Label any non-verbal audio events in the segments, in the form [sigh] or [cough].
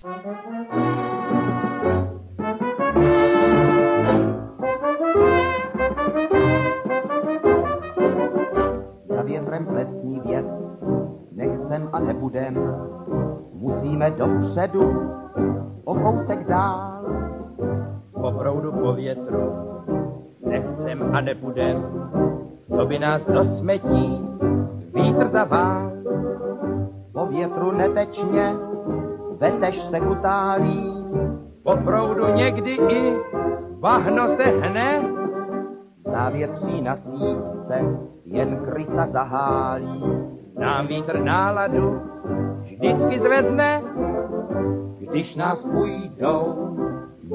Za větrem plesní věd, nechcem a nebudem, musíme dopředu, o kousek dál. Po proudu, po větru, nechcem a nebudem, to by nás do smetí vítr zavál. Po větru netečně, vetež se kutálí, Po proudu někdy i bahno se hne, závětří na sípce, jen krysa zahálí. nám vítr náladu vždycky zvedne, když nás půjdou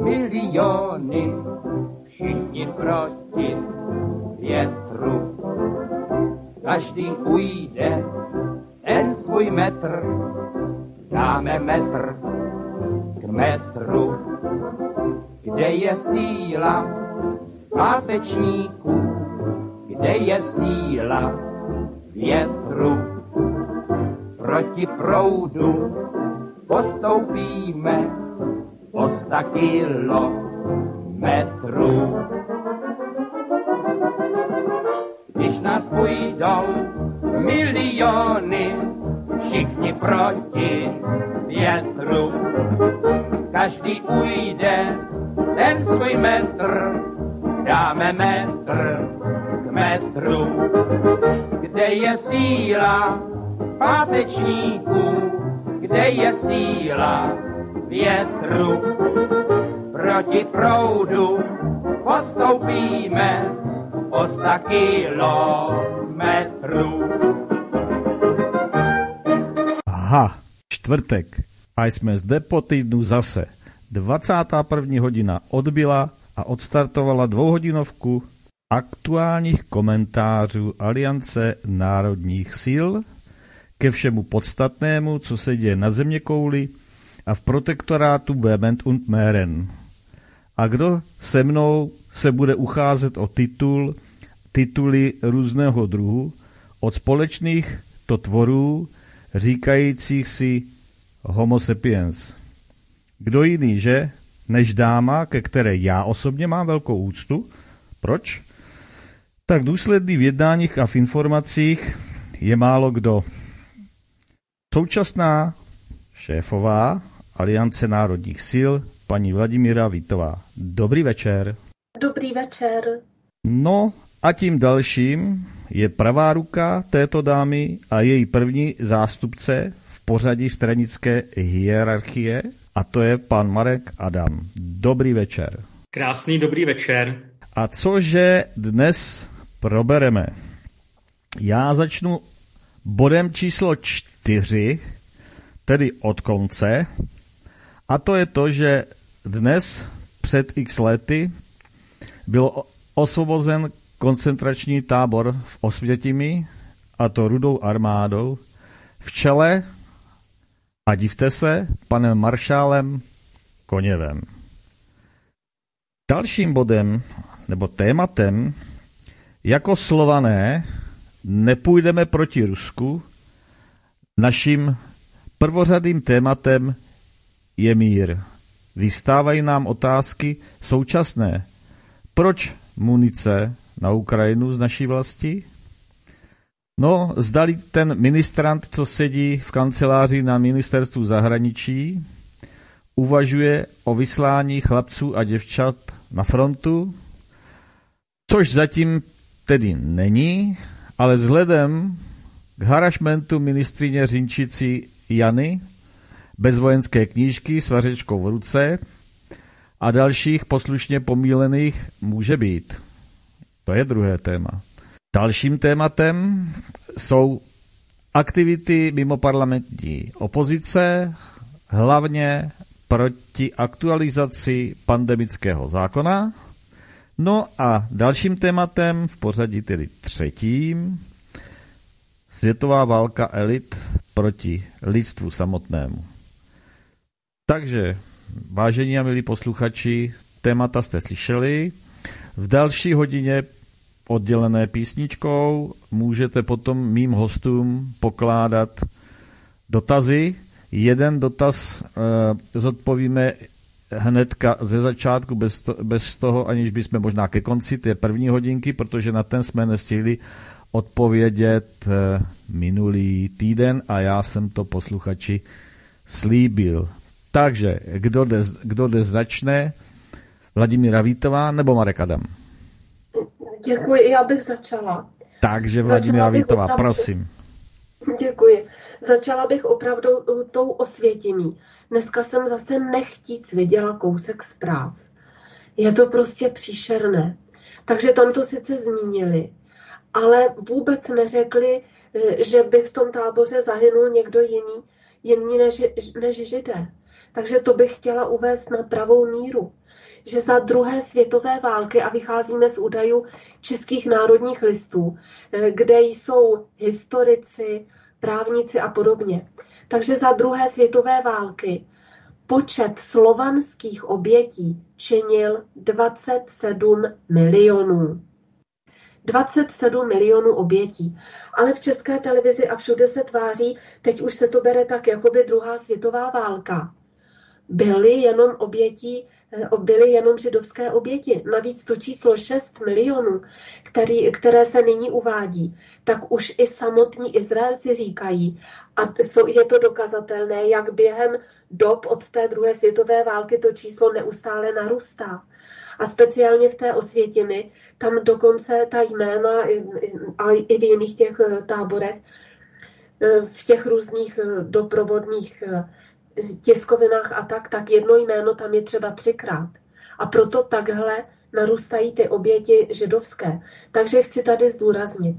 miliony, všichni proti větru. Každý ujde ten svůj metr, dáme metr k metru, kde je síla zpátečníků, kde je síla větru. Proti proudu postoupíme o sta kilometrů. Když nás půjdou miliony, všichni proti větru. Každý ujde ten svůj metr, dáme metr k metru. Kde je síla zpátečníků, kde je síla větru. Proti proudu postoupíme o sta kilometrů. Aha, čtvrtek. A jsme zde po týdnu zase. 21. hodina odbyla a odstartovala dvouhodinovku aktuálních komentářů Aliance národních sil ke všemu podstatnému, co se děje na země kouli a v protektorátu Bement und Meren. A kdo se mnou se bude ucházet o titul, tituly různého druhu, od společných to tvorů, říkajících si homo sapiens. Kdo jiný, že, než dáma, ke které já osobně mám velkou úctu. Proč? Tak důsledný v jednáních a v informacích je málo kdo. Současná šéfová Aliance národních sil, paní Vladimíra Vítová. Dobrý večer. Dobrý večer. No a tím dalším je pravá ruka této dámy a její první zástupce v pořadí stranické hierarchie a to je pan Marek Adam. Dobrý večer. Krásný dobrý večer. A cože dnes probereme? Já začnu bodem číslo čtyři, tedy od konce, a to je to, že dnes před x lety byl osvobozen koncentrační tábor v Osvětimi, a to rudou armádou, v čele, a divte se, panem maršálem Koněvem. Dalším bodem, nebo tématem, jako slované nepůjdeme proti Rusku, naším prvořadým tématem je mír. Vystávají nám otázky současné. Proč munice na Ukrajinu z naší vlasti? No, zdali ten ministrant, co sedí v kanceláři na ministerstvu zahraničí, uvažuje o vyslání chlapců a děvčat na frontu, což zatím tedy není, ale vzhledem k harašmentu ministrině Řinčici Jany bez vojenské knížky s vařečkou v ruce a dalších poslušně pomílených může být. To je druhé téma. Dalším tématem jsou aktivity mimo parlamentní opozice, hlavně proti aktualizaci pandemického zákona. No a dalším tématem, v pořadí tedy třetím, světová válka elit proti lidstvu samotnému. Takže, vážení a milí posluchači, témata jste slyšeli. V další hodině oddělené písničkou můžete potom mým hostům pokládat dotazy, Jeden dotaz e, zodpovíme hnedka ze začátku, bez, to, bez toho, aniž bychom možná ke konci té první hodinky, protože na ten jsme nestihli odpovědět e, minulý týden a já jsem to posluchači slíbil. Takže kdo dnes, kdo dnes začne? Vladimíra Vítová nebo Marek Adam? Děkuji, já bych začala. Takže Vladimíra Vítová, opravdu, prosím. Děkuji. Začala bych opravdu tou osvětimí. Dneska jsem zase nechtíc viděla kousek zpráv. Je to prostě příšerné. Takže tam to sice zmínili, ale vůbec neřekli, eh, že by v tom táboře zahynul někdo jiný, jiný než, než židé. Takže to bych chtěla uvést na pravou míru že za druhé světové války, a vycházíme z údajů českých národních listů, eh, kde jsou historici, právníci a podobně. Takže za druhé světové války počet slovanských obětí činil 27 milionů. 27 milionů obětí. Ale v české televizi a všude se tváří, teď už se to bere tak, jako by druhá světová válka. Byly jenom obětí byly jenom židovské oběti. Navíc to číslo 6 milionů, který, které se nyní uvádí, tak už i samotní Izraelci říkají, a je to dokazatelné, jak během dob od té druhé světové války to číslo neustále narůstá. A speciálně v té osvětiny, tam dokonce ta jména a i v jiných těch eh, táborech, eh, v těch různých doprovodných tiskovinách a tak, tak jedno jméno tam je třeba třikrát. A proto takhle narůstají ty oběti židovské. Takže chci tady zdůraznit.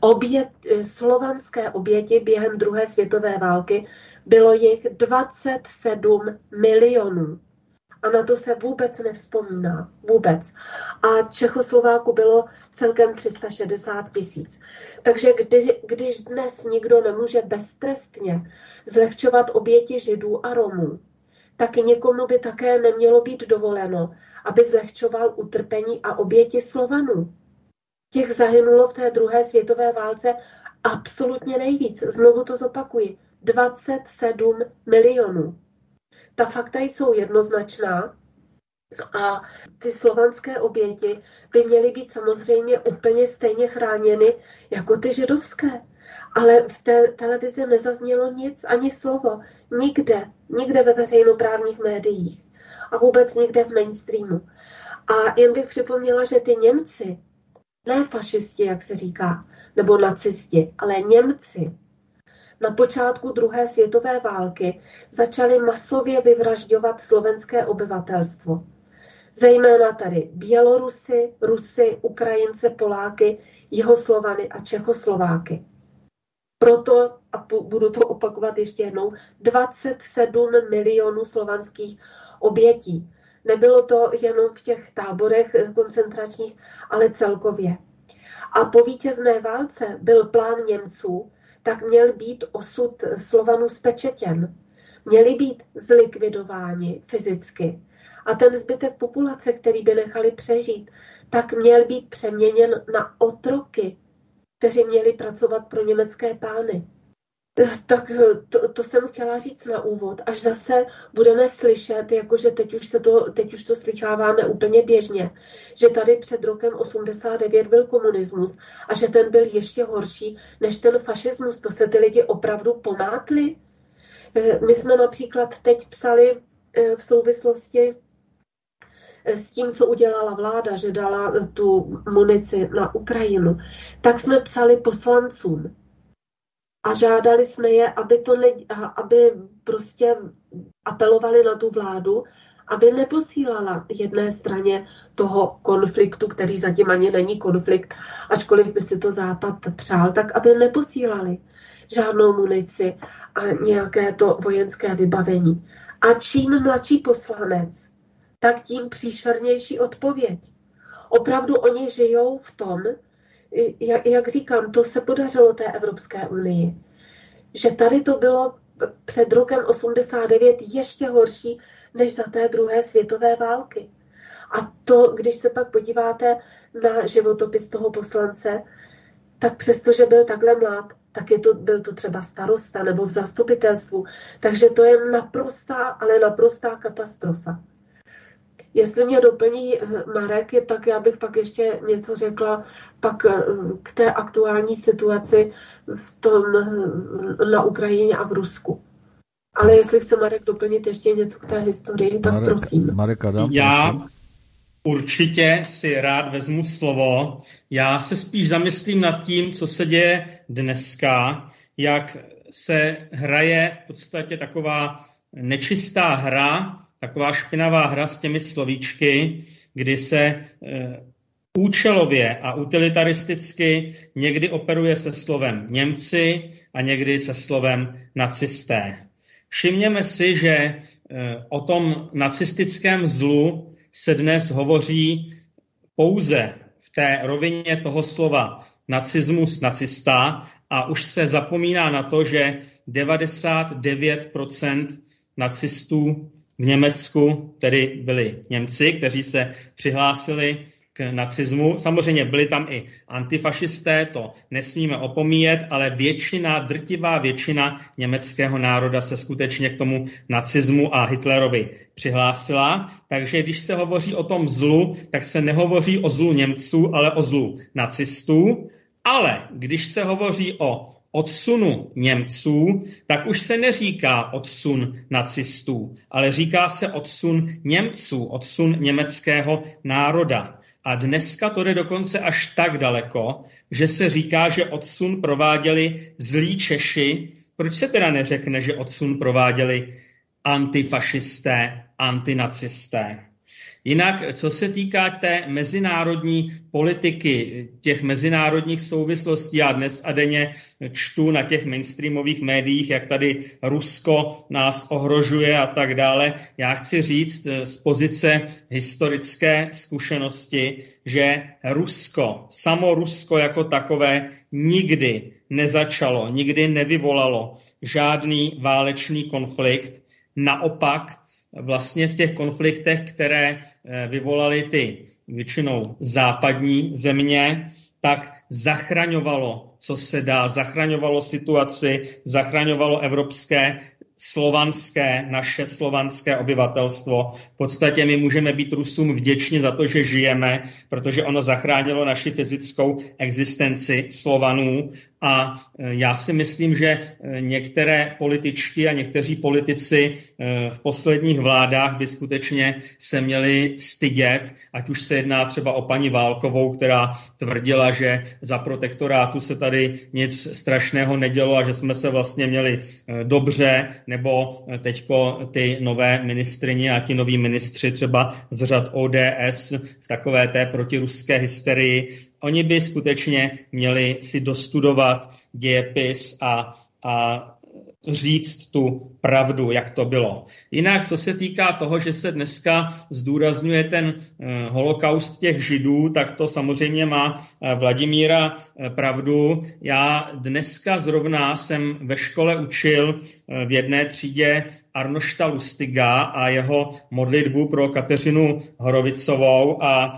Obět, slovanské oběti během druhé světové války bylo jich 27 milionů. A na to se vůbec nevzpomíná. Vůbec. A Čechoslováku bylo celkem 360 tisíc. Takže když, když dnes nikdo nemůže beztrestně zlehčovat oběti židů a Romů, tak někomu by také nemělo být dovoleno, aby zlehčoval utrpení a oběti Slovanů. Těch zahynulo v té druhé světové válce absolutně nejvíc. Znovu to zopakuji. 27 milionů. Ta fakta jsou jednoznačná a ty slovanské oběti by měly být samozřejmě úplně stejně chráněny jako ty židovské ale v té televizi nezaznělo nic, ani slovo. Nikde, nikde ve veřejnoprávních médiích. A vůbec nikde v mainstreamu. A jen bych připomněla, že ty Němci, ne fašisti, jak se říká, nebo nacisti, ale Němci, na počátku druhé světové války začali masově vyvražďovat slovenské obyvatelstvo. Zejména tady Bělorusy, Rusy, Ukrajince, Poláky, Jihoslovany a Čechoslováky. Proto, a budu to opakovat ještě jednou, 27 milionů slovanských obětí. Nebylo to jenom v těch táborech koncentračních, ale celkově. A po vítězné válce byl plán Němců, tak měl být osud Slovanů spečetěn. Měli být zlikvidováni fyzicky. A ten zbytek populace, který by nechali přežít, tak měl být přeměněn na otroky, kteří měli pracovat pro německé pány. Tak to, to jsem chtěla říct na úvod. Až zase budeme slyšet, jakože teď už, se to, teď už to slycháváme úplně běžně, že tady před rokem 89 byl komunismus a že ten byl ještě horší než ten fašismus. To se ty lidi opravdu pomátli. My jsme například teď psali eh, v souvislosti s tím, co udělala vláda, že dala tu munici na Ukrajinu, tak jsme psali poslancům a žádali jsme je, aby, to ne, aby prostě apelovali na tu vládu, aby neposílala jedné straně toho konfliktu, který zatím ani není konflikt, ačkoliv by si to Západ přál, tak aby neposílali žádnou munici a nějaké to vojenské vybavení. A čím mladší poslanec, tak tím příšernější odpověď. Opravdu oni žijou v tom, jak, jak říkám, to se podařilo té Evropské unii, že tady to bylo před rokem 89 ještě horší než za té druhé světové války. A to, když se pak podíváte na životopis toho poslance, tak přestože byl takhle mlad, tak je to, byl to třeba starosta nebo v zastupitelstvu. Takže to je naprostá, ale naprostá katastrofa. Jestli mě doplní eh, Marek, tak já bych pak ještě něco řekla pak eh, k té aktuální situaci v tom, eh, na Ukrajině a v Rusku. Ale jestli chce Marek doplnit ještě něco k té historii, tak Marek, prosím. Marek Adam, já určitě si rád vezmu slovo. Já se spíš zamyslím nad tím, co se děje dneska, jak se hraje v podstatě taková nečistá hra, taková špinavá hra s těmi slovíčky, kdy se e, účelově a utilitaristicky někdy operuje se slovem Němci a někdy se slovem nacisté. Všimněme si, že e, o tom nacistickém zlu se dnes hovoří pouze v té rovině toho slova nacismus, nacista a už se zapomíná na to, že 99% nacistů v Německu tedy byli Němci, kteří se přihlásili k nacismu. Samozřejmě byli tam i antifašisté, to nesmíme opomíjet, ale většina, drtivá většina německého národa se skutečně k tomu nacismu a Hitlerovi přihlásila. Takže když se hovoří o tom zlu, tak se nehovoří o zlu Němců, ale o zlu nacistů. Ale když se hovoří o odsunu Němců, tak už se neříká odsun nacistů, ale říká se odsun Němců, odsun německého národa. A dneska to jde dokonce až tak daleko, že se říká, že odsun prováděli zlí Češi. Proč se teda neřekne, že odsun prováděli antifašisté, antinacisté? Jinak, co se týká té mezinárodní politiky, těch mezinárodních souvislostí, já dnes a denně čtu na těch mainstreamových médiích, jak tady Rusko nás ohrožuje a tak dále. Já chci říct z pozice historické zkušenosti, že Rusko, samo Rusko jako takové, nikdy nezačalo, nikdy nevyvolalo žádný válečný konflikt. Naopak, vlastně v těch konfliktech, které eh, vyvolaly ty většinou západní země, tak zachraňovalo, co se dá, zachraňovalo situaci, zachraňovalo evropské slovanské, naše slovanské obyvatelstvo. V podstatě my můžeme být Rusům vděční za to, že žijeme, protože ono zachránilo naši fyzickou existenci Slovanů a e, já si myslím, že e, některé političky a někteří politici e, v posledních vládách by skutečně se měli stydět, ať už se jedná třeba o paní Válkovou, která tvrdila, že za protektorátu se tady nic strašného nedělo a že jsme se vlastně měli dobře, nebo teďko ty nové ministrině a ti noví ministři třeba z řad ODS v takové té protiruské hysterii Oni by skutečně měli si dostudovat dějepis a, a říct tu pravdu, jak to bylo. Jinak, co se týká toho, že se dneska zdůrazňuje ten eh, holokaust těch židů, tak to samozřejmě má eh, Vladimíra eh, pravdu. Já dneska zrovna jsem ve škole učil v jedné třídě Arnošta Lustiga a jeho modlitbu pro Kateřinu Horovicovou a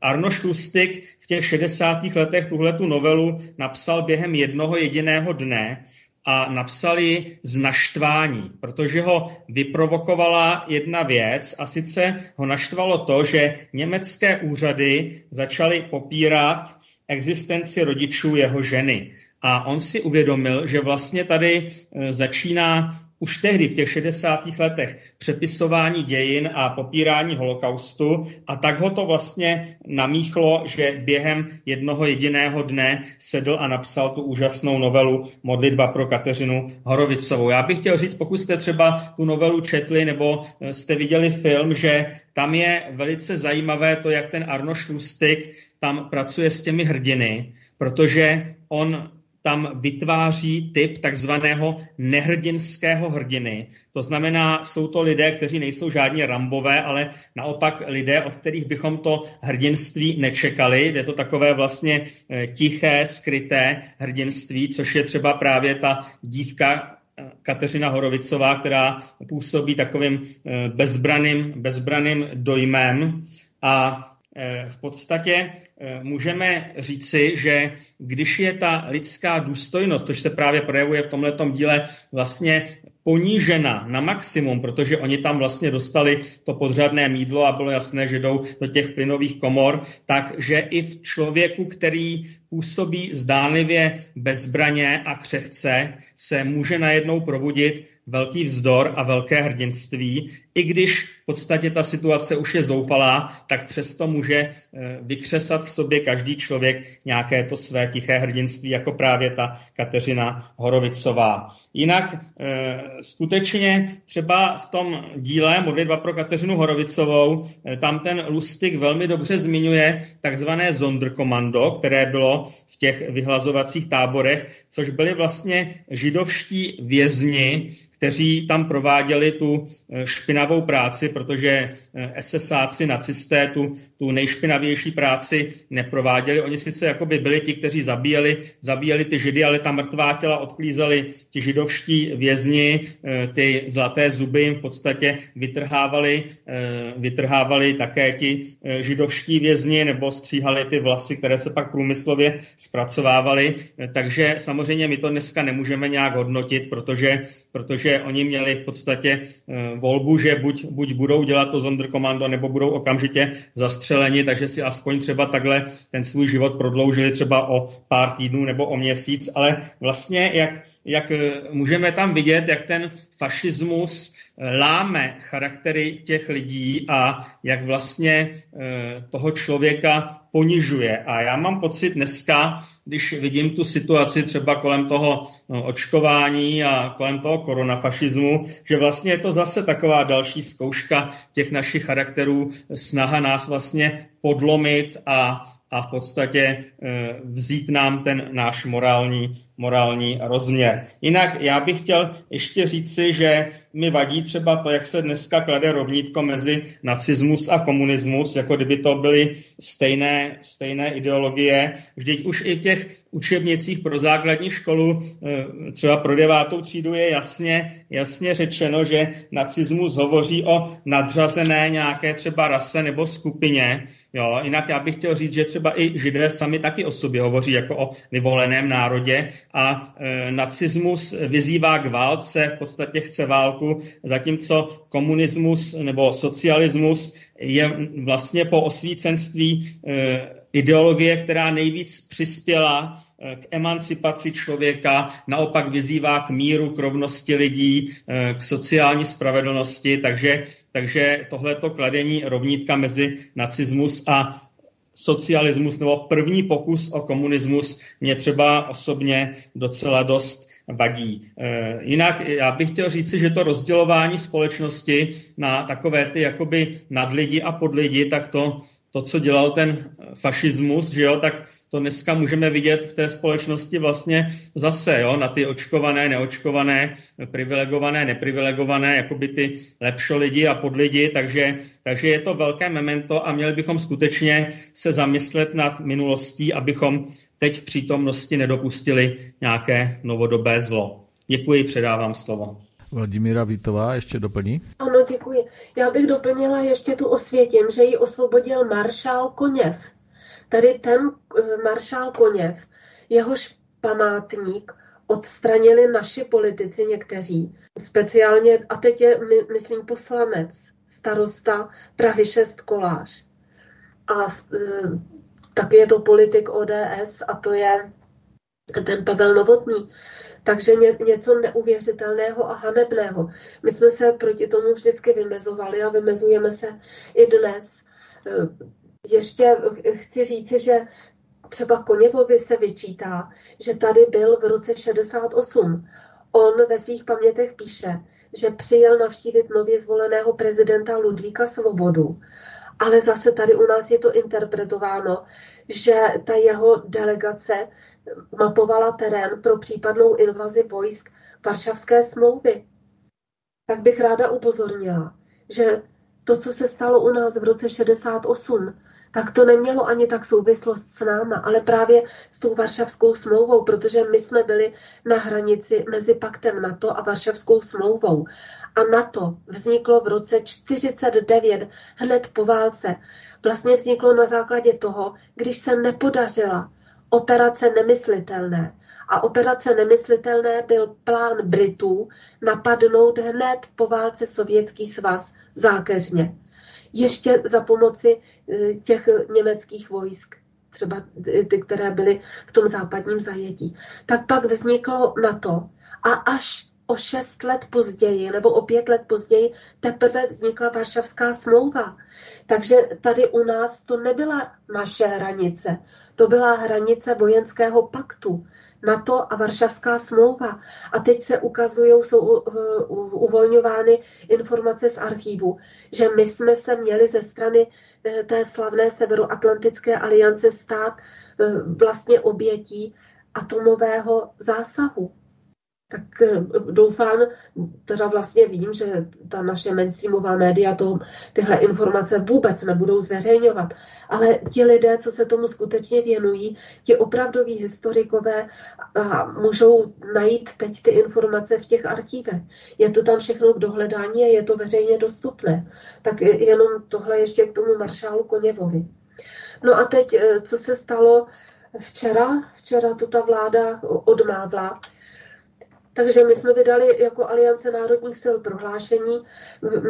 Arnoš Lustig v těch 60. letech tuhletu novelu napsal během jednoho jediného dne a napsali z naštvání, protože ho vyprovokovala jedna věc a sice ho naštvalo to, že německé úřady začaly popírat existenci rodičů jeho ženy. A on si uvědomil, že vlastně tady e, začíná už tehdy v těch 60. letech přepisování dějin a popírání holokaustu a tak ho to vlastně namíchlo, že během jednoho jediného dne sedl a napsal tu úžasnou novelu Modlitba pro Kateřinu Horovicovou. Já bych chtěl říct, pokud jste třeba tu novelu četli nebo e, jste viděli film, že tam je velice zajímavé to, jak ten Arno Šlustik tam pracuje s těmi hrdiny, protože on tam vytváří typ takzvaného nehrdinského hrdiny. To znamená, jsou to lidé, kteří nejsou žádní rambové, ale naopak lidé, od kterých bychom to hrdinství nečekali. Je to takové vlastně eh, tiché, skryté hrdinství, což je třeba právě ta dívka eh, Kateřina Horovicová, která působí takovým eh, bezbraným, bezbraným dojmem a v podstatě můžeme říci, že když je ta lidská důstojnost, což se právě projevuje v tomto díle, vlastně ponížena na maximum, protože oni tam vlastně dostali to podřadné mídlo a bylo jasné, že jdou do těch plynových komor, takže i v člověku, který působí zdánlivě bezbraně a křehce, se může najednou probudit velký vzdor a velké hrdinství, i když v podstatě ta situace už je zoufalá, tak přesto může eh, vykřesat v sobě každý člověk nějaké to své tiché hrdinství, jako právě ta Kateřina Horovicová. Jinak eh, skutečně třeba v tom díle Modlitba pro Kateřinu Horovicovou, eh, tam ten Lustig velmi dobře zmiňuje takzvané Zonderkommando, které bylo v těch vyhlazovacích táborech, což byly vlastně židovští vězni, kteří tam prováděli tu eh, špinavou práci, protože eh, SSáci, nacisté tu, tu nejšpinavější práci neprováděli. Oni sice jakoby byli ti, kteří zabíjeli, zabíjeli ty židy, ale ta mrtvá těla odklízeli ti židovští vězni, eh, ty zlaté zuby jim v podstatě vytrhávali, vytrhávali také ti židovští vězni nebo stříhali ty vlasy, které se pak průmyslově zpracovávaly. Takže samozřejmě my to dneska nemůžeme nějak hodnotit, protože, protože oni měli v podstatě eh, volbu, že buď, buď budou dělat to Sonderkommando, nebo budou okamžitě zastřeleni, takže si aspoň třeba takhle ten svůj život prodloužili třeba o pár týdnů nebo o měsíc, ale vlastně jak, jak eh, můžeme tam vidět, jak ten fašismus láme charaktery těch lidí a jak vlastně eh, toho člověka ponižuje. A já mám pocit dneska, když vidím tu situaci třeba kolem toho no, očkování a kolem toho koronafašismu, že vlastně je to zase taková další zkouška těch našich charakterů, snaha nás vlastně podlomit a, a v podstatě e, vzít nám ten náš morální, morální rozměr. Jinak já bych chtěl ještě říci, že mi vadí třeba to, jak se dneska klade rovnítko mezi nacismus a komunismus, jako kdyby to byly stejné, stejné ideologie. Vždyť už i v těch učebnicích pro základní školu, e, třeba pro devátou třídu, je jasně, jasně řečeno, že nacismus hovoří o nadřazené nějaké třeba rase nebo skupině, Jo, jinak já bych chtěl říct, že třeba i židé sami taky o sobě hovoří jako o vyvoleném národě a e, nacismus vyzývá k válce, v podstatě chce válku, zatímco komunismus nebo socialismus je vlastně po osvícenství e, ideologie, která nejvíc přispěla eh, k emancipaci člověka, naopak vyzývá k míru, k rovnosti lidí, k sociální spravedlnosti, takže, takže tohleto kladení rovnítka mezi nacismus a socialismus nebo první pokus o komunismus mě třeba osobně docela dost vadí. Eh, jinak já bych chtěl říci, že to rozdělování společnosti na takové ty jakoby nadlidi a podlidi, tak to to, co dělal ten fašismus, že jo, tak to dneska můžeme vidět v té společnosti vlastně zase, jo, na ty očkované, neočkované, privilegované, neprivilegované, jako by ty lepšo lidi a podlidi, takže, takže je to velké memento a měli bychom skutečně se zamyslet nad minulostí, abychom teď v přítomnosti nedopustili nějaké novodobé zlo. Děkuji, předávám slovo. Vladimíra Vítová ještě doplní? Ano, děkuji. Já bych doplnila ještě tu osvětím, že ji osvobodil maršál Koněv. Tady ten eh, maršál Koněv, jehož památník odstranili naši politici někteří, speciálně, a teď je, my, myslím, poslanec, starosta Prahy 6 Kolář. A e, taky je to politik ODS a to je ten Pavel Novotný. Takže ně, něco neuvěřitelného a hanebného. My jsme se proti tomu vždycky vymezovali a vymezujeme se i dnes. Eh, ještě chci říci, že třeba Koněvovi se vyčítá, že tady byl v roce 68. On ve svých pamětech píše, že přijel navštívit nově zvoleného prezidenta Ludvíka Svobodu ale zase tady u nás je to interpretováno, že ta jeho delegace mapovala terén pro případnou invazi vojsk Varšavské smlouvy. Tak bych ráda upozornila, že to, co se stalo u nás v roce 68, tak to nemělo ani tak souvislost s náma, ale právě s tou Varšavskou smlouvou, protože my jsme byli na hranici mezi paktem NATO a Varšavskou smlouvou. A NATO vzniklo v roce 49, hned po válce. Vlastně vzniklo na základě toho, když se nepodařila operace nemyslitelné. A operace nemyslitelné byl plán Britů napadnout hned po válce Sovětský svaz zákeřně ještě za pomoci e, těch německých vojsk, třeba ty, které byly v tom západním zajetí. Tak pak vzniklo NATO a až o šest let později nebo o pět let později teprve vznikla Varšavská smlouva. Takže tady u nás to nebyla naše hranice, to byla hranice vojenského paktu. NATO a Varšavská smlouva. A teď se ukazují, jsou uvolňovány informace z archívu, že my jsme se měli ze strany eh, té slavné Severoatlantické aliance stát eh, vlastně obětí atomového zásahu tak eh, doufám, teda vlastně vím, že ta naše mainstreamová média to, tyhle informace vůbec nebudou zveřejňovat, ale ti lidé, co se tomu skutečně věnují, ti opravdoví historikové a můžou najít teď ty informace v těch archívech. Je to tam všechno k dohledání a je to veřejně dostupné. Tak jenom tohle ještě k tomu maršálu Koněvovi. No a teď, eh, co se stalo včera? Včera to ta vláda odmávla takže my jsme vydali jako Aliance národních sil prohlášení,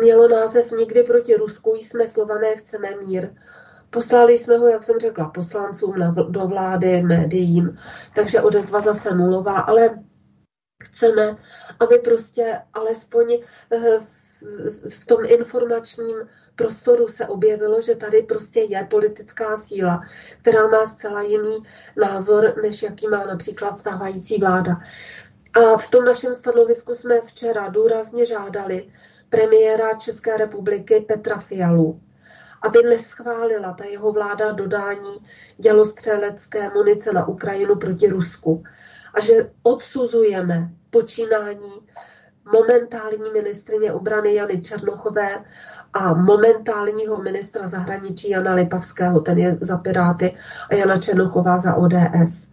mělo název Nikdy proti Rusku, jsme slované, chceme mír. Poslali jsme ho, jak jsem řekla, poslancům na, do vlády, médiím, takže odezva zase nulová, ale chceme, aby prostě alespoň eh, v tom informačním prostoru se objevilo, že tady prostě je politická síla, která má zcela jiný názor, než jaký má například stávající vláda. A v tom našem stanovisku jsme včera důrazně žádali premiéra České republiky Petra Fialu, aby neschválila ta jeho vláda dodání dělostřelecké munice na Ukrajinu proti Rusku a že odsuzujeme počínání momentální ministrině obrany Jany Černochové a momentálního ministra zahraničí Jana Lipavského, ten je za Piráty, a Jana Černochová za ODS.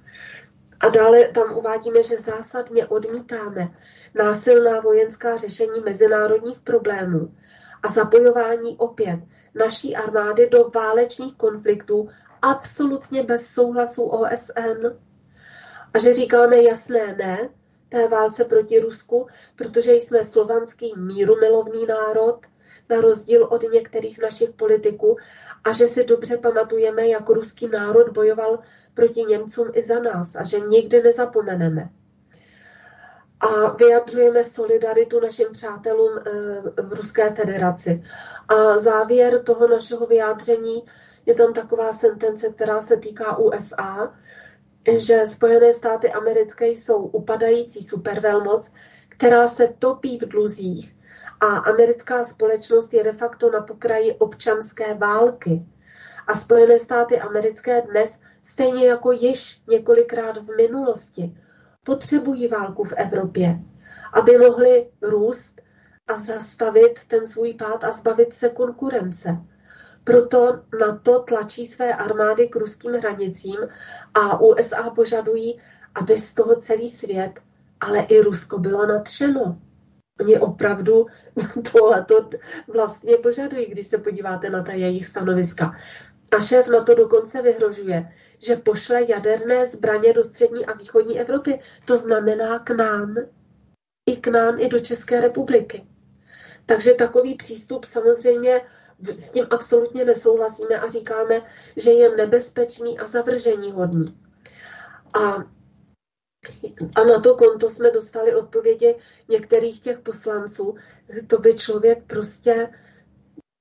A dále tam uvádíme, že zásadně odmítáme násilná vojenská řešení mezinárodních problémů a zapojování opět naší armády do válečných konfliktů absolutně bez souhlasu OSN. A že říkáme jasné ne té válce proti Rusku, protože jsme slovanský mírumilovný národ, na rozdíl od některých našich politiků, a že si dobře pamatujeme, jak ruský národ bojoval proti Němcům i za nás a že nikdy nezapomeneme. A vyjadřujeme solidaritu našim přátelům eh, v Ruské federaci. A závěr toho našeho vyjádření je tam taková sentence, která se týká USA, že Spojené státy americké jsou upadající supervelmoc, která se topí v dluzích a americká společnost je de facto na pokraji občanské války. A Spojené státy americké dnes, stejně jako již několikrát v minulosti, potřebují válku v Evropě, aby mohli růst a zastavit ten svůj pád a zbavit se konkurence. Proto na to tlačí své armády k ruským hranicím a USA požadují, aby z toho celý svět, ale i Rusko bylo natřeno. Oni opravdu [laughs] tohleto vlastně požadují, když se podíváte na ta jejich stanoviska. A šéf na to dokonce vyhrožuje, že pošle jaderné zbraně do střední a východní Evropy. To znamená k nám, i k nám, i do České republiky. Takže takový přístup samozřejmě s tím absolutně nesouhlasíme a říkáme, že je nebezpečný a zavržení hodný. A a na to konto jsme dostali odpovědi některých těch poslanců. To by člověk prostě,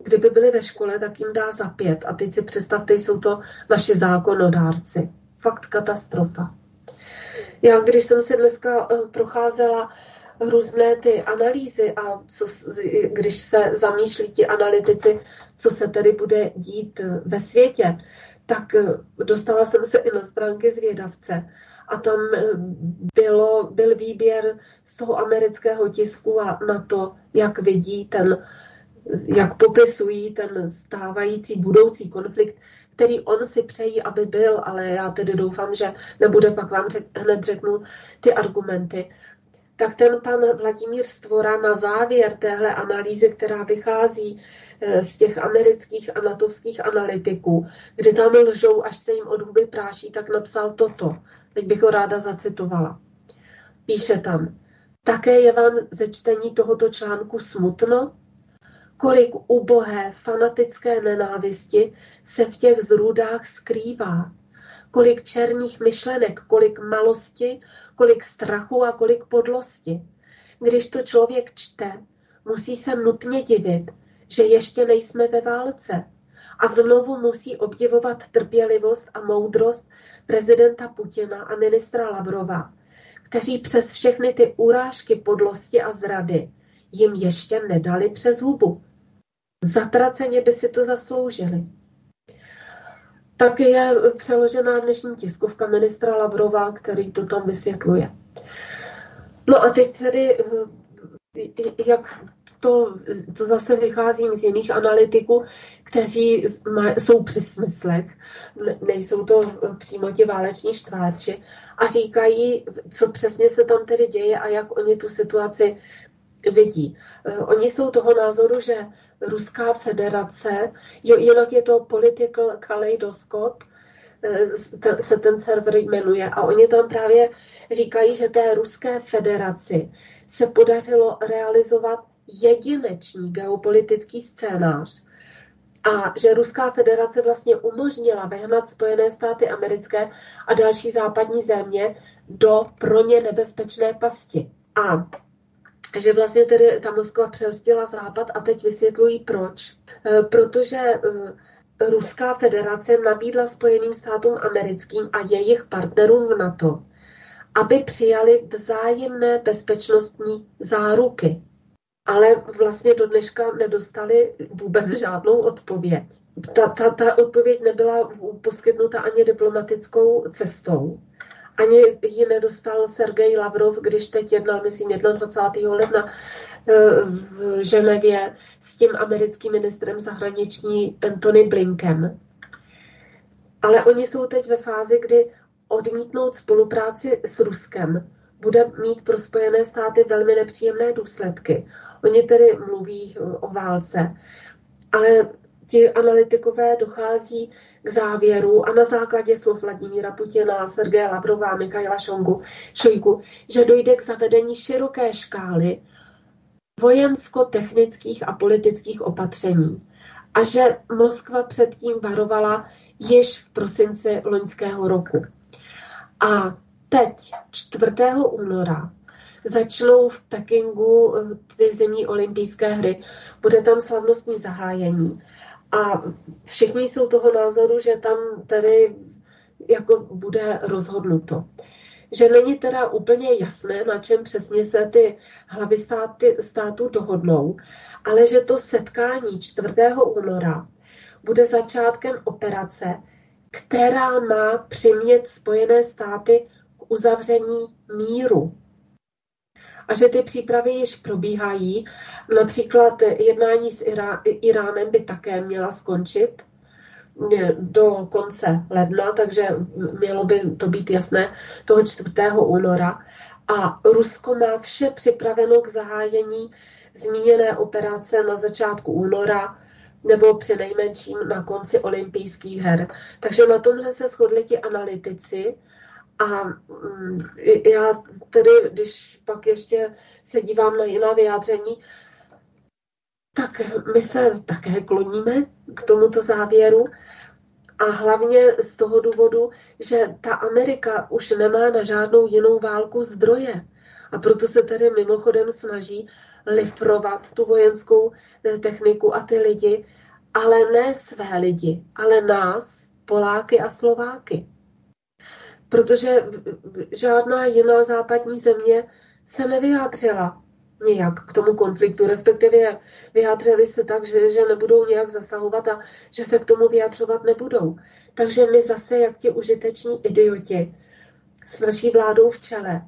kdyby byli ve škole, tak jim dá za pět. A teď si představte, jsou to naši zákonodárci. Fakt katastrofa. Já, když jsem si dneska eh, procházela různé ty analýzy a co, když se zamýšlí ti analytici, co se tedy bude dít eh, ve světě, tak eh, dostala jsem se i na stránky zvědavce a tam eh, bylo, byl výběr z toho amerického tisku a na to, jak vidí ten jak popisují ten stávající budoucí konflikt, který on si přejí, aby byl, ale já tedy doufám, že nebude, pak vám řek, hned řeknu ty argumenty. Tak ten pan Vladimír Stvora na závěr téhle analýzy, která vychází eh, z těch amerických a natovských analytiků, kdy tam lžou, až se jim od huby práší, tak napsal toto. Teď bych ho ráda zacitovala. Píše tam, také je vám ze čtení tohoto článku smutno? Kolik ubohé, fanatické nenávisti se v těch zrůdách skrývá? Kolik černých myšlenek, kolik malosti, kolik strachu a kolik podlosti. Když to člověk čte, musí se nutně divit, že ještě nejsme ve válce. A znovu musí obdivovat trpělivost a moudrost prezidenta Putina a ministra Lavrova, kteří přes všechny ty urážky, podlosti a zrady jim ještě nedali přes hubu. Zatraceně by si to zasloužili. Tak je přeložená dnešní tiskovka ministra Lavrova, který to tam vysvětluje. No a teď tedy, jak to, to zase vycházím z jiných analytiků, kteří jsou při smyslech, nejsou to přímo ti váleční štváči a říkají, co přesně se tam tedy děje a jak oni tu situaci vidí. Oni jsou toho názoru, že Ruská federace, jinak je to political kaleidoskop, se ten server jmenuje a oni tam právě říkají, že té Ruské federaci se podařilo realizovat jedinečný geopolitický scénář a že Ruská federace vlastně umožnila vehnat Spojené státy americké a další západní země do pro ně nebezpečné pasti. A že vlastně tedy ta Moskva přelstila západ a teď vysvětlují proč. E, protože e, Ruská federace nabídla Spojeným státům americkým a jejich partnerům v NATO, aby přijali vzájemné bezpečnostní záruky ale vlastně do dneška nedostali vůbec žádnou odpověď. Ta, ta, ta odpověď nebyla poskytnuta ani diplomatickou cestou. Ani ji nedostal Sergej Lavrov, když teď jednal, myslím, 21. ledna eh, v Ženevě s tím americkým ministrem zahraniční Antony Blinkem. Ale oni jsou teď ve fázi, kdy odmítnout spolupráci s Ruskem bude mít pro Spojené státy velmi nepříjemné důsledky. Oni tedy mluví eh, o válce, ale ti analytikové dochází k závěru a na základě slov Vladimíra Putina, Sergeje Lavrova, Mikhaila Šongu, Šojku, že dojde k zavedení široké škály vojensko-technických a politických opatření a že Moskva předtím varovala již v prosinci loňského roku. A teď, 4. února, začnou v Pekingu eh, ty zimní olympijské hry. Bude tam slavnostní zahájení. A všichni jsou toho názoru, že tam tedy jako bude rozhodnuto. Že není teda úplně jasné, na čem přesně se ty hlavy státy, států dohodnou, ale že to setkání 4. února bude začátkem operace, která má přimět Spojené státy uzavření míru a že ty přípravy již probíhají. Například jednání s Iránem by také měla skončit eh, do konce ledna, takže mělo by to být jasné toho 4. února. A Rusko má vše připraveno k zahájení zmíněné operace na začátku února nebo při nejmenším na konci olympijských her. Takže na tomhle se shodli ti analytici a mm, já tedy, když pak ještě se dívám na jiná vyjádření, tak my se také kloníme k tomuto závěru. A hlavně z toho důvodu, že ta Amerika už nemá na žádnou jinou válku zdroje. A proto se tedy mimochodem snaží lifrovat tu vojenskou eh, techniku a ty lidi, ale ne své lidi, ale nás, Poláky a Slováky protože žádná jiná západní země se nevyjádřila nějak k tomu konfliktu, respektive vyjádřili se tak, že, že nebudou nějak zasahovat a že se k tomu vyjadřovat nebudou. Takže my zase, jak ti užiteční idioti s naší vládou v čele,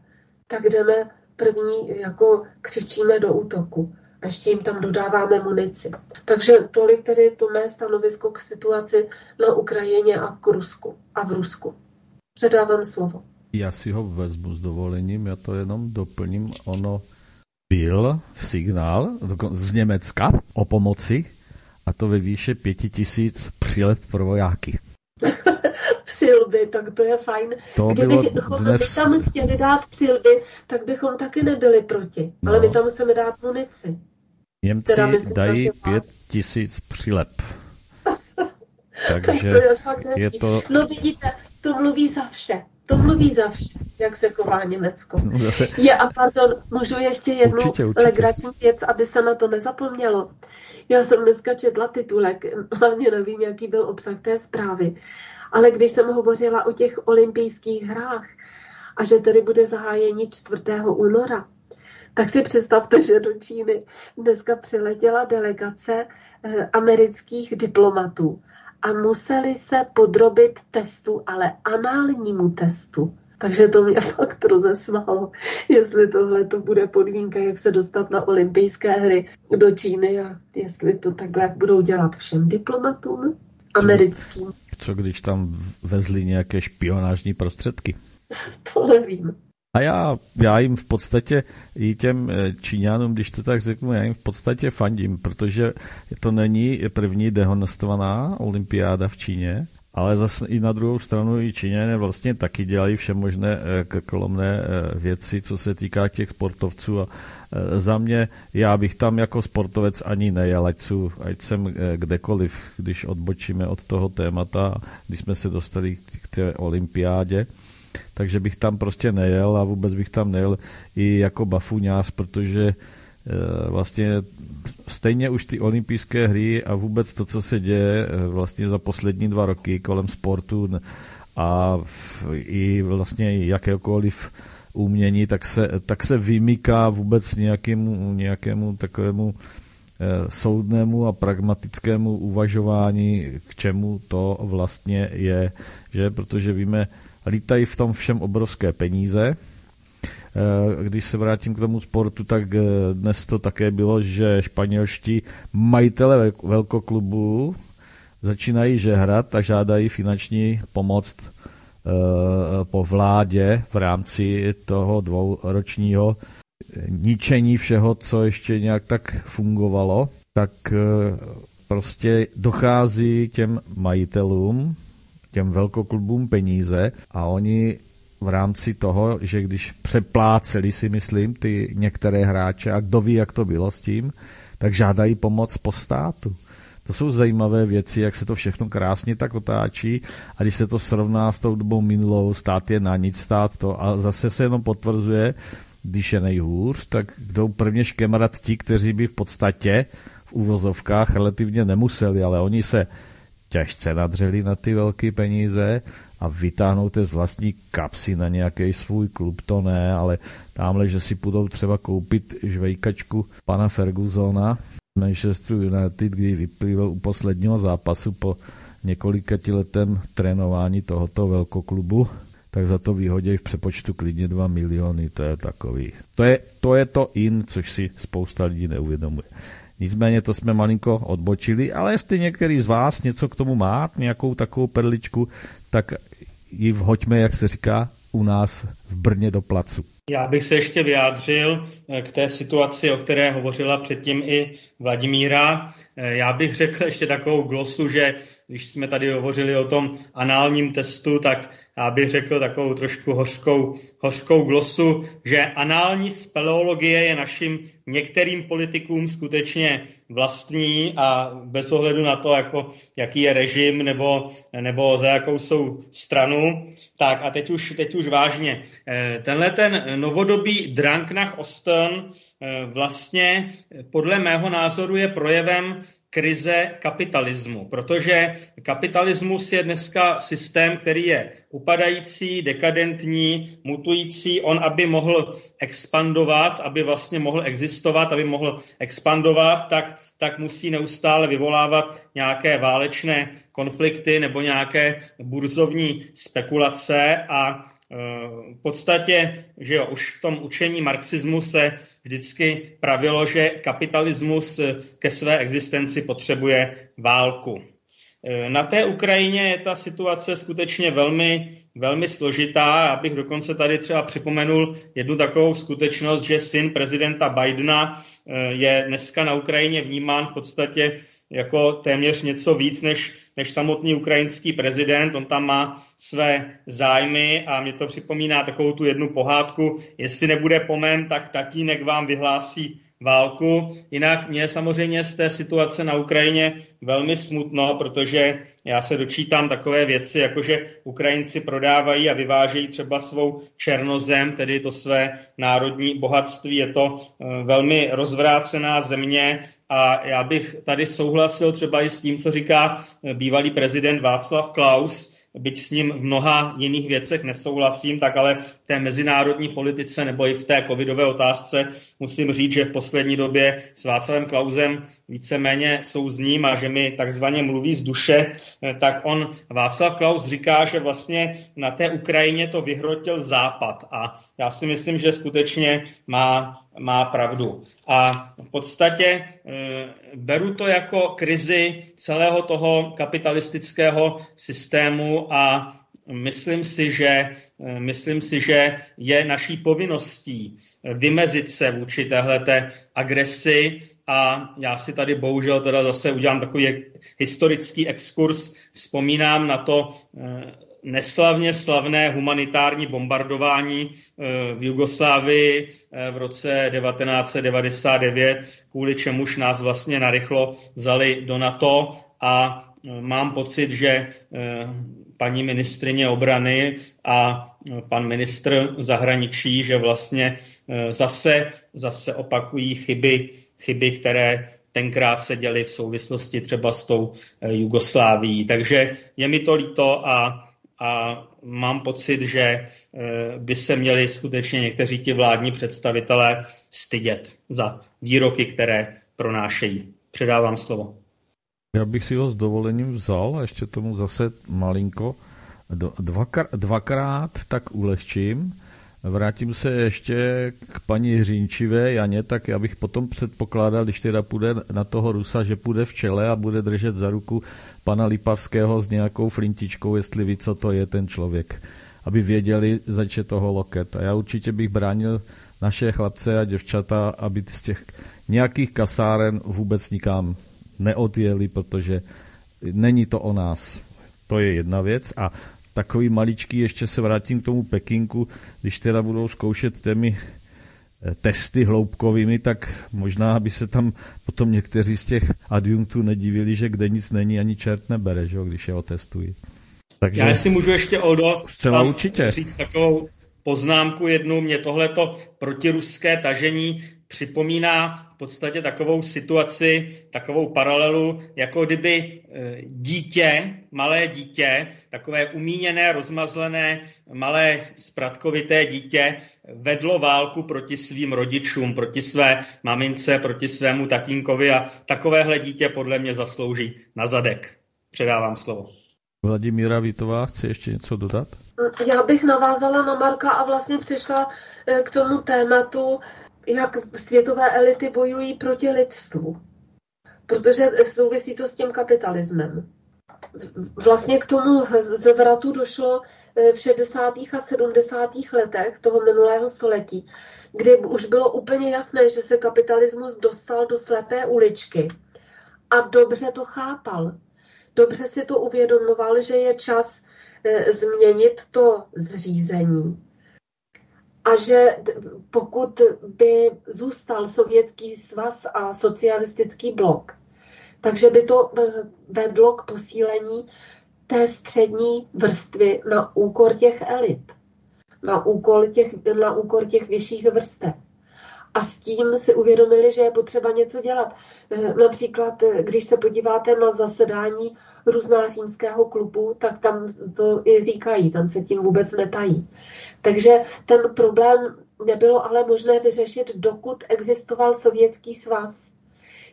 tak jdeme první, jako křičíme do útoku. A ještě jim tam dodáváme munici. Takže tolik tedy to mé stanovisko k situaci na Ukrajině a k Rusku a v Rusku. Předávám slovo. Já si ho vezmu s dovolením, já to jenom doplním. Ono byl signál z Německa o pomoci a to ve výše pěti tisíc přilep pro vojáky. [laughs] přilby, tak to je fajn. To Kdybychom dnes... tam chtěli dát přilby, tak bychom taky nebyli proti. No. Ale my tam chceme dát munici. Němci dají pět tisíc přilep. [laughs] Takže tak to je, fakt je to... No vidíte, to mluví za vše. To mluví za vše, jak se chová Německo. No, zase... Je a pardon, můžu ještě jednu určitě, určitě. legrační věc, aby se na to nezapomnělo. Já jsem dneska četla titulek, hlavně nevím, jaký byl obsah té zprávy, ale když jsem hovořila o těch olympijských hrách a že tedy bude zahájení 4. února, tak si představte, že do Číny dneska přiletěla delegace eh, amerických diplomatů a museli se podrobit testu, ale análnímu testu. Takže to mě fakt rozesmálo, jestli tohle to bude podmínka, jak se dostat na olympijské hry do Číny a jestli to takhle budou dělat všem diplomatům americkým. Co když tam vezli nějaké špionážní prostředky? [laughs] to nevím. A já, já jim v podstatě, i těm eh, Číňanům, když to tak řeknu, já jim v podstatě fandím, protože to není první dehonestovaná olympiáda v Číně, ale zase i na druhou stranu i Číňané vlastně taky dělají vše možné eh, krkolomné eh, věci, co se týká těch sportovců. A za mě, já bych tam jako sportovec ani nejel, ať, jsou, ať jsem kdekoliv, když odbočíme od toho témata, když jsme se dostali k té olympiádě, takže bych tam prostě nejel a vůbec bych tam nejel i jako bafuňář, protože e, vlastně stejně už ty olympijské hry a vůbec to, co se děje e, vlastně za poslední dva roky kolem sportu a i vlastně jakékoliv umění, tak se, tak se vymyká vůbec nějakému, nějakému takovému e, soudnému a pragmatickému uvažování, k čemu to vlastně je, že? Protože víme, lítají v tom všem obrovské peníze. Eh, když se vrátím k tomu sportu, tak eh, dnes to také bylo, že španělští majitele velkoklubu začínají žehrat a žádají finanční pomoc eh, po vládě v rámci toho dvouročního ničení všeho, co ještě nějak tak fungovalo, tak prostě dochází těm majitelům těm velkoklubům peníze a oni v rámci toho, že když přepláceli si myslím ty některé hráče a kdo ví, jak to bylo s tím, tak žádají pomoc po státu. To jsou zajímavé věci, jak se to všechno krásně tak otáčí a když se to srovná s tou dobou minulou, stát je na nic, stát to a zase se jenom potvrzuje, když je nejhůř, tak jdou prvně škemrat ti, kteří by v podstatě v úvozovkách relativně nemuseli, ale oni se těžce nadřeli na ty velké peníze a vytáhnout je z vlastní kapsy na nějaký svůj klub, to ne, ale tamhle, že si půjdou třeba koupit žvejkačku pana Fergusona Manchester United, kdy vyplýval u posledního zápasu po několika letem trénování tohoto velkoklubu, tak za to vyhodějí v přepočtu klidně 2 miliony, to je takový. To je, to je to in, což si spousta lidí neuvědomuje. Nicméně to jsme malinko odbočili, ale jestli některý z vás něco k tomu má, nějakou takovou perličku, tak ji vhoďme, jak se říká, u nás v Brně do placu. Já bych se ještě vyjádřil eh, k té situaci, o které hovořila předtím i Vladimíra. Eh, já bych řekl ještě takovou glosu, že když jsme tady hovořili o tom análním testu, tak já bych řekl takovou trošku hořkou, hořkou glosu, že anální speleologie je našim některým politikům skutečně vlastní a bez ohledu na to, jako, jaký je režim nebo, nebo za jakou jsou stranu. Tak a teď už, teď už vážně. Eh, tenhle ten novodobý Drunk nach Osten vlastně podle mého názoru je projevem krize kapitalismu, protože kapitalismus je dneska systém, který je upadající, dekadentní, mutující. On, aby mohl expandovat, aby vlastně mohl existovat, aby mohl expandovat, tak, tak musí neustále vyvolávat nějaké válečné konflikty nebo nějaké burzovní spekulace a v podstatě, že jo, už v tom učení marxismu se vždycky pravilo, že kapitalismus ke své existenci potřebuje válku. Eh, na té Ukrajině je ta situace skutečně velmi, velmi složitá. Já bych dokonce tady třeba připomenul jednu takovou skutečnost, že syn prezidenta Bidena eh, je dneska na Ukrajině vnímán v podstatě jako téměř něco víc než, než samotný ukrajinský prezident. On tam má své zájmy a mě to připomíná takovou tu jednu pohádku. Jestli nebude pomen, tak tatínek vám vyhlásí válku. Jinak mě samozřejmě z té situace na Ukrajině velmi smutno, protože já se dočítám takové věci, jako že Ukrajinci prodávají a vyvážejí třeba svou černozem, tedy to své národní bohatství. Je to eh, velmi rozvrácená země a já bych tady souhlasil třeba i s tím, co říká eh, bývalý prezident Václav Klaus, byť s ním v mnoha jiných věcech nesouhlasím, tak ale v té mezinárodní politice nebo i v té covidové otázce musím říct, že v poslední době s Václavem Klausem víceméně souzním a že mi takzvaně mluví z duše, tak on, Václav Klaus říká, že vlastně na té Ukrajině to vyhrotil Západ a já si myslím, že skutečně má, má pravdu. A v podstatě e, beru to jako krizi celého toho kapitalistického systému, a myslím si, že, myslím si, že je naší povinností vymezit se vůči téhleté agresi a já si tady bohužel teda zase udělám takový historický exkurs. Vzpomínám na to eh, neslavně slavné humanitární bombardování eh, v Jugoslávii eh, v roce 1999, kvůli čemuž nás vlastně narychlo vzali do NATO a mám pocit, že paní ministrině obrany a e, pan ministr zahraničí, že vlastně e, zase, zase opakují chyby, chyby, které tenkrát se děly v souvislosti třeba s tou e, Jugoslávií. Takže je mi to líto a, a mám pocit, že by se měli skutečně někteří ti vládní představitelé stydět za výroky, které pronášejí. Předávám slovo. Já bych si ho s dovolením vzal a ještě tomu zase malinko. Dvakr, dvakrát tak ulehčím. Vrátím se ještě k paní Hřínčivé Janě, tak já bych potom předpokládal, když teda půjde na toho Rusa, že půjde v čele a bude držet za ruku pana Lipavského s nějakou flintičkou, jestli ví, co to je ten člověk. Aby věděli, zač toho loket. A já určitě bych bránil naše chlapce a děvčata, aby z těch nějakých kasáren vůbec nikam neodjeli, protože není to o nás. To je jedna věc. A takový maličký, ještě se vrátím k tomu Pekinku, když teda budou zkoušet těmi eh, testy hloubkovými, tak možná by se tam potom někteří z těch adjunktů nedivili, že kde nic není, ani čert nebere, že, když je otestují. Takže... Já si můžu ještě, Oldo, tam určitě. říct takovou poznámku jednu. Mě tohleto protiruské tažení připomíná v podstatě takovou situaci, takovou paralelu, jako kdyby e, dítě, malé dítě, takové umíněné, rozmazlené, malé spratkovité dítě vedlo válku proti svým rodičům, proti své mamince, proti svému tatínkovi a takovéhle dítě podle mě zaslouží na zadek. Předávám slovo. Vladimíra Vítová chce ještě něco dodat? Já bych navázala na Marka a vlastně přišla e, k tomu tématu jak světové elity bojují proti lidstvu. Protože souvisí to s tím kapitalismem. Vlastně k tomu zvratu došlo eh, v 60. a 70. letech toho minulého století, kdy už bylo úplně jasné, že se kapitalismus dostal do slepé uličky a dobře to chápal. Dobře si to uvědomoval, že je čas eh, změnit to zřízení a že pokud by zůstal Sovětský svaz a socialistický blok, takže by to eh, vedlo k posílení té střední vrstvy na úkor těch elit, na úkor těch, na úkor těch vyšších vrstev. A s tím si uvědomili, že je potřeba něco dělat. Eh, například, eh, když se podíváte na zasedání různá římského klubu, tak tam to i říkají, tam se tím vůbec netají. Takže ten problém nebylo ale možné vyřešit, dokud existoval Sovětský svaz.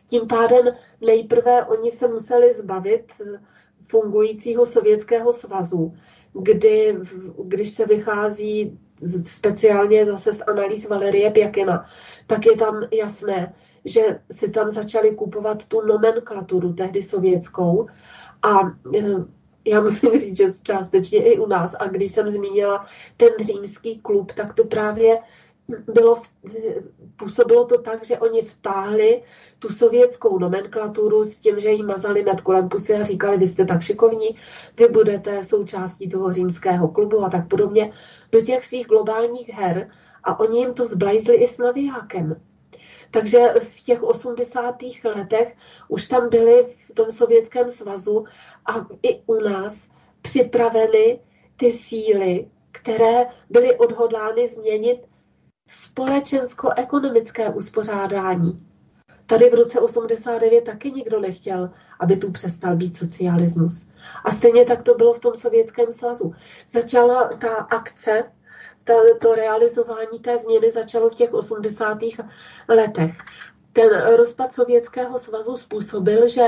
Tím pádem nejprve oni se museli zbavit eh, fungujícího Sovětského svazu, kdy, když se vychází speciálně zase z analýz Valerie Pěkina, tak je tam jasné, že si tam začali kupovat tu nomenklaturu, tehdy sovětskou. A e, já musím říct, že částečně i u nás. A když jsem zmínila ten římský klub, tak to právě bylo, působilo to tak, že oni vtáhli tu sovětskou nomenklaturu s tím, že jí mazali nad kolem pusy a říkali, vy jste tak šikovní, vy budete součástí toho římského klubu a tak podobně, do těch svých globálních her a oni jim to zblajzli i s navijákem. Takže v těch 80. letech už tam byly v tom Sovětském svazu a i u nás připraveny ty síly, které byly odhodlány změnit společensko-ekonomické uspořádání. Tady v roce 89 taky nikdo nechtěl, aby tu přestal být socialismus. A stejně tak to bylo v tom Sovětském svazu. Začala ta akce, ta, to realizování té změny začalo v těch 80. letech. Ten rozpad Sovětského svazu způsobil, že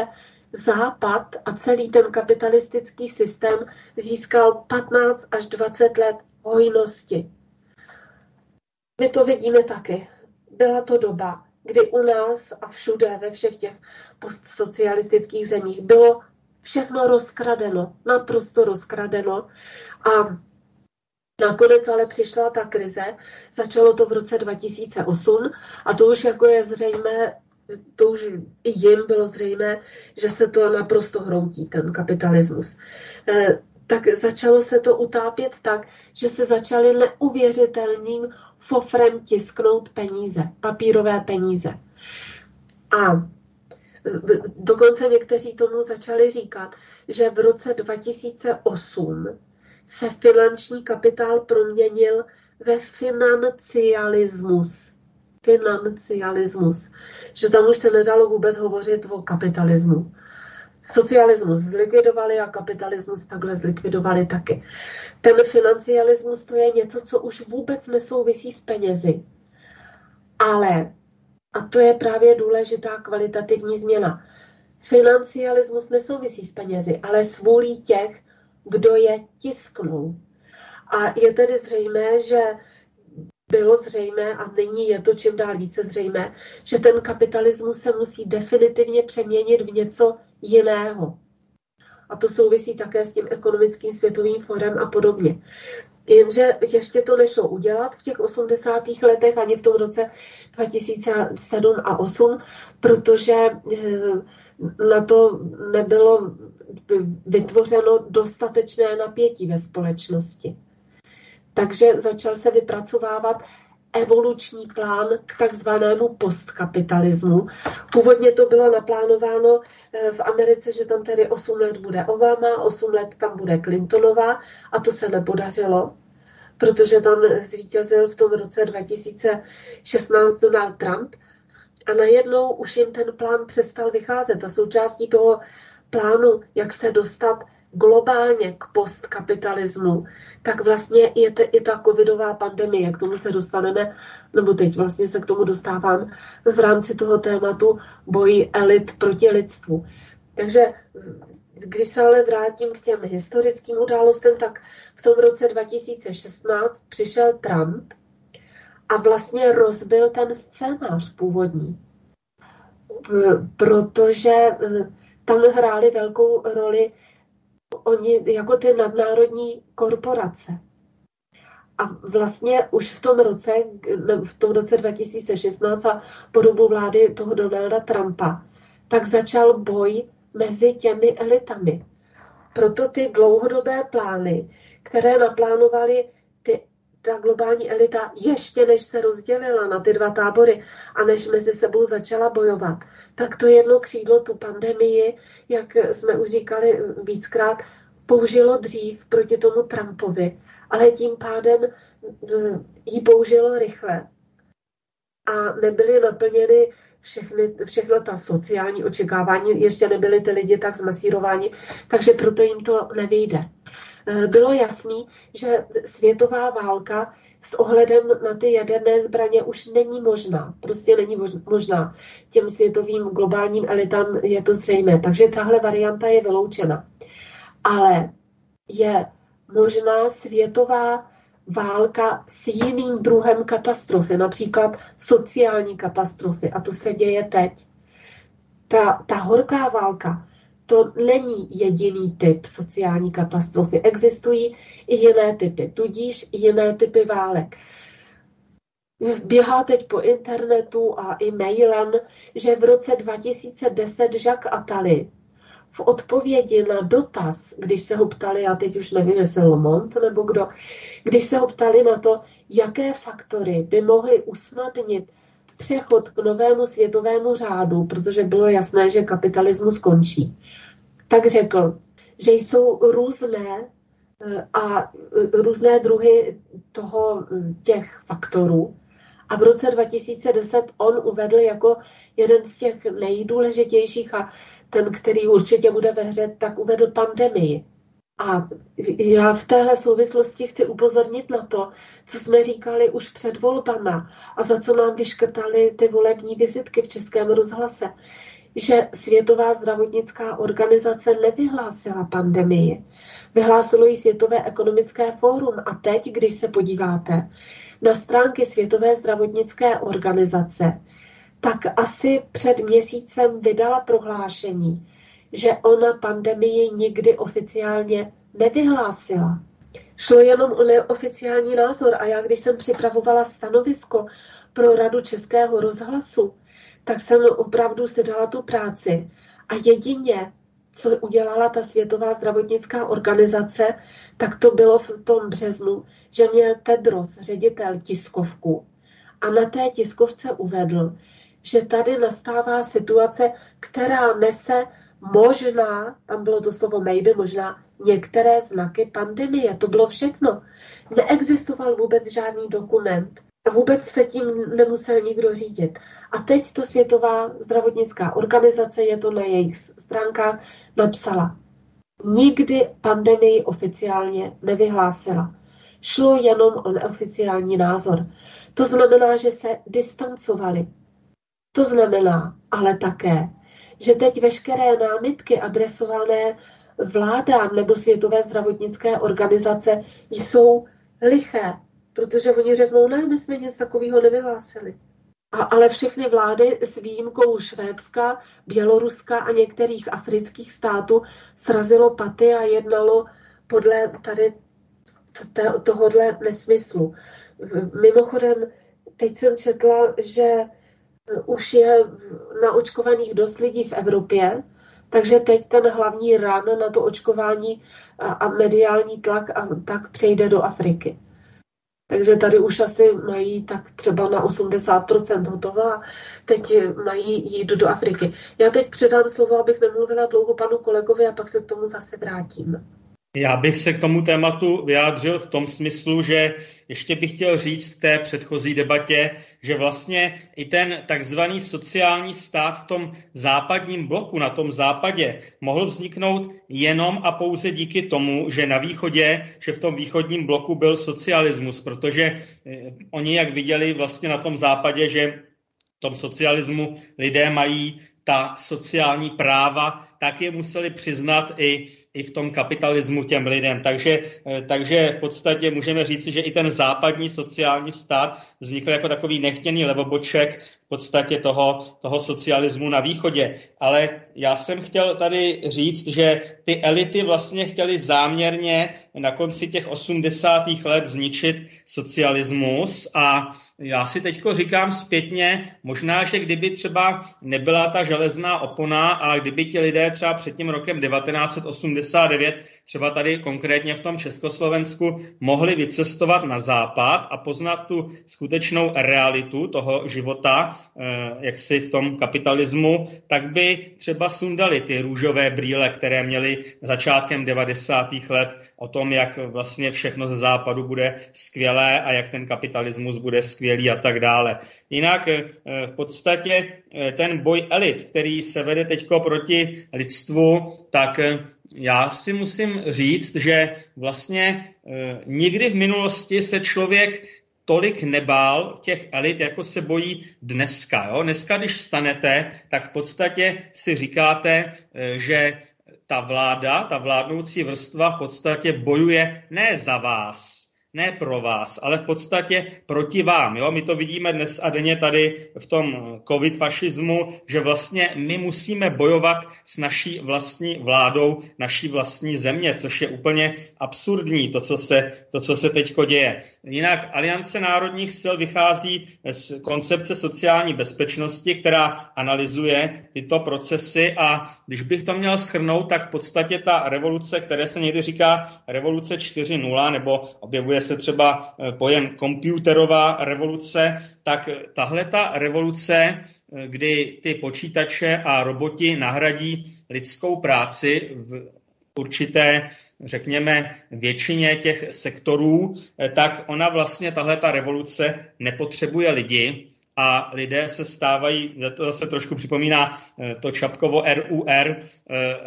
Západ a celý ten kapitalistický systém získal 15 až 20 let hojnosti. My to vidíme taky. Byla to doba, kdy u nás a všude, ve všech těch postsocialistických zemích bylo všechno rozkradeno, naprosto rozkradeno. A nakonec ale přišla ta krize, začalo to v roce 2008 a to už jako je zřejmé, to už i jim bylo zřejmé, že se to naprosto hroutí, ten kapitalismus. Eh, tak začalo se to utápět tak, že se začaly neuvěřitelným fofrem tisknout peníze, papírové peníze. A dokonce někteří tomu začali říkat, že v roce 2008 se finanční kapitál proměnil ve financialismus. Financialismus. Že tam už se nedalo vůbec hovořit o kapitalismu socialismus zlikvidovali a kapitalismus takhle zlikvidovali taky. Ten financialismus to je něco, co už vůbec nesouvisí s penězi. Ale, a to je právě důležitá kvalitativní změna, financialismus nesouvisí s penězi, ale s vůlí těch, kdo je tisknou. A je tedy zřejmé, že bylo zřejmé a nyní je to čím dál více zřejmé, že ten kapitalismus se musí definitivně přeměnit v něco jiného. A to souvisí také s tím ekonomickým světovým forem a podobně. Jenže ještě to nešlo udělat v těch 80. letech ani v tom roce 2007 a 2008, protože eh, na to nebylo vytvořeno dostatečné napětí ve společnosti. Takže začal se vypracovávat evoluční plán k takzvanému postkapitalismu. Původně to bylo naplánováno eh, v Americe, že tam tedy 8 let bude Obama, 8 let tam bude Clintonová a to se nepodařilo, protože tam zvítězil v tom roce 2016 Donald Trump a najednou už jim ten plán přestal vycházet a součástí toho plánu, jak se dostat globálně k postkapitalismu, tak vlastně je te, i ta covidová pandemie, k tomu se dostaneme, nebo teď vlastně se k tomu dostávám v rámci toho tématu boj elit proti lidstvu. Takže když se ale vrátím k těm historickým událostem, tak v tom roce 2016 přišel Trump a vlastně rozbil ten scénář původní. Protože eh, tam hrály velkou roli oni jako ty nadnárodní korporace. A vlastně už v tom roce, v tom roce 2016 a po dobu vlády toho Donalda Trumpa, tak začal boj mezi těmi elitami. Proto ty dlouhodobé plány, které naplánovaly ty, ta globální elita ještě než se rozdělila na ty dva tábory a než mezi sebou začala bojovat, tak to jedno křídlo tu pandemii, jak jsme už říkali víckrát, použilo dřív proti tomu Trumpovi, ale tím pádem mm, ji použilo rychle. A nebyly naplněny všechny, všechno ta sociální očekávání, ještě nebyly ty lidi tak zmasírováni, takže proto jim to nevyjde. E, bylo jasný, že světová válka s ohledem na ty jaderné zbraně už není možná. Prostě není možná. Těm světovým globálním elitám je to zřejmé. Takže tahle varianta je vyloučena. Ale je možná světová válka s jiným druhem katastrofy, například sociální katastrofy. A to se děje teď. Ta, ta horká válka, to není jediný typ sociální katastrofy. Existují i jiné typy, tudíž jiné typy válek. Běhá teď po internetu a i mailem, že v roce 2010 Jacques Attali v odpovědi na dotaz, když se ho ptali, já teď už nevím, jestli Lomont nebo kdo, když se ho ptali na to, jaké faktory by mohly usnadnit přechod k novému světovému řádu, protože bylo jasné, že kapitalismus končí, tak řekl, že jsou různé eh, a různé druhy toho, těch faktorů. A v roce 2010 on uvedl jako jeden z těch nejdůležitějších a ten, který určitě bude ve hře, tak uvedl pandemii. A já v téhle souvislosti chci upozornit na to, co jsme říkali už před volbama a za co nám vyškrtali ty volební vizitky v Českém rozhlase, že Světová zdravotnická organizace nevyhlásila pandemii. Vyhlásilo ji Světové ekonomické fórum a teď, když se podíváte na stránky Světové zdravotnické organizace, tak asi před měsícem vydala prohlášení, že ona pandemii nikdy oficiálně nevyhlásila. Šlo jenom o neoficiální názor a já, když jsem připravovala stanovisko pro Radu Českého rozhlasu, tak jsem opravdu si dala tu práci a jedině, co udělala ta Světová zdravotnická organizace, tak to bylo v tom březnu, že měl Tedros, ředitel tiskovku, a na té tiskovce uvedl, že tady nastává situace, která nese možná, tam bylo to slovo maybe, možná některé znaky pandemie. To bylo všechno. Neexistoval vůbec žádný dokument. Vůbec se tím nemusel nikdo řídit. A teď to Světová zdravotnická organizace, je to na jejich stránkách, napsala. Nikdy pandemii oficiálně nevyhlásila. Šlo jenom o neoficiální názor. To znamená, že se distancovali to znamená ale také, že teď veškeré námitky adresované vládám nebo Světové zdravotnické organizace jsou liché, protože oni řeknou, ne, my jsme nic takového nevyhlásili. A, ale všechny vlády s výjimkou Švédska, Běloruska a některých afrických států srazilo paty a jednalo podle tady tohohle nesmyslu. Mimochodem, teď jsem četla, že už je naočkovaných dost lidí v Evropě, takže teď ten hlavní rán na to očkování a mediální tlak a tak přejde do Afriky. Takže tady už asi mají tak třeba na 80% hotovo a teď mají jít do Afriky. Já teď předám slovo, abych nemluvila dlouho panu kolegovi a pak se k tomu zase vrátím. Já bych se k tomu tématu vyjádřil v tom smyslu, že ještě bych chtěl říct k té předchozí debatě, že vlastně i ten takzvaný sociální stát v tom západním bloku, na tom západě, mohl vzniknout jenom a pouze díky tomu, že na východě, že v tom východním bloku byl socialismus, protože eh, oni, jak viděli vlastně na tom západě, že v tom socialismu lidé mají ta sociální práva, tak je museli přiznat i, i v tom kapitalismu těm lidem. Takže, eh, takže v podstatě můžeme říci, že i ten západní sociální stát vznikl jako takový nechtěný levoboček v podstatě toho, toho socialismu na východě. Ale já jsem chtěl tady říct, že ty elity vlastně chtěly záměrně na konci těch 80. let zničit socialismus a já si teďko říkám zpětně, možná, že kdyby třeba nebyla ta železná opona a kdyby ti lidé třeba před tím rokem 1989, třeba tady konkrétně v tom Československu, mohli vycestovat na západ a poznat tu skutečnou realitu toho života, eh, jak si v tom kapitalismu, tak by třeba sundali ty růžové brýle, které měli začátkem 90. let o tom, jak vlastně všechno ze západu bude skvělé a jak ten kapitalismus bude skvělý a tak dále. Jinak eh, v podstatě eh, ten boj elit, který se vede teď proti lidstvu, tak já si musím říct, že vlastně nikdy v minulosti se člověk tolik nebál těch elit, jako se bojí dneska. Jo? Dneska, když vstanete, tak v podstatě si říkáte, že ta vláda, ta vládnoucí vrstva v podstatě bojuje ne za vás, ne pro vás, ale v podstatě proti vám. Jo? My to vidíme dnes a denně tady v tom covid fašismu, že vlastně my musíme bojovat s naší vlastní vládou, naší vlastní země, což je úplně absurdní, to, co se, to, co se teď děje. Jinak Aliance národních sil vychází z koncepce sociální bezpečnosti, která analyzuje tyto procesy a když bych to měl schrnout, tak v podstatě ta revoluce, které se někdy říká revoluce 4.0 nebo objevuje se třeba eh, pojem komputerová revoluce, tak tahle ta revoluce, eh, kdy ty počítače a roboti nahradí lidskou práci v určité, řekněme, většině těch sektorů, eh, tak ona vlastně, tahle ta revoluce nepotřebuje lidi, a lidé se stávají, to zase trošku připomíná eh, to Čapkovo RUR, eh,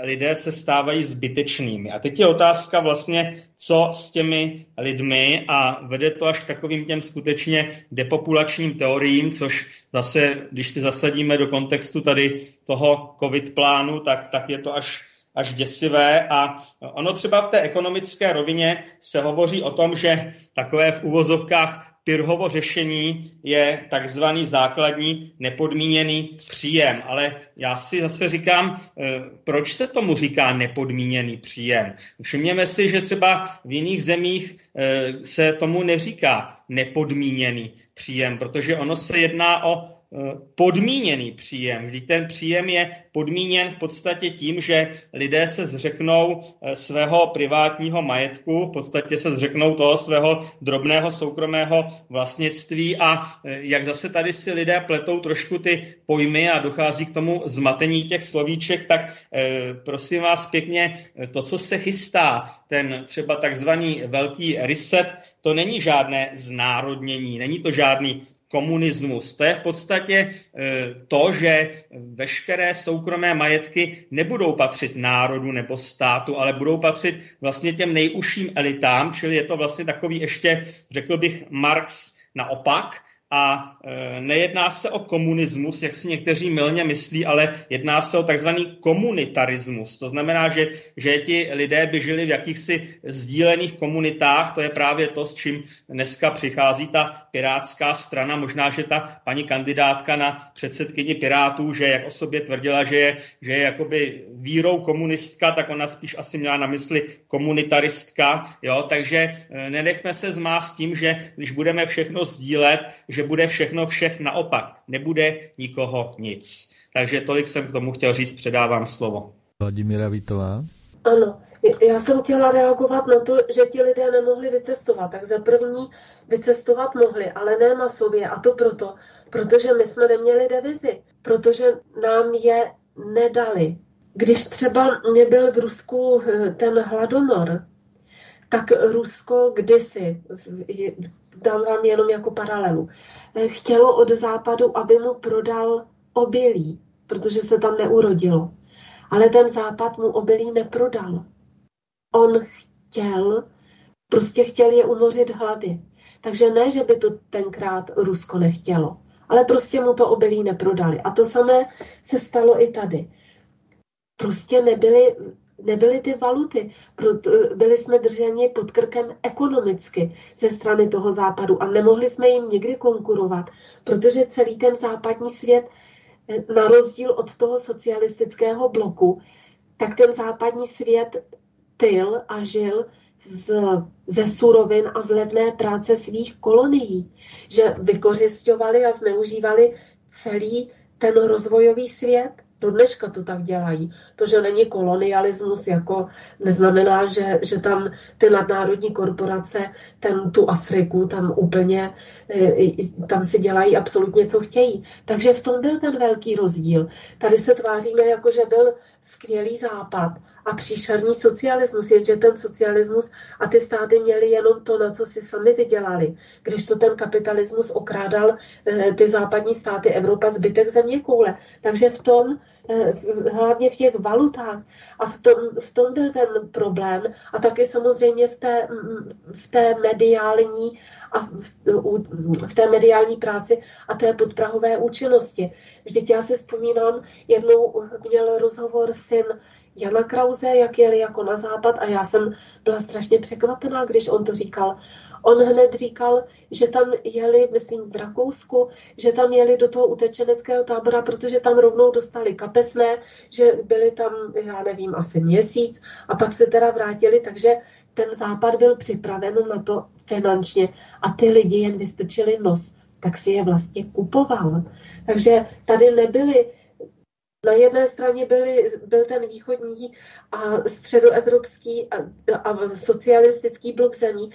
lidé se stávají zbytečnými. A teď je otázka vlastně, co s těmi lidmi a vede to až k takovým těm skutečně depopulačním teoriím, což zase, když si zasadíme do kontextu tady toho covid plánu, tak, tak je to až až děsivé a ono třeba v té ekonomické rovině se hovoří o tom, že takové v uvozovkách Pyrhovo řešení je takzvaný základní nepodmíněný příjem. Ale já si zase říkám, eh, proč se tomu říká nepodmíněný příjem? Všimněme si, že třeba v jiných zemích eh, se tomu neříká nepodmíněný příjem, protože ono se jedná o podmíněný příjem. Vždyť ten příjem je podmíněn v podstatě tím, že lidé se zřeknou eh, svého privátního majetku, v podstatě se zřeknou toho svého drobného soukromého vlastnictví a eh, jak zase tady si lidé pletou trošku ty pojmy a dochází k tomu zmatení těch slovíček, tak eh, prosím vás pěkně, to, co se chystá, ten třeba takzvaný velký reset, to není žádné znárodnění, není to žádný komunismus. To je v podstatě e, to, že veškeré soukromé majetky nebudou patřit národu nebo státu, ale budou patřit vlastně těm nejužším elitám, čili je to vlastně takový ještě, řekl bych, Marx naopak, a e, nejedná se o komunismus, jak si někteří milně myslí, ale jedná se o takzvaný komunitarismus. To znamená, že, že ti lidé by žili v jakýchsi sdílených komunitách, to je právě to, s čím dneska přichází ta pirátská strana. Možná, že ta paní kandidátka na předsedkyni pirátů, že jak o sobě tvrdila, že je, že je jakoby vírou komunistka, tak ona spíš asi měla na mysli komunitaristka. Jo? Takže e, nenechme se zmást tím, že když budeme všechno sdílet, že že bude všechno všech naopak. Nebude nikoho nic. Takže tolik jsem k tomu chtěl říct, předávám slovo. Vladimíra Vítová. Ano, já jsem chtěla reagovat na to, že ti lidé nemohli vycestovat. Tak za první vycestovat mohli, ale ne masově. A to proto, protože my jsme neměli devizi, protože nám je nedali. Když třeba mě byl v Rusku eh, ten hladomor, tak Rusko kdysi, dám vám jenom jako paralelu, eh, chtělo od západu, aby mu prodal obilí, protože se tam neurodilo. Ale ten západ mu obilí neprodal. On chtěl, prostě chtěl je umořit hlady. Takže ne, že by to tenkrát Rusko nechtělo, ale prostě mu to obilí neprodali. A to samé se stalo i tady. Prostě nebyly nebyly ty valuty. Byli jsme drženi pod krkem ekonomicky ze strany toho západu a nemohli jsme jim nikdy konkurovat, protože celý ten západní svět, eh, na rozdíl od toho socialistického bloku, tak ten západní svět tyl a žil z, ze surovin a z levné práce svých kolonií, že vykořišťovali a zneužívali celý ten rozvojový svět do dneška to tak dělají. To, že není kolonialismus, jako neznamená, že, že tam ty nadnárodní korporace ten, tu Afriku tam úplně, tam si dělají absolutně, co chtějí. Takže v tom byl ten velký rozdíl. Tady se tváříme jako, že byl skvělý západ a příšerný socialismus, je, že ten socialismus a ty státy měly jenom to, na co si sami vydělali, když to ten kapitalismus okrádal eh, ty západní státy Evropa zbytek země koule. Takže v tom, eh, hlavně v těch valutách a v tom, v tom byl ten problém a taky samozřejmě v té, v té mediální a v, v té mediální práci a té podprahové účinnosti. Vždyť já si vzpomínám, jednou měl rozhovor syn Jana Krause, jak jeli jako na západ a já jsem byla strašně překvapená, když on to říkal. On hned říkal, že tam jeli, myslím v Rakousku, že tam jeli do toho utečeneckého tábora, protože tam rovnou dostali kapesné, že byli tam, já nevím, asi měsíc a pak se teda vrátili, takže ten západ byl připraven na to finančně a ty lidi jen vystrčili nos, tak si je vlastně kupoval. Takže tady nebyly na jedné straně byly, byl ten východní a středoevropský a, a socialistický blok zemí,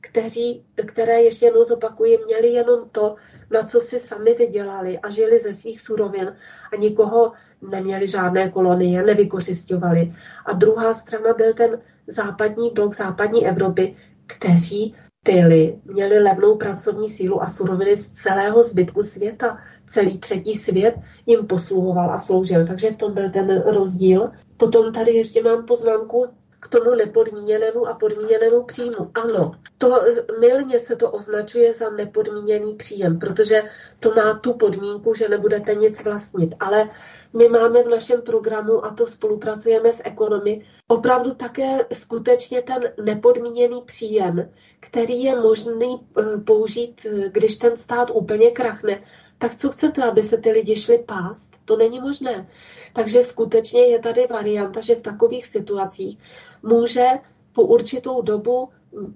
kteří, které ještě jednou zopakuji, měli jenom to, na co si sami vydělali a žili ze svých surovin a nikoho neměli žádné kolonie, nevykořišťovali. A druhá strana byl ten západní blok západní Evropy, kteří tyly měli levnou pracovní sílu a suroviny z celého zbytku světa. Celý třetí svět jim posluhoval a sloužil, takže v tom byl ten rozdíl. Potom tady ještě mám poznámku k tomu nepodmíněnému a podmíněnému příjmu. Ano, to milně se to označuje za nepodmíněný příjem, protože to má tu podmínku, že nebudete nic vlastnit. Ale my máme v našem programu, a to spolupracujeme s ekonomy, opravdu také skutečně ten nepodmíněný příjem, který je možný eh, použít, eh, když ten stát úplně krachne. Tak co chcete, aby se ty lidi šli pást? To není možné. Takže skutečně je tady varianta, že v takových situacích může po určitou dobu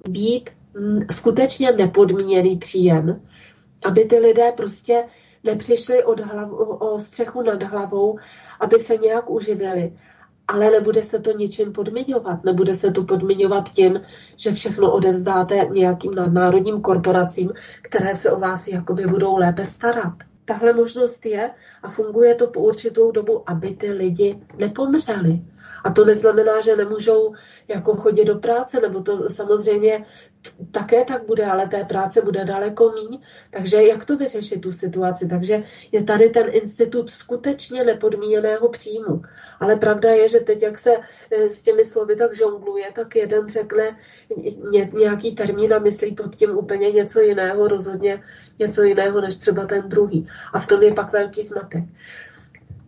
být skutečně nepodmíněný příjem, aby ty lidé prostě nepřišli od hlavu, o střechu nad hlavou, aby se nějak uživili. Ale nebude se to ničím podmiňovat. Nebude se to podmiňovat tím, že všechno odevzdáte nějakým nadnárodním korporacím, které se o vás jakoby budou lépe starat tahle možnost je a funguje to po určitou dobu, aby ty lidi nepomřeli. A to neznamená, že nemůžou jako chodit do práce, nebo to samozřejmě také tak bude, ale té práce bude daleko míň. Takže jak to vyřešit tu situaci? Takže je tady ten institut skutečně nepodmíněného příjmu. Ale pravda je, že teď, jak se eh, s těmi slovy tak žongluje, tak jeden řekne nějaký termín a myslí pod tím úplně něco jiného, rozhodně něco jiného než třeba ten druhý. A v tom je pak velký zmatek.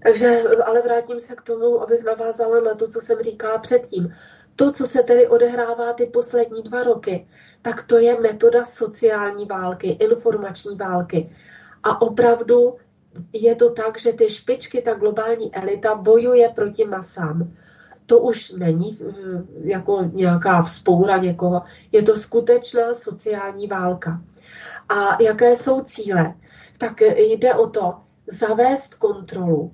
Takže, ale vrátím se k tomu, abych navázala na to, co jsem říkala předtím. To, co se tedy odehrává ty poslední dva roky, tak to je metoda sociální války, informační války. A opravdu je to tak, že ty špičky, ta globální elita bojuje proti masám. To už není hm, jako nějaká vzpoura někoho, je to skutečná sociální válka. A jaké jsou cíle? Tak jde o to zavést kontrolu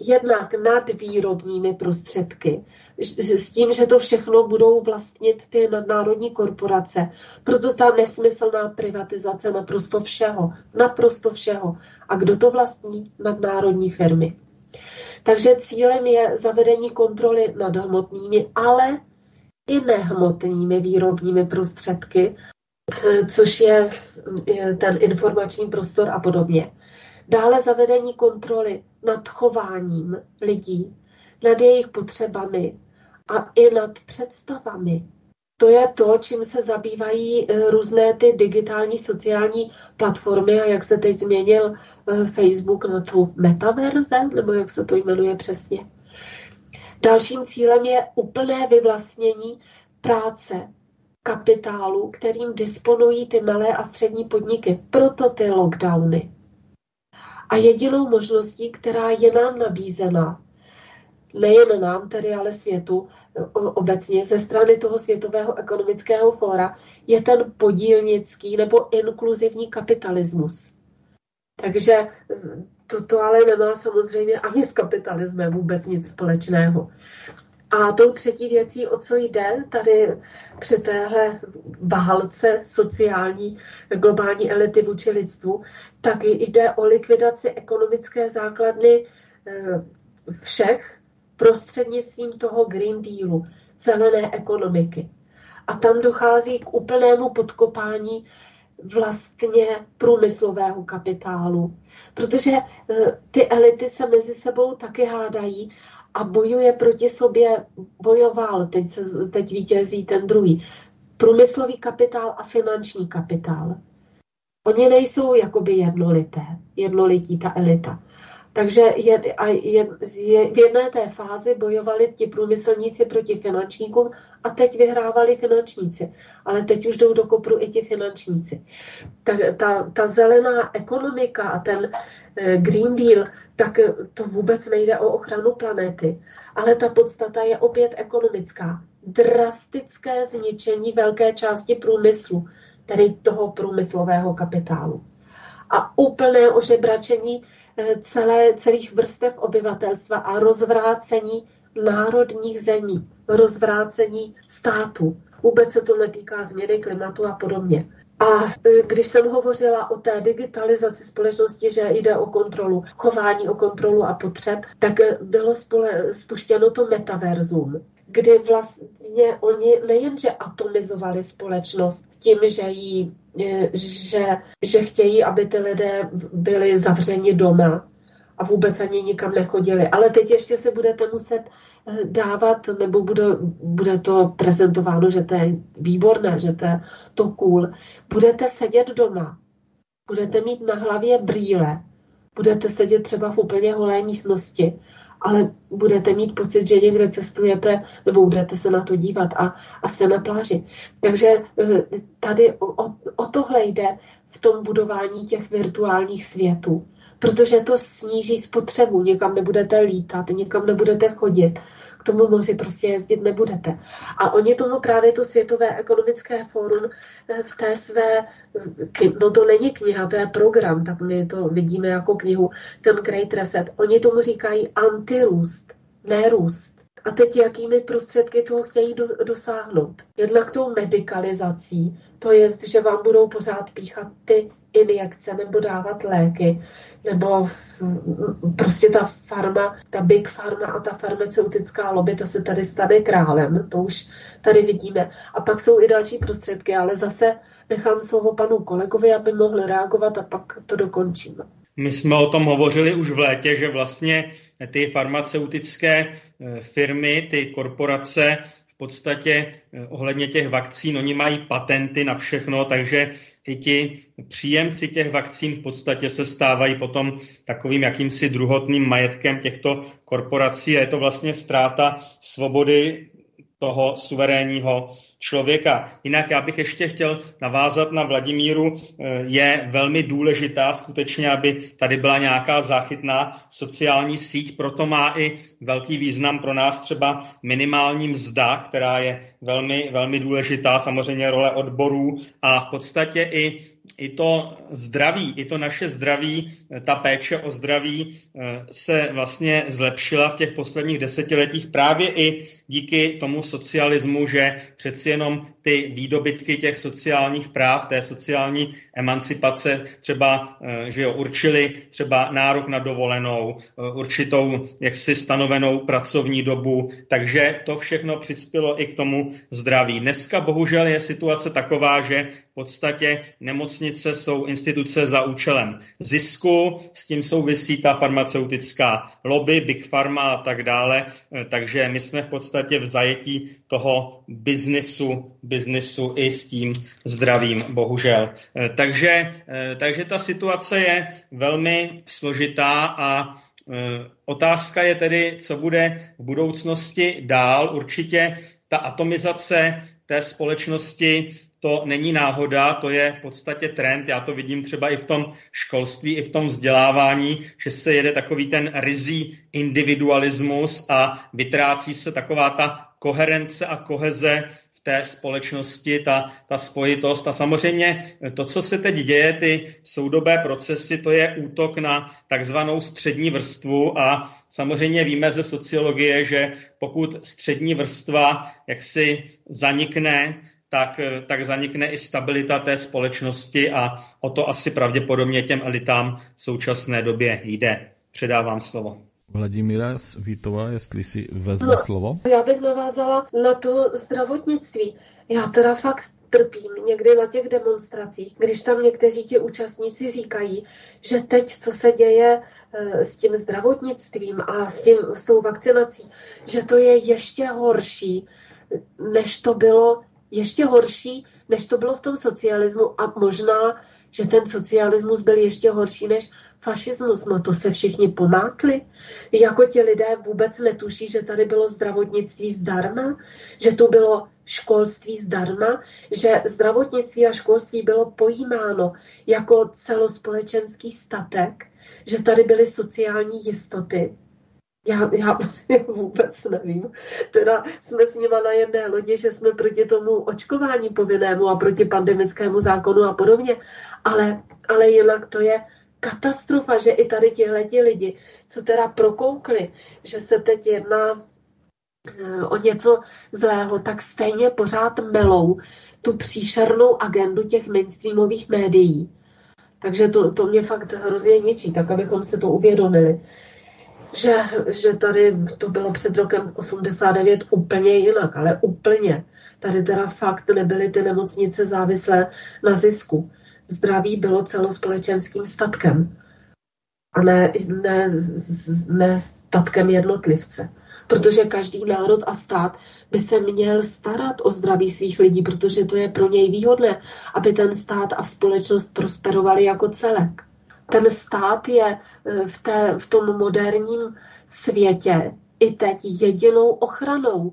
jednak nad výrobními prostředky, s tím, že to všechno budou vlastnit ty nadnárodní korporace. Proto ta nesmyslná privatizace naprosto všeho, naprosto všeho. A kdo to vlastní? Nadnárodní firmy. Takže cílem je zavedení kontroly nad hmotnými, ale i nehmotnými výrobními prostředky, což je ten informační prostor a podobně. Dále zavedení kontroly nad chováním lidí, nad jejich potřebami a i nad představami. To je to, čím se zabývají eh, různé ty digitální sociální platformy a jak se teď změnil eh, Facebook na tu metaverze, nebo jak se to jmenuje přesně. Dalším cílem je úplné vyvlastnění práce, kapitálu, kterým disponují ty malé a střední podniky. Proto ty lockdowny. A jedinou možností, která je nám nabízena, nejen nám tedy, ale světu obecně ze strany toho Světového ekonomického fóra, je ten podílnický nebo inkluzivní kapitalismus. Takže toto ale nemá samozřejmě ani s kapitalismem vůbec nic společného. A tou třetí věcí, o co jde tady při téhle válce sociální globální elity vůči lidstvu, tak jde o likvidaci ekonomické základny eh, všech prostřednictvím toho Green Dealu, zelené ekonomiky. A tam dochází k úplnému podkopání vlastně průmyslového kapitálu, protože eh, ty elity se mezi sebou taky hádají a bojuje proti sobě, bojoval, teď, se, teď vítězí ten druhý. průmyslový kapitál a finanční kapitál. Oni nejsou jakoby jednolité, jednolití ta elita. Takže je, a je, je, v jedné té fázi bojovali ti průmyslníci proti finančníkům a teď vyhrávali finančníci. Ale teď už jdou do kopru i ti finančníci. Ta, ta, ta zelená ekonomika a ten eh, Green Deal, tak to vůbec nejde o ochranu planety. Ale ta podstata je opět ekonomická. Drastické zničení velké části průmyslu, tedy toho průmyslového kapitálu. A úplné ožebračení Eh, celé, celých vrstev obyvatelstva a rozvrácení národních zemí, rozvrácení států. Vůbec se to netýká změny klimatu a podobně. A eh, když jsem hovořila o té digitalizaci společnosti, že jde o kontrolu, chování, o kontrolu a potřeb, tak eh, bylo spole, spuštěno to metaverzum, kdy vlastně oni nejenže atomizovali společnost tím, že ji že, že chtějí, aby ty lidé byli zavřeni doma a vůbec ani nikam nechodili. Ale teď ještě se budete muset eh, dávat, nebo bude, bude to prezentováno, že to je výborné, že to je to cool. Budete sedět doma, budete mít na hlavě brýle, budete sedět třeba v úplně holé místnosti ale budete mít pocit, že někde cestujete nebo budete se na to dívat a, a jste na pláži. Takže eh, tady o, o tohle jde v tom budování těch virtuálních světů, protože to sníží spotřebu, někam nebudete lítat, někam nebudete chodit, tomu moři prostě jezdit nebudete. A oni tomu právě to Světové ekonomické fórum eh, v té své, no to není kniha, to je program, tak my to vidíme jako knihu, ten Great Reset. Oni tomu říkají antirůst, nerůst. A teď jakými prostředky toho chtějí do, dosáhnout? Jednak tou medicalizací, to je, že vám budou pořád píchat ty injekce nebo dávat léky, nebo prostě ta farma, ta big farma a ta farmaceutická lobby, ta se tady stane králem, to už tady vidíme. A pak jsou i další prostředky, ale zase nechám slovo panu kolegovi, aby mohl reagovat a pak to dokončím. My jsme o tom hovořili už v létě, že vlastně ty farmaceutické eh, firmy, ty korporace v podstatě eh, ohledně těch vakcín, oni mají patenty na všechno, takže i ti příjemci těch vakcín v podstatě se stávají potom takovým jakýmsi druhotným majetkem těchto korporací a je to vlastně ztráta svobody toho suverénního člověka. Jinak já bych ještě chtěl navázat na Vladimíru. Eh, je velmi důležitá skutečně, aby tady byla nějaká záchytná sociální síť, proto má i velký význam pro nás třeba minimální mzda, která je velmi, velmi důležitá, samozřejmě role odborů a v podstatě i i to zdraví, i to naše zdraví, ta péče o zdraví eh, se vlastně zlepšila v těch posledních desetiletích právě i díky tomu socialismu, že přeci jenom ty výdobytky těch sociálních práv, té sociální emancipace třeba, eh, že jo, určili třeba nárok na dovolenou, eh, určitou jaksi stanovenou pracovní dobu, takže to všechno přispělo i k tomu zdraví. Dneska bohužel je situace taková, že v podstatě nemocnice jsou instituce za účelem zisku, s tím souvisí ta farmaceutická lobby, Big Pharma a tak dále, eh, takže my jsme v podstatě v zajetí toho biznisu, biznisu i s tím zdravím, bohužel. Eh, takže, eh, takže ta situace je velmi složitá a Otázka je tedy, co bude v budoucnosti dál. Určitě ta atomizace té společnosti, to není náhoda, to je v podstatě trend. Já to vidím třeba i v tom školství, i v tom vzdělávání, že se jede takový ten rizí individualismus a vytrácí se taková ta koherence a koheze v té společnosti, ta, ta spojitost. A samozřejmě to, co se teď děje, ty soudobé procesy, to je útok na takzvanou střední vrstvu a samozřejmě víme ze sociologie, že pokud střední vrstva jaksi zanikne, tak, tak zanikne i stabilita té společnosti a o to asi pravděpodobně těm elitám v současné době jde. Předávám slovo. Vladimíra Vítova, jestli si vezme no, slovo. Já bych navázala na to zdravotnictví. Já teda fakt trpím někdy na těch demonstracích, když tam někteří ti účastníci říkají, že teď, co se děje eh, s tím zdravotnictvím a s, tím, s tou vakcinací, že to je ještě horší, než to bylo ještě horší, než to bylo v tom socialismu a možná, že ten socialismus byl ještě horší než fašismus. No to se všichni pomátli. Jako ti lidé vůbec netuší, že tady bylo zdravotnictví zdarma, že tu bylo školství zdarma, že zdravotnictví a školství bylo pojímáno jako celospolečenský statek, že tady byly sociální jistoty, já, já [laughs] vůbec nevím. Teda jsme s nima na jedné lodi, že jsme proti tomu očkování povinnému a proti pandemickému zákonu a podobně. Ale, ale jinak to je katastrofa, že i tady tihleti lidi, co teda prokoukli, že se teď jedná eh, o něco zlého, tak stejně pořád melou tu příšernou agendu těch mainstreamových médií. Takže to, to mě fakt hrozně ničí, tak abychom se to uvědomili že, že tady to bylo před rokem 89 úplně jinak, ale úplně. Tady teda fakt nebyly ty nemocnice závislé na zisku. Zdraví bylo celospolečenským statkem a ne, ne, ne statkem jednotlivce. Protože každý národ a stát by se měl starat o zdraví svých lidí, protože to je pro něj výhodné, aby ten stát a společnost prosperovali jako celek ten stát je e, v, té, v tom moderním světě i teď jedinou ochranou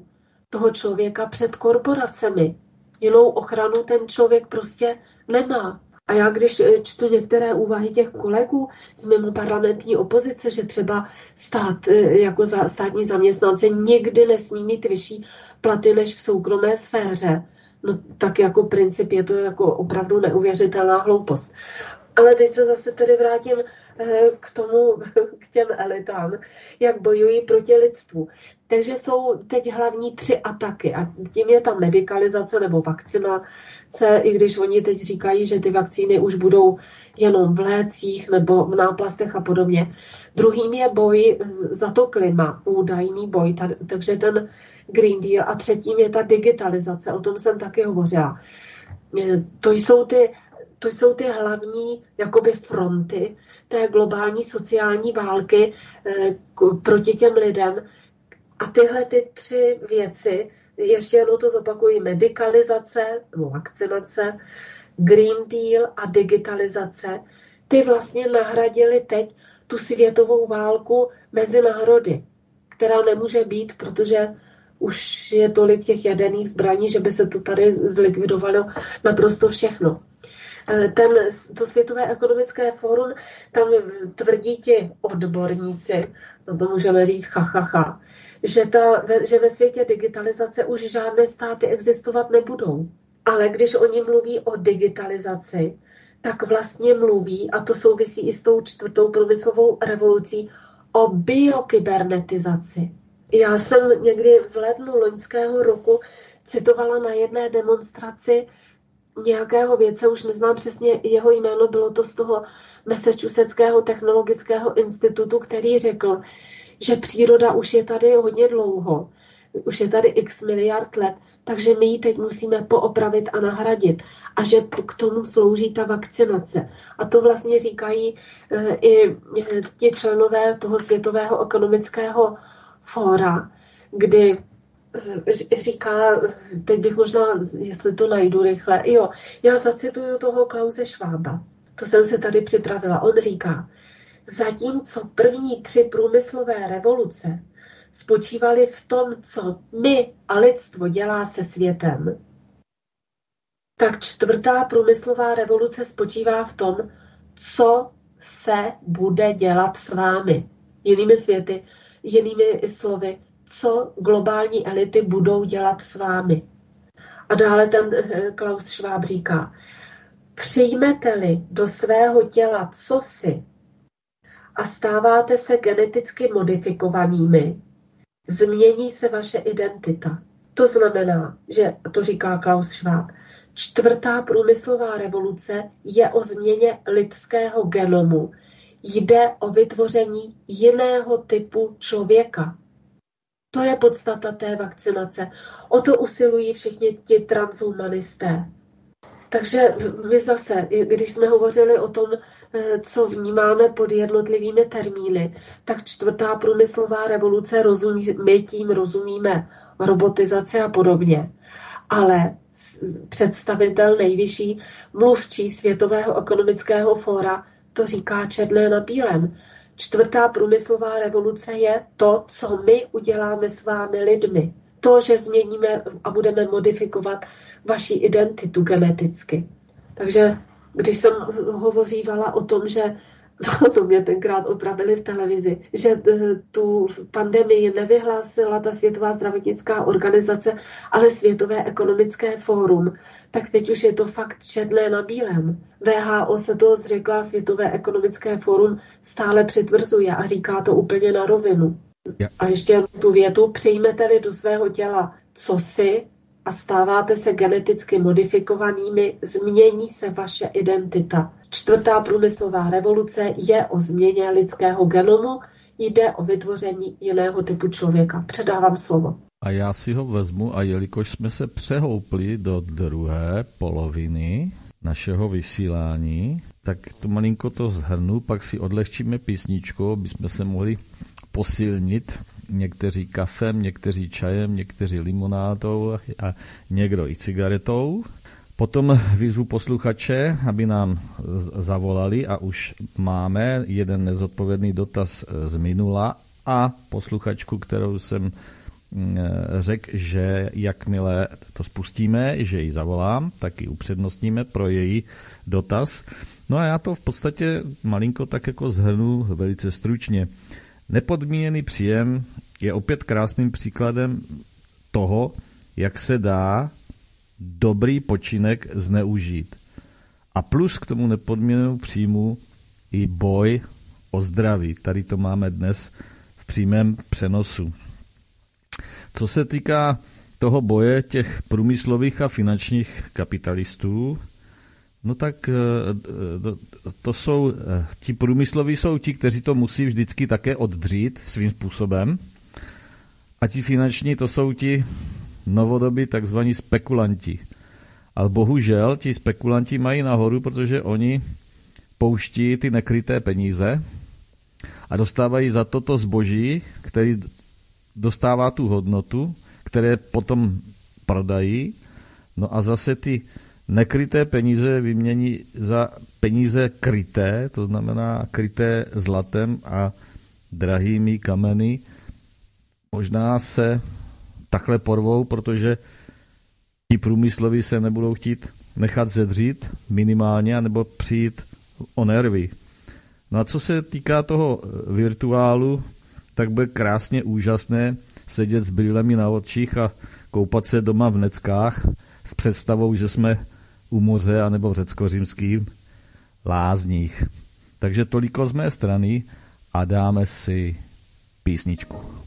toho člověka před korporacemi. Jinou ochranu ten člověk prostě nemá. A já když e, čtu některé úvahy těch kolegů z mimo parlamentní opozice, že třeba stát e, jako za, státní zaměstnance nikdy nesmí mít vyšší platy než v soukromé sféře, no tak jako princip je to jako opravdu neuvěřitelná hloupost. Ale teď se zase tedy vrátím eh, k tomu, [laughs] k těm elitám, jak bojují proti lidstvu. Takže jsou teď hlavní tři ataky a tím je ta medicalizace nebo vakcinace, i když oni teď říkají, že ty vakcíny už budou jenom v lécích nebo v náplastech a podobně. Druhým je boj hm, za to klima, údajný boj, takže ten Green Deal a třetím je ta digitalizace, o tom jsem taky hovořila. Eh, to jsou ty to jsou ty hlavní jakoby fronty té globální sociální války eh, proti těm lidem. A tyhle ty tři věci, ještě jednou to zopakují, medicalizace nebo vakcinace, Green Deal a digitalizace, ty vlastně nahradily teď tu světovou válku mezi národy, která nemůže být, protože už je tolik těch jaderných zbraní, že by se to tady zlikvidovalo naprosto všechno. Eh, ten, to Světové ekonomické fórum, tam tvrdí ti odborníci, no to můžeme říct ha, ha, ha že, ta, že ve světě digitalizace už žádné státy existovat nebudou. Ale když oni mluví o digitalizaci, tak vlastně mluví, a to souvisí i s tou čtvrtou průmyslovou revolucí, o biokybernetizaci. Já jsem někdy v lednu loňského roku citovala na jedné demonstraci nějakého věce, už neznám přesně jeho jméno, bylo to z toho Massachusettského technologického institutu, který řekl, že příroda už je tady hodně dlouho, už je tady x miliard let, takže my ji teď musíme poopravit a nahradit. A že k tomu slouží ta vakcinace. A to vlastně říkají e, i e, ti členové toho Světového ekonomického fóra, kdy říká, teď bych možná, jestli to najdu rychle, jo, já zacituju toho Klause Švába. To jsem se tady připravila. On říká, zatímco první tři průmyslové revoluce spočívaly v tom, co my a lidstvo dělá se světem, tak čtvrtá průmyslová revoluce spočívá v tom, co se bude dělat s vámi. Jinými světy, jinými slovy, co globální elity budou dělat s vámi. A dále ten eh, Klaus Schwab říká, přijmete-li do svého těla cosi a stáváte se geneticky modifikovanými, změní se vaše identita. To znamená, že, to říká Klaus Schwab, čtvrtá průmyslová revoluce je o změně lidského genomu. Jde o vytvoření jiného typu člověka. To je podstata té vakcinace. O to usilují všichni ti transhumanisté. Takže my zase, když jsme hovořili o tom, eh, co vnímáme pod jednotlivými termíny, tak čtvrtá průmyslová revoluce, rozumí, my tím rozumíme robotizace a podobně. ale představitel nejvyšší mluvčí Světového ekonomického fóra to říká černé na bílém. Čtvrtá průmyslová revoluce je to, co my uděláme s vámi lidmi. To, že změníme a budeme modifikovat vaši identitu geneticky. Takže když jsem hovořívala o tom, že to mě tenkrát opravili v televizi, že eh, tu pandemii nevyhlásila ta Světová zdravotnická organizace, ale Světové ekonomické fórum, tak teď už je to fakt černé na bílém. VHO se toho zřekla, Světové ekonomické fórum stále přitvrzuje a říká to úplně na rovinu. A ještě tu větu, přijmete-li do svého těla co si a stáváte se geneticky modifikovanými, změní se vaše identita. Čtvrtá průmyslová revoluce je o změně lidského genomu, jde o vytvoření jiného typu člověka. Předávám slovo. A já si ho vezmu a jelikož jsme se přehoupli do druhé poloviny našeho vysílání, tak to malinko to zhrnu, pak si odlehčíme písničku, aby jsme se mohli posilnit někteří kafem, někteří čajem, někteří limonádou a někdo i cigaretou. Potom vyzvu posluchače, aby nám zavolali a už máme jeden nezodpovědný dotaz z minula a posluchačku, kterou jsem mm, řekl, že jakmile to spustíme, že ji zavolám, tak ji upřednostníme pro její dotaz. No a já to v podstatě malinko tak jako zhrnu velice stručně. Nepodmíněný příjem je opět krásným příkladem toho, jak se dá dobrý počinek zneužít. A plus k tomu nepodmíněnému příjmu i boj o zdraví. Tady to máme dnes v přímém přenosu. Co se týká toho boje těch průmyslových a finančních kapitalistů, no tak eh, to jsou, eh, ti průmysloví jsou ti, kteří to musí vždycky také oddřít svým způsobem. A ti finanční to jsou ti novodobí takzvaní spekulanti. Ale bohužel ti spekulanti mají nahoru, protože oni pouští ty nekryté peníze a dostávají za toto zboží, který dostává tu hodnotu, které potom prodají, no a zase ty nekryté peníze vymění za peníze kryté, to znamená kryté zlatem a drahými kameny. Možná se takhle porvou, protože ti průmysloví se nebudou chtít nechat zedřít minimálně, nebo přijít o nervy. No a co se týká toho virtuálu, tak bude krásně úžasné sedět s brýlemi na očích a koupat se doma v neckách s představou, že jsme u moře anebo v řecko-římským lázních. Takže toliko z mé strany a dáme si písničku.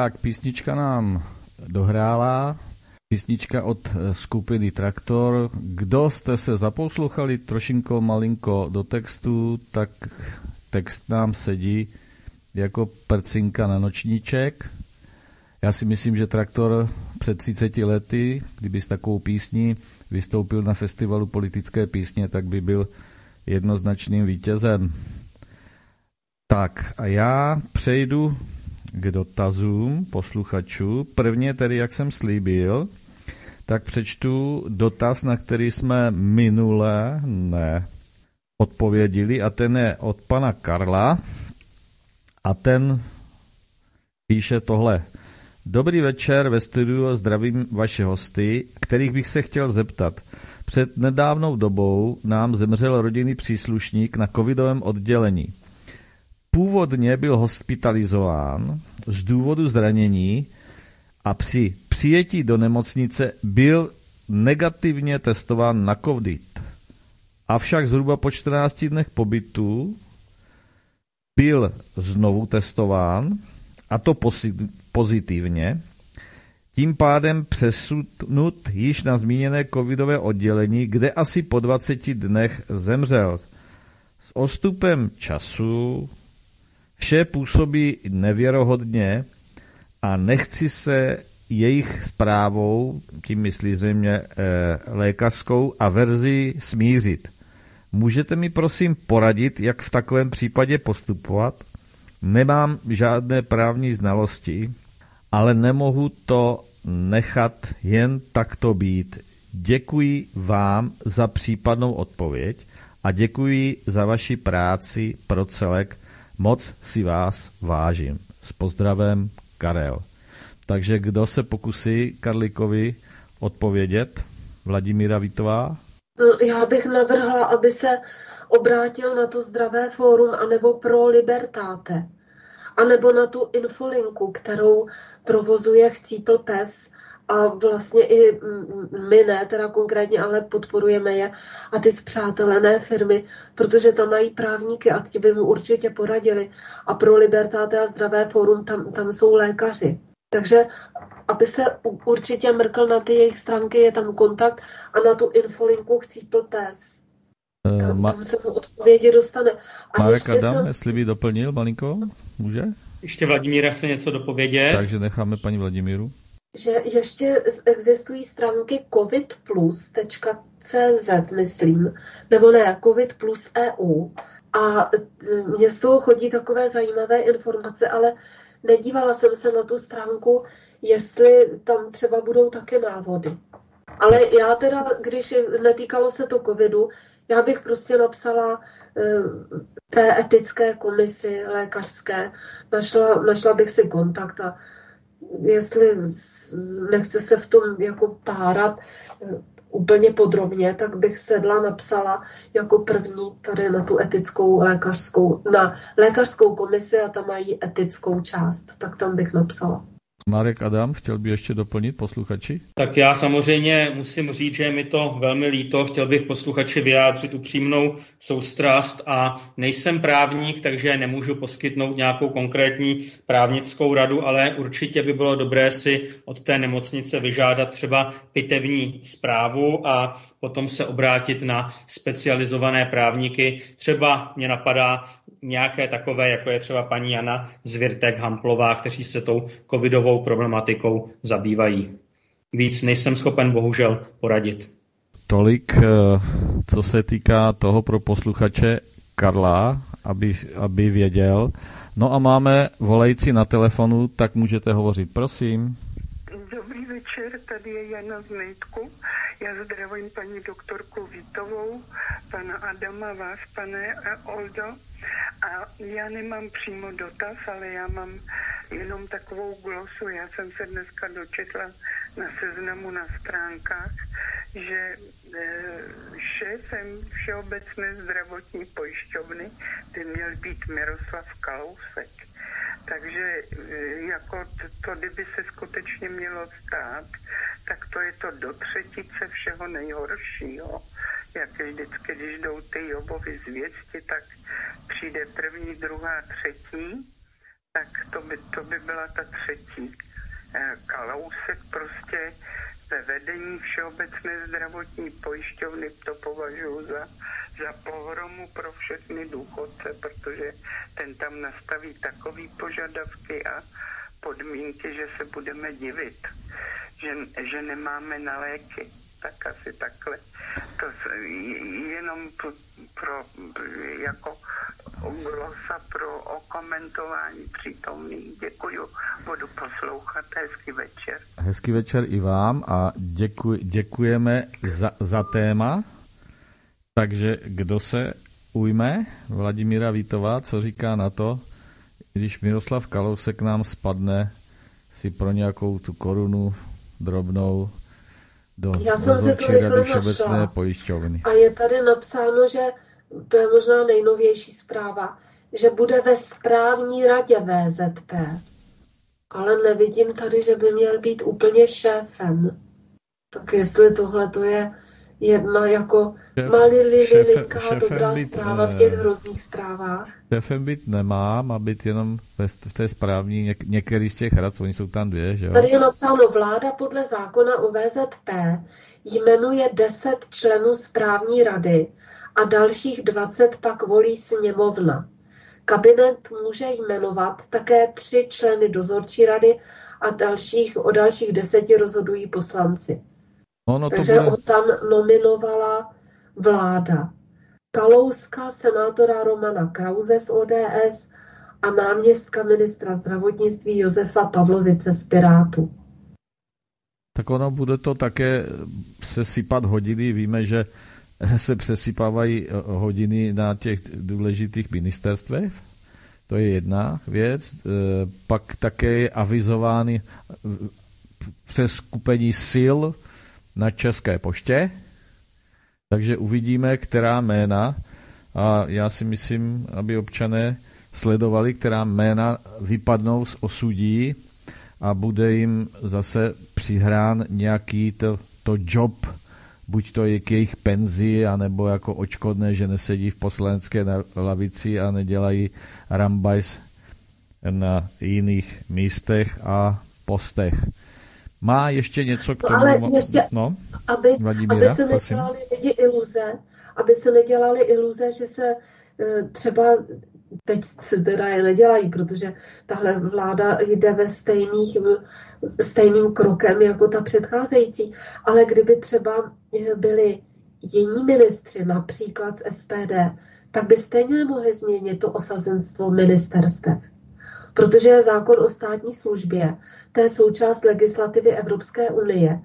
Tak, písnička nám dohrála. Písnička od eh, skupiny Traktor. Kdo jste se zaposlouchali trošinko malinko do textu, tak text nám sedí jako prcinka na nočníček. Já si myslím, že Traktor před 30 lety, kdyby s takovou písní vystoupil na festivalu politické písně, tak by byl jednoznačným vítězem. Tak a já přejdu k dotazům posluchačů. Prvně tedy, jak jsem slíbil, tak přečtu dotaz, na který jsme minule ne odpovědili a ten je od pana Karla a ten píše tohle. Dobrý večer ve studiu, zdravím vaše hosty, kterých bych se chtěl zeptat. Před nedávnou dobou nám zemřel rodinný příslušník na covidovém oddělení. Původně byl hospitalizován z důvodu zranění a při přijetí do nemocnice byl negativně testován na COVID. Avšak zhruba po 14 dnech pobytu byl znovu testován, a to pozitivně, tím pádem přesunut již na zmíněné covidové oddělení, kde asi po 20 dnech zemřel. S ostupem času vše působí nevěrohodně a nechci se jejich zprávou, tím myslí zřejmě e, lékařskou, a verzi smířit. Můžete mi prosím poradit, jak v takovém případě postupovat? Nemám žádné právní znalosti, ale nemohu to nechat jen takto být. Děkuji vám za případnou odpověď a děkuji za vaši práci pro celek. Moc si vás vážím. S pozdravem Karel. Takže kdo se pokusí Karlikovi odpovědět? Vladimíra Vitová? Já bych navrhla, aby se obrátil na to zdravé fórum anebo pro Libertáte, anebo na tu infolinku, kterou provozuje Chcípl pes a vlastně i my ne, teda konkrétně, ale podporujeme je a ty zpřátelené firmy, protože tam mají právníky a ti by mu určitě poradili. A pro Libertáte a Zdravé fórum tam, tam jsou lékaři. Takže aby se určitě mrkl na ty jejich stránky, je tam kontakt a na tu infolinku chcípl pes. Eh, tam, Ma- tam se mu odpovědi dostane. A Marek Adam, jsem... jestli by doplnil malinko, může? Ještě Vladimíra chce něco dopovědět. Takže necháme paní Vladimíru. Že ještě existují stránky covidplus.cz, myslím, nebo ne, covid plus EU. A mně z toho chodí takové zajímavé informace, ale nedívala jsem se na tu stránku, jestli tam třeba budou také návody. Ale já teda, když netýkalo se to covidu, já bych prostě napsala eh, té etické komisi lékařské, našla, našla bych si kontakt a jestli nechce se v tom jako párat eh, úplně podrobně, tak bych sedla, napsala jako první tady na tu etickou lékařskou, na lékařskou komisi a tam mají etickou část, tak tam bych napsala. Marek Adam, chtěl by ještě doplnit posluchači? Tak já samozřejmě musím říct, že je mi to velmi líto. Chtěl bych posluchači vyjádřit upřímnou soustrast a nejsem právník, takže nemůžu poskytnout nějakou konkrétní právnickou radu, ale určitě by bylo dobré si od té nemocnice vyžádat třeba pitevní zprávu a potom se obrátit na specializované právníky. Třeba mě napadá nějaké takové, jako je třeba paní Jana Zvirtek Hamplová, kteří se tou covidovou problematikou zabývají. Víc nejsem schopen bohužel poradit. Tolik, eh, co se týká toho pro posluchače Karla, aby, aby věděl. No a máme volající na telefonu, tak můžete hovořit, prosím. Dobrý večer, tady je Jana z Nejtku. Já zdravím paní doktorku Vítovou, pana Adama, vás, pane Oldo. A já nemám přímo dotaz, ale já mám jenom takovou glosu. Já jsem se dneska dočetla na seznamu na stránkách, že e, šéfem Všeobecné zdravotní pojišťovny by měl být Miroslav Kalousek. Takže e, jako to, kdyby se skutečně mělo stát, tak to je to do třetice všeho nejhoršího. Jak vždycky, když jdou ty Jobovy zvěsti, tak přijde první, druhá, třetí Tak to by, to by byla ta třetí. Eh, Kalousek prostě ve vedení Všeobecné zdravotní pojišťovny to považuji za, za pohromu pro všechny důchodce, protože ten tam nastaví takové požadavky a podmínky, že se budeme divit, že, že nemáme na léky. Tak asi takhle. To jenom pro, jako glosa pro okomentování přítomných. Děkuju, budu poslouchat. Hezký večer. Hezký večer i vám a děkuj, děkujeme za, za téma. Takže kdo se ujme? Vladimíra Vítová, co říká na to, když Miroslav Kalousek nám spadne si pro nějakou tu korunu drobnou do Já jsem si to Rady Všeobecné pojišťovny. A je tady napsáno, že to je možná nejnovější zpráva, že bude ve správní radě VZP. Ale nevidím tady, že by měl být úplně šéfem. Tak jestli tohle to je jedna jako Šéf, malý lilinka, dobrá být, zpráva v těch hrozných zprávách. Šéfem být nemá, má být jenom v té správní, něk, některý z těch rad, oni jsou tam dvě, že jo? Tady je napsáno, vláda podle zákona o VZP jmenuje 10 členů správní rady a dalších 20 pak volí sněmovna. Kabinet může jmenovat také tři členy dozorčí rady a dalších, o dalších deseti rozhodují poslanci. Ono to Takže bude... ho tam nominovala vláda. Kalouska, senátora Romana Krause z ODS a náměstka ministra zdravotnictví Josefa Pavlovice z Pirátu. Tak ono bude to také sesypat hodiny. Víme, že [laughs] se přesypávají eh, hodiny na těch důležitých ministerstvech. To je jedna věc. Eh, pak také je avizovány eh, přes skupení sil na České poště. Takže uvidíme, která jména a já si myslím, aby občané sledovali, která jména vypadnou z osudí a bude jim zase přihrán nějaký to, to job buď to je k jejich penzi, anebo jako očkodné, že nesedí v poslanecké lavici a nedělají rambajs na jiných místech a postech. Má ještě něco k tomu? No, ale ještě, no, aby, Vladimíra, aby se nedělali lidi iluze, aby se nedělali iluze, že se e, třeba teď se teda je nedělají, protože tahle vláda jde ve stejných, stejným krokem jako ta předcházející. Ale kdyby třeba byli jiní ministři, například z SPD, tak by stejně nemohli změnit to osazenstvo ministerstev. Protože je zákon o státní službě, to je součást legislativy Evropské unie.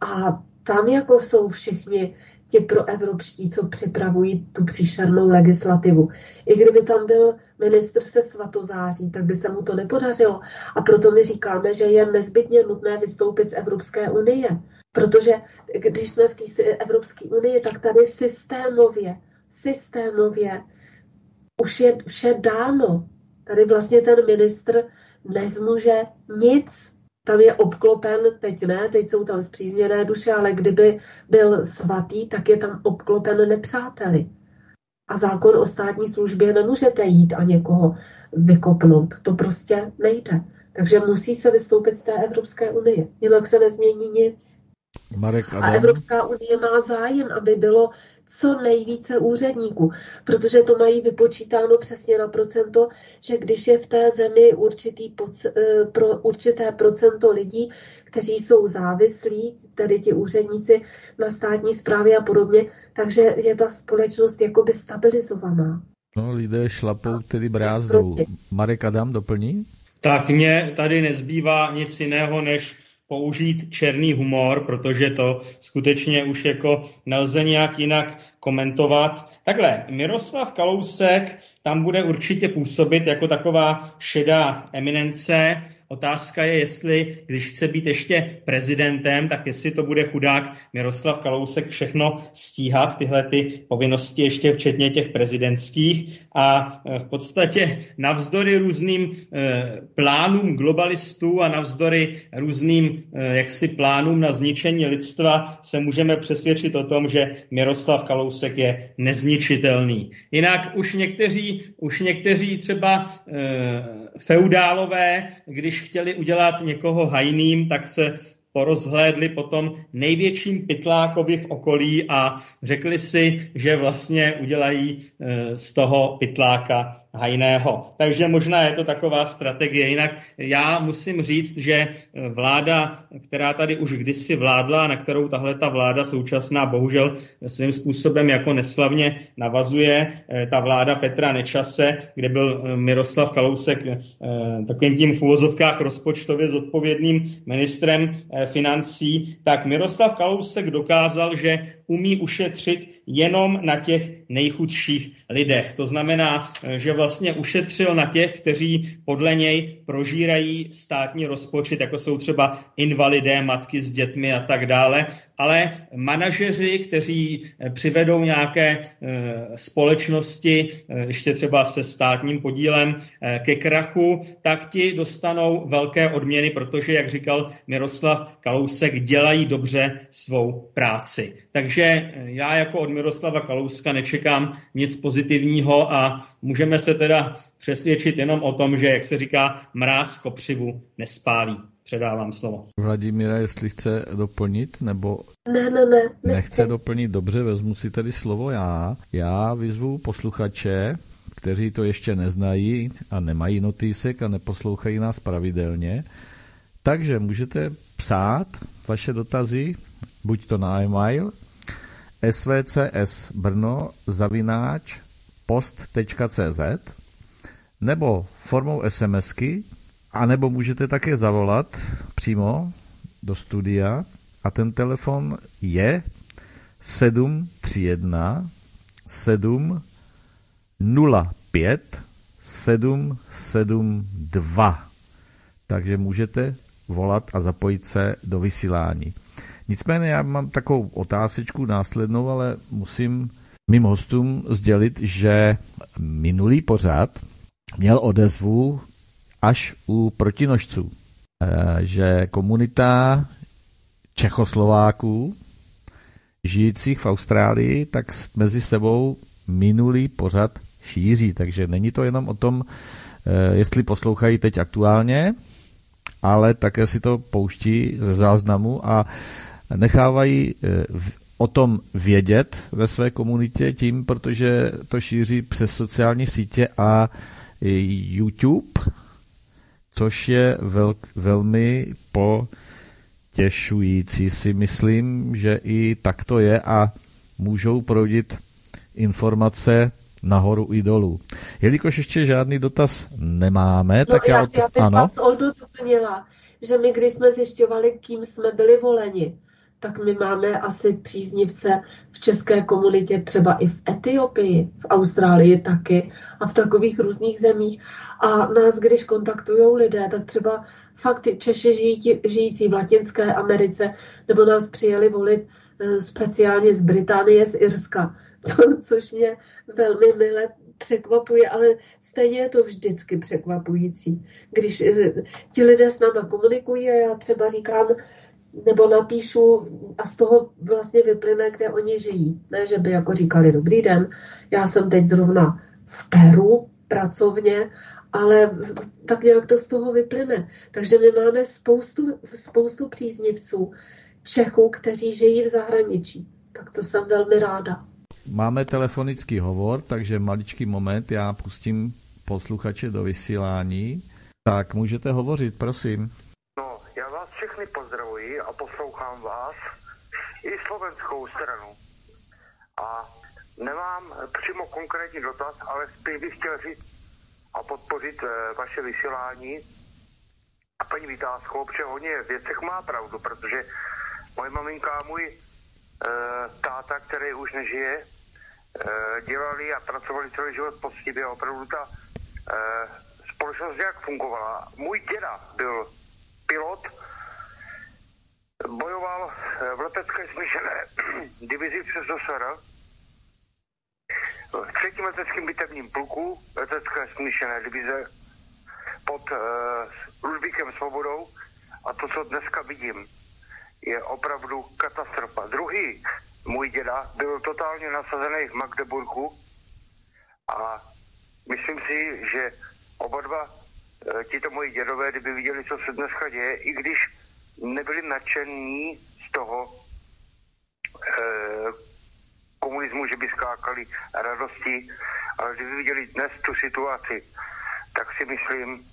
A tam jako jsou všichni ti proevropští, co připravují tu příšernou legislativu. I kdyby tam byl ministr se svatozáří, tak by se mu to nepodařilo. A proto my říkáme, že je nezbytně nutné vystoupit z Evropské unie. Protože když jsme v té Evropské unii, tak tady systémově, systémově už je vše dáno. Tady vlastně ten ministr nezmůže nic tam je obklopen, teď ne, teď jsou tam zpřízněné duše, ale kdyby byl svatý, tak je tam obklopen nepřáteli. A zákon o státní službě nemůžete jít a někoho vykopnout. To prostě nejde. Takže musí se vystoupit z té Evropské unie. Jinak se nezmění nic. Marek A Evropská unie má zájem, aby bylo co nejvíce úředníků, protože to mají vypočítáno přesně na procento, že když je v té zemi určitý, eh, pro určité procento lidí, kteří jsou závislí, tedy ti úředníci na státní správě a podobně, takže je ta společnost jakoby stabilizovaná. No, lidé šlapou tedy brázdou. Marek Adam doplní? Tak mně tady nezbývá nic jiného, než použít černý humor, protože to skutečně už jako nelze nějak jinak komentovat. Takhle, Miroslav Kalousek tam bude určitě působit jako taková šedá eminence. Otázka je, jestli, když chce být ještě prezidentem, tak jestli to bude chudák Miroslav Kalousek všechno stíhat, tyhle ty povinnosti ještě včetně těch prezidentských. A e, v podstatě navzdory různým e, plánům globalistů a navzdory různým e, jaksi plánům na zničení lidstva se můžeme přesvědčit o tom, že Miroslav Kalousek Kalousek je nezničitelný. Jinak už někteří, už někteří třeba e, feudálové, když chtěli udělat někoho hajným, tak se porozhlédli potom největším pytlákovi v okolí a řekli si, že vlastně udělají e, z toho pytláka hajného. Takže možná je to taková strategie. Jinak já musím říct, že vláda, která tady už kdysi vládla, na kterou tahle ta vláda současná bohužel svým způsobem jako neslavně navazuje, e, ta vláda Petra Nečase, kde byl e, Miroslav Kalousek takovým tím v úvozovkách rozpočtově zodpovědným ministrem financí, tak Miroslav Kalousek dokázal, že umí ušetřit jenom na těch nejchudších lidech. To znamená, že vlastně ušetřil na těch, kteří podle něj prožírají státní rozpočet, jako jsou třeba invalidé, matky s dětmi a tak dále, ale manažeři, kteří přivedou nějaké eh, společnosti, eh, ještě třeba se státním podílem eh, ke krachu, tak ti dostanou velké odměny, protože, jak říkal Miroslav Kalousek, dělají dobře svou práci. Takže já jako od Miroslava Kalouska nečekám nic pozitivního a můžeme se teda přesvědčit jenom o tom, že, jak se říká, mráz kopřivu nespálí. Předávám slovo. Vladimíra, jestli chce doplnit, nebo ne, ne, ne, nechce doplnit, dobře, vezmu si tady slovo já. Já vyzvu posluchače, kteří to ještě neznají a nemají notísek a neposlouchají nás pravidelně, takže můžete psát vaše dotazy, buď to na e-mail svcs brno zavináč post.cz nebo formou SMSky, anebo můžete také zavolat přímo do studia a ten telefon je 731 7 05 772. Takže můžete volat a zapojit se do vysílání. Nicméně já mám takovou otázečku následnou, ale musím mým hostům sdělit, že minulý pořad měl odezvu až u protinožců, eh, že komunita Čechoslováků žijících v Austrálii, tak mezi sebou minulý pořad šíří. Takže není to jenom o tom, eh, jestli poslouchají teď aktuálně, ale také si to pouští ze záznamu a nechávají eh, o tom vědět ve své komunitě tím, protože to šíří přes sociální sítě a YouTube, což je vel, velmi potěšující si myslím, že i tak to je a můžou proudit informace nahoru i dolů. Jelikož ještě žádný dotaz nemáme, no tak já... Já, já bych ano? vás, Oldo, doplnila, že my, když jsme zjišťovali, kým jsme byli voleni, tak my máme asi příznivce v české komunitě, třeba i v Etiopii, v Austrálii taky a v takových různých zemích. A nás, když kontaktují lidé, tak třeba fakt Češi žijící, žijící v Latinské Americe, nebo nás přijeli volit eh, speciálně z Británie, z Irska, [laughs] co, což mě velmi mile překvapuje, ale stejně je to vždycky překvapující. Když eh, ti lidé s náma komunikují a já třeba říkám, nebo napíšu a z toho vlastně vyplyne, kde oni žijí. Ne, že by jako říkali, dobrý den, já jsem teď zrovna v Peru pracovně, ale tak nějak to z toho vyplyne. Takže my máme spoustu, spoustu příznivců Čechů, kteří žijí v zahraničí. Tak to jsem velmi ráda. Máme telefonický hovor, takže maličký moment, já pustím posluchače do vysílání. Tak můžete hovořit, prosím všechny pozdravuji a poslouchám vás i slovenskou stranu. A nemám přímo konkrétní dotaz, ale spíš bych chtěl říct a podpořit e, vaše vysílání. A paní Vytázko, protože hodně věcech má pravdu, protože moje maminka a můj e, táta, který už nežije, e, dělali a pracovali celý život poctivě. Opravdu ta společnost jak fungovala. Můj děda byl pilot, bojoval eh, v letecké smíšené [clears throat] divizi přes OSR v třetím leteckém bitevním pluku letecké smíšené divize pod uh, Ludvíkem Svobodou a to, co dneska vidím, je opravdu katastrofa. Druhý můj děda byl totálně nasazený v Magdeburgu a myslím si, že oba dva e, tito moji dědové, kdyby viděli, co se dneska děje, i když nebyli nadšení z toho e, komunismu, že by skákali radosti, ale kdyby viděli dnes tu situaci, tak si myslím,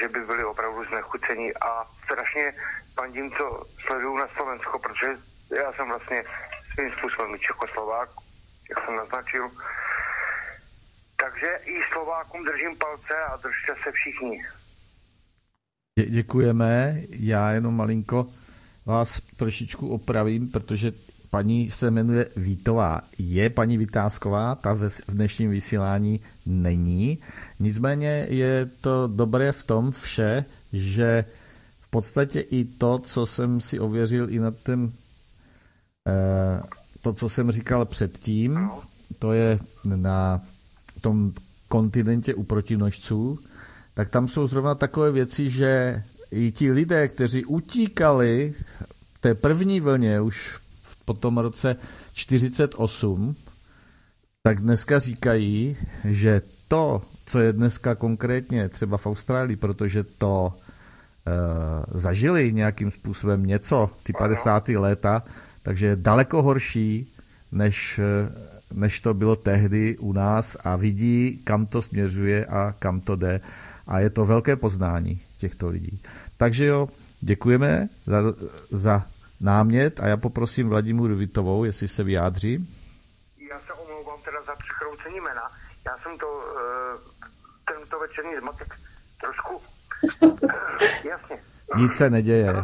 že by byli opravdu znechuceni a strašně pandím, co sleduju na Slovensko, protože já jsem vlastně svým způsobem Čechoslovák, jak jsem naznačil. Takže i Slovákům držím palce a držte se všichni. Dě- děkujeme. Já jenom malinko vás trošičku opravím, protože paní se jmenuje Vítová. Je paní Vytázková, ta v dnešním vysílání není. Nicméně je to dobré v tom vše, že v podstatě i to, co jsem si ověřil i na ten, eh, to, co jsem říkal předtím, to je na tom kontinentě u protinožců, tak tam jsou zrovna takové věci, že i ti lidé, kteří utíkali v té první vlně už po tom roce 48, tak dneska říkají, že to, co je dneska konkrétně třeba v Austrálii, protože to e, zažili nějakým způsobem něco, ty 50. léta, takže je daleko horší, než, než to bylo tehdy u nás a vidí, kam to směřuje a kam to jde. A je to velké poznání těchto lidí. Takže jo, děkujeme za, za námět a já poprosím Vladimíru Vitovou, jestli se vyjádří. Já se omlouvám teda za překroucení jména. Já jsem to, uh, tento večerní zmatek trošku... [laughs] jasně. Nic se neděje.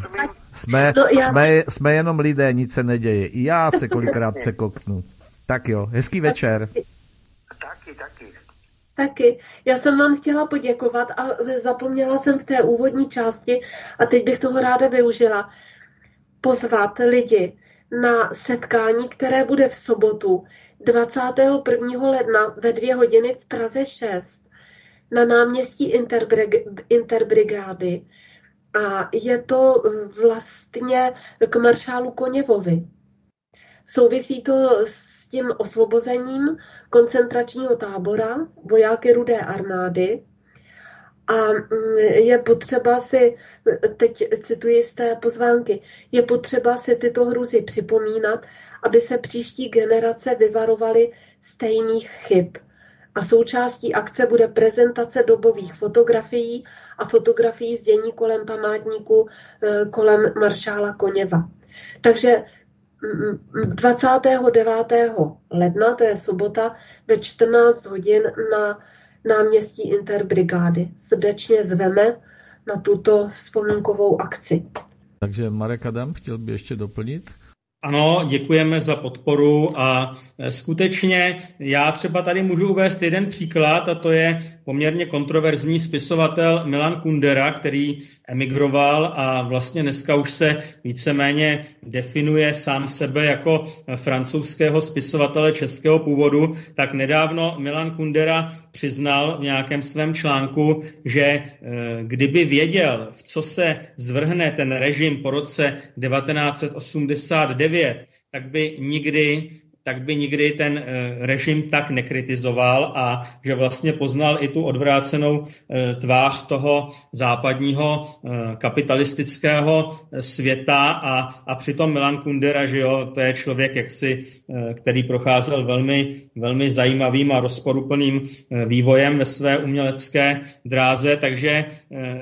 Jsme, no, já... jsme, jsme jenom lidé, nic se neděje. I já se kolikrát překoknu. Tak jo, hezký večer. Taky, taky. Taky. Já jsem vám chtěla poděkovat a zapomněla jsem v té úvodní části a teď bych toho ráda využila pozvat lidi na setkání, které bude v sobotu 21. ledna ve dvě hodiny v Praze 6 na náměstí Interbrigády. A je to vlastně k maršálu Koněvovi. Souvisí to s tím osvobozením koncentračního tábora vojáky Rudé armády a mm, je potřeba si, teď cituji z té pozvánky, je potřeba si tyto hruzy připomínat, aby se příští generace vyvarovaly stejných chyb. A součástí akce bude prezentace dobových fotografií a fotografií z dění kolem památníku e, kolem maršála Koněva. Takže 29. ledna, to je sobota, ve 14 hodin na náměstí Interbrigády. Srdečně zveme na tuto vzpomínkovou akci. Takže Marek Adam chtěl by ještě doplnit? Ano, děkujeme za podporu a e, skutečně já třeba tady můžu uvést jeden příklad a to je poměrně kontroverzní spisovatel Milan Kundera, který emigroval a vlastně dneska už se víceméně definuje sám sebe jako francouzského spisovatele českého původu, tak nedávno Milan Kundera přiznal v nějakém svém článku, že e, kdyby věděl, v co se zvrhne ten režim po roce 1989, 9, tak by nikdy tak by nikdy ten eh, režim tak nekritizoval a že vlastně poznal i tu odvrácenou eh, tvář toho západního eh, kapitalistického světa a, a přitom Milan Kundera, že jo, to je člověk, jaksi, který procházel velmi, velmi zajímavým a rozporuplným vývojem ve své umělecké dráze, takže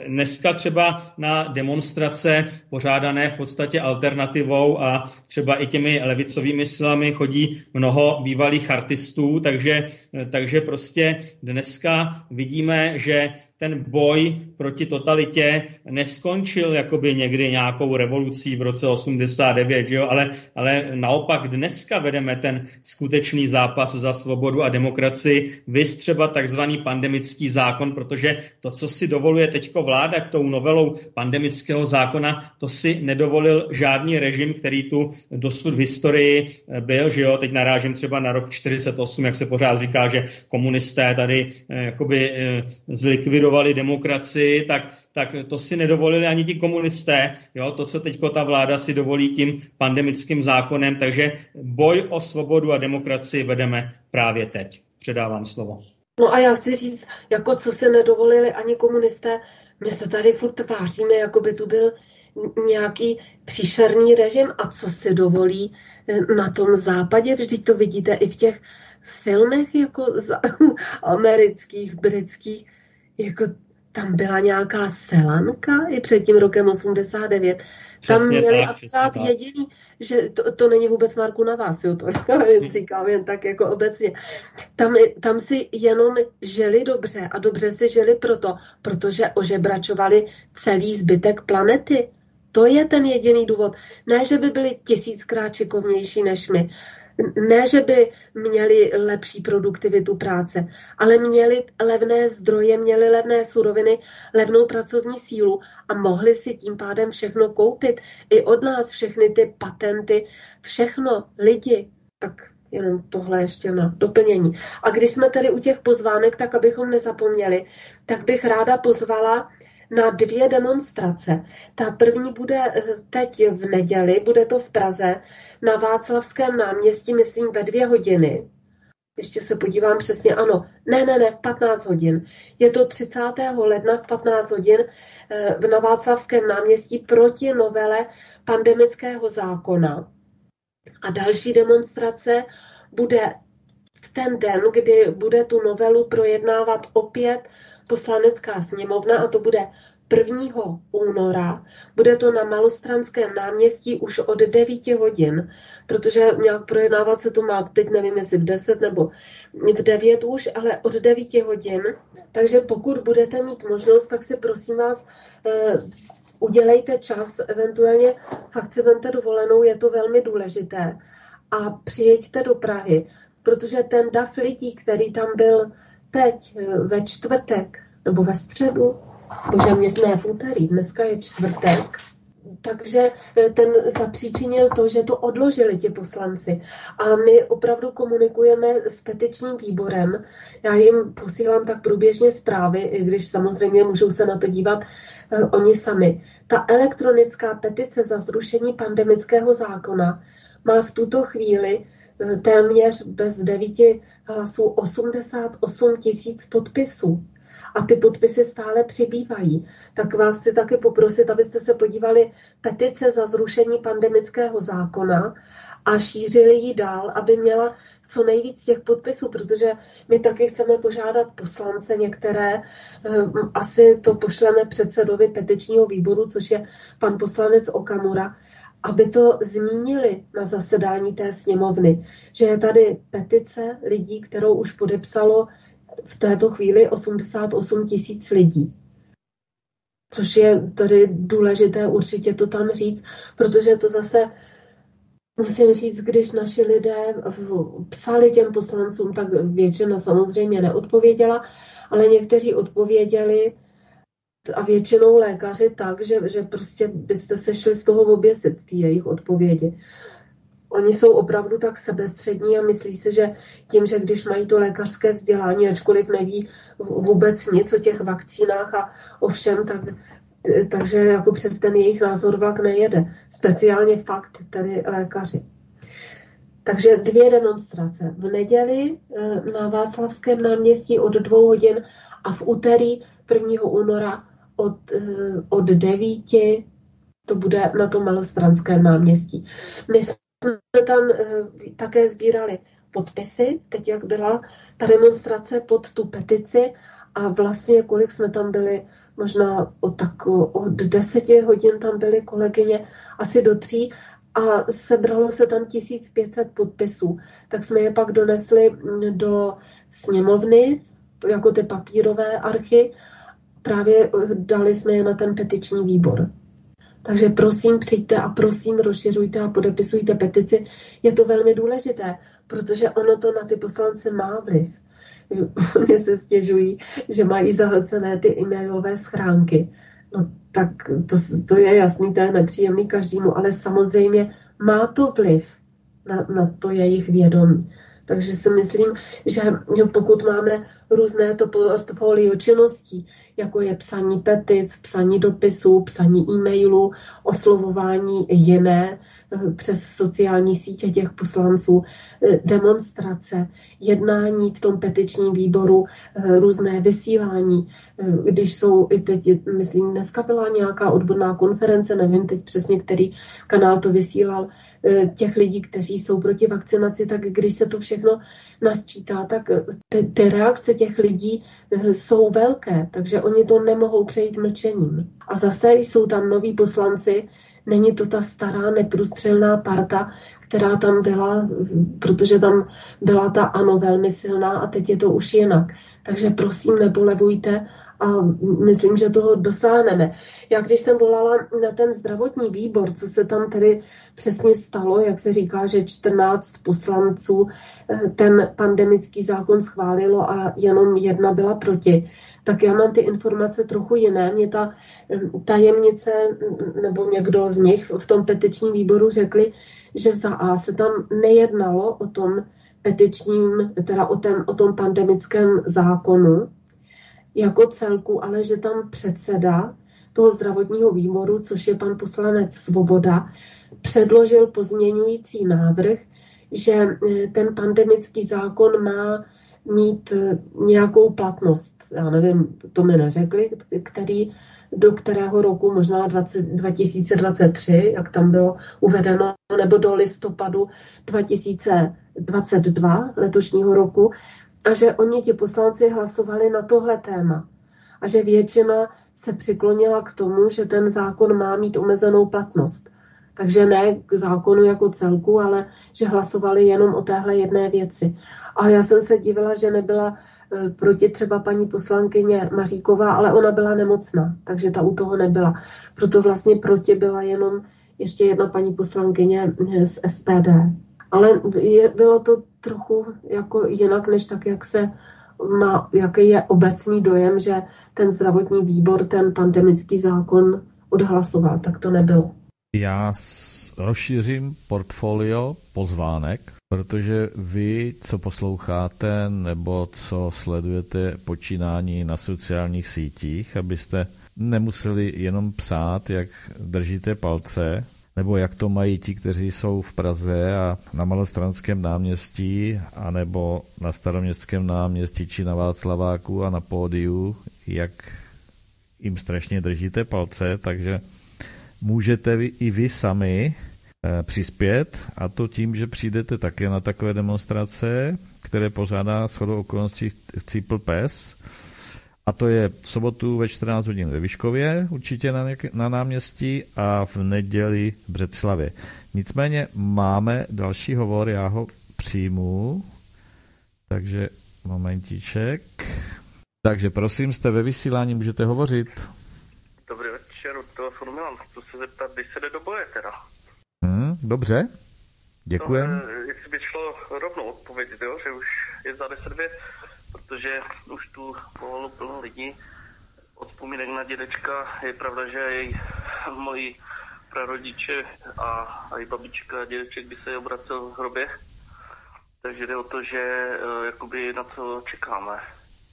dneska třeba na demonstrace pořádané v podstatě alternativou a třeba i těmi levicovými silami chodí mnoho bývalých artistů, takže, takže prostě dneska vidíme, že ten boj proti totalitě neskončil jakoby někdy nějakou revolucí v roce 89, že jo? Ale, ale naopak dneska vedeme ten skutečný zápas za svobodu a demokracii, vys třeba takzvaný pandemický zákon, protože to, co si dovoluje teďko vláda tou novelou pandemického zákona, to si nedovolil žádný režim, který tu dosud v historii byl, že jo? Teď narážím třeba na rok 48, jak se pořád říká, že komunisté tady eh, jakoby eh, zlikvidovali demokracii, tak, tak to si nedovolili ani ti komunisté, jo, to, co teď ta vláda si dovolí tím pandemickým zákonem, takže boj o svobodu a demokracii vedeme právě teď. Předávám slovo. No a já chci říct, jako co se nedovolili ani komunisté, my se tady furt tváříme, jako by tu byl nějaký příšerný režim a co si dovolí na tom západě. Vždyť to vidíte i v těch filmech jako z [laughs] amerických, britských, jako tam byla nějaká selanka i před tím rokem 89. Přesně tam měli akorát jediný, že to, to není vůbec Marku na vás, jo, to [laughs] říkám jen tak jako obecně. Tam, tam si jenom žili dobře a dobře si žili proto, protože ožebračovali celý zbytek planety. To je ten jediný důvod. Ne, že by byli tisíckrát šikovnější než my. Ne, že by měli lepší produktivitu práce, ale měli levné zdroje, měli levné suroviny, levnou pracovní sílu a mohli si tím pádem všechno koupit. I od nás všechny ty patenty, všechno, lidi. Tak jenom tohle ještě na doplnění. A když jsme tady u těch pozvánek, tak abychom nezapomněli, tak bych ráda pozvala na dvě demonstrace. Ta první bude eh, teď v neděli, bude to v Praze, na Václavském náměstí, myslím, ve dvě hodiny. Ještě se podívám přesně, ano, ne, ne, ne, v 15 hodin. Je to 30. ledna v 15 hodin eh, na Václavském náměstí proti novele pandemického zákona. A další demonstrace bude v ten den, kdy bude tu novelu projednávat opět poslanecká sněmovna a to bude 1. února. Bude to na Malostranském náměstí už od 9 hodin, protože nějak projednávat se to má, teď nevím, jestli v 10 nebo v 9 už, ale od 9 hodin. Takže pokud budete mít možnost, tak si prosím vás eh, udělejte čas, eventuálně fakt si vemte dovolenou, je to velmi důležité. A přijeďte do Prahy, protože ten dav lidí, který tam byl teď eh, ve čtvrtek nebo ve středu, bože mě ne v úterý, dneska je čtvrtek, takže eh, ten zapříčinil to, že to odložili ti poslanci. A my opravdu komunikujeme s petičním výborem. Já jim posílám tak průběžně zprávy, i když samozřejmě můžou se na to dívat eh, oni sami. Ta elektronická petice za zrušení pandemického zákona má v tuto chvíli téměř bez devíti hlasů 88 tisíc podpisů. A ty podpisy stále přibývají. Tak vás chci taky poprosit, abyste se podívali petice za zrušení pandemického zákona a šířili ji dál, aby měla co nejvíc těch podpisů, protože my taky chceme požádat poslance některé, eh, asi to pošleme předsedovi petičního výboru, což je pan poslanec Okamura, aby to zmínili na zasedání té sněmovny, že je tady petice lidí, kterou už podepsalo v této chvíli 88 tisíc lidí. Což je tady důležité určitě to tam říct, protože to zase musím říct, když naši lidé psali těm poslancům, tak většina samozřejmě neodpověděla, ale někteří odpověděli a většinou lékaři tak, že, že prostě byste se šli z toho oběsit, z jejich odpovědi. Oni jsou opravdu tak sebestřední a myslí si, že tím, že když mají to lékařské vzdělání, ačkoliv neví vůbec nic o těch vakcínách a o všem, tak, takže jako přes ten jejich názor vlak nejede. Speciálně fakt tedy lékaři. Takže dvě demonstrace. V neděli eh, na Václavském náměstí od dvou hodin a v úterý 1. února od, eh, od 9 to bude na tom malostranském náměstí. My jsme tam eh, také sbírali podpisy, teď jak byla ta demonstrace pod tu petici a vlastně kolik jsme tam byli, možná od, tak, od deseti hodin tam byly kolegyně, asi do tří a sebralo se tam 1500 podpisů. Tak jsme je pak donesli do sněmovny, jako ty papírové archy, právě eh, dali jsme je na ten petiční výbor. Takže prosím, přijďte a prosím, rozšiřujte a podepisujte petici. Je to velmi důležité, protože ono to na ty poslance má vliv. [laughs] Mně se stěžují, že mají zahlcené ty e-mailové schránky. No tak to, to je jasný, to je nepříjemný každému, ale samozřejmě má to vliv na, na to jejich vědomí. Takže si myslím, že pokud máme různé to portfolio činností, jako je psaní petic, psaní dopisů, psaní e-mailů, oslovování jiné eh, přes sociální sítě těch poslanců, eh, demonstrace, jednání v tom petičním výboru, eh, různé vysílání. Když jsou i teď, myslím, dneska byla nějaká odborná konference, nevím teď přesně, který kanál to vysílal, těch lidí, kteří jsou proti vakcinaci, tak když se to všechno nasčítá, tak ty, ty reakce těch lidí jsou velké, takže oni to nemohou přejít mlčením. A zase jsou tam noví poslanci, není to ta stará neprůstřelná parta, která tam byla, protože tam byla ta ano velmi silná a teď je to už jinak. Takže prosím, nepolevujte a myslím, že toho dosáhneme. Já když jsem volala na ten zdravotní výbor, co se tam tedy přesně stalo, jak se říká, že 14 poslanců eh, ten pandemický zákon schválilo a jenom jedna byla proti, tak já mám ty informace trochu jiné. Mě ta tajemnice nebo někdo z nich v tom petičním výboru řekli, že za A se tam nejednalo o tom petičním, teda o, tom, o tom pandemickém zákonu jako celku, ale že tam předseda toho zdravotního výboru, což je pan poslanec Svoboda, předložil pozměňující návrh, že eh, ten pandemický zákon má mít eh, nějakou platnost. Já nevím, to mi neřekli, který, do kterého roku, možná 20, 2023, jak tam bylo uvedeno, nebo do listopadu 2022 letošního roku, a že oni ti poslanci hlasovali na tohle téma. A že většina se přiklonila k tomu, že ten zákon má mít omezenou platnost. Takže ne k zákonu jako celku, ale že hlasovali jenom o téhle jedné věci. A já jsem se divila, že nebyla e, proti třeba paní poslankyně Maříková, ale ona byla nemocná, takže ta u toho nebyla. Proto vlastně proti byla jenom ještě jedna paní poslankyně e, z SPD. Ale je, bylo to trochu jako jinak, než tak, jak se má, jaký je obecný dojem, že ten zdravotní výbor ten pandemický zákon odhlasoval. Tak to nebylo. Já rozšířím portfolio pozvánek, protože vy, co posloucháte nebo co sledujete počínání na sociálních sítích, abyste nemuseli jenom psát, jak držíte palce, nebo jak to mají ti, kteří jsou v Praze a na Malostranském náměstí, anebo na Staroměstském náměstí, či na Václaváku a na pódiu, jak jim strašně držíte palce, takže můžete vy, i vy sami e, přispět a to tím, že přijdete také na takové demonstrace, které pořádá shodou okolností Cípl PES a to je v sobotu ve 14 hodin ve Vyškově, určitě na, na náměstí a v neděli v Břeclavě. Nicméně máme další hovor, já ho přijmu, takže momentíček. Takže prosím, jste ve vysílání, můžete hovořit. Dobrý večer, telefonu chci se zeptat, když se jde do boje teda. Hmm, dobře, děkujem. No, jestli by šlo rovnou odpovědět, jo, že už je za 10 věc protože už tu mohlo plno lidí. Od vzpomínek na dědečka je pravda, že jej moji prarodiče a, a i babička a dědeček by se obracel v hrobě. Takže jde o to, že uh, jakoby na co čekáme,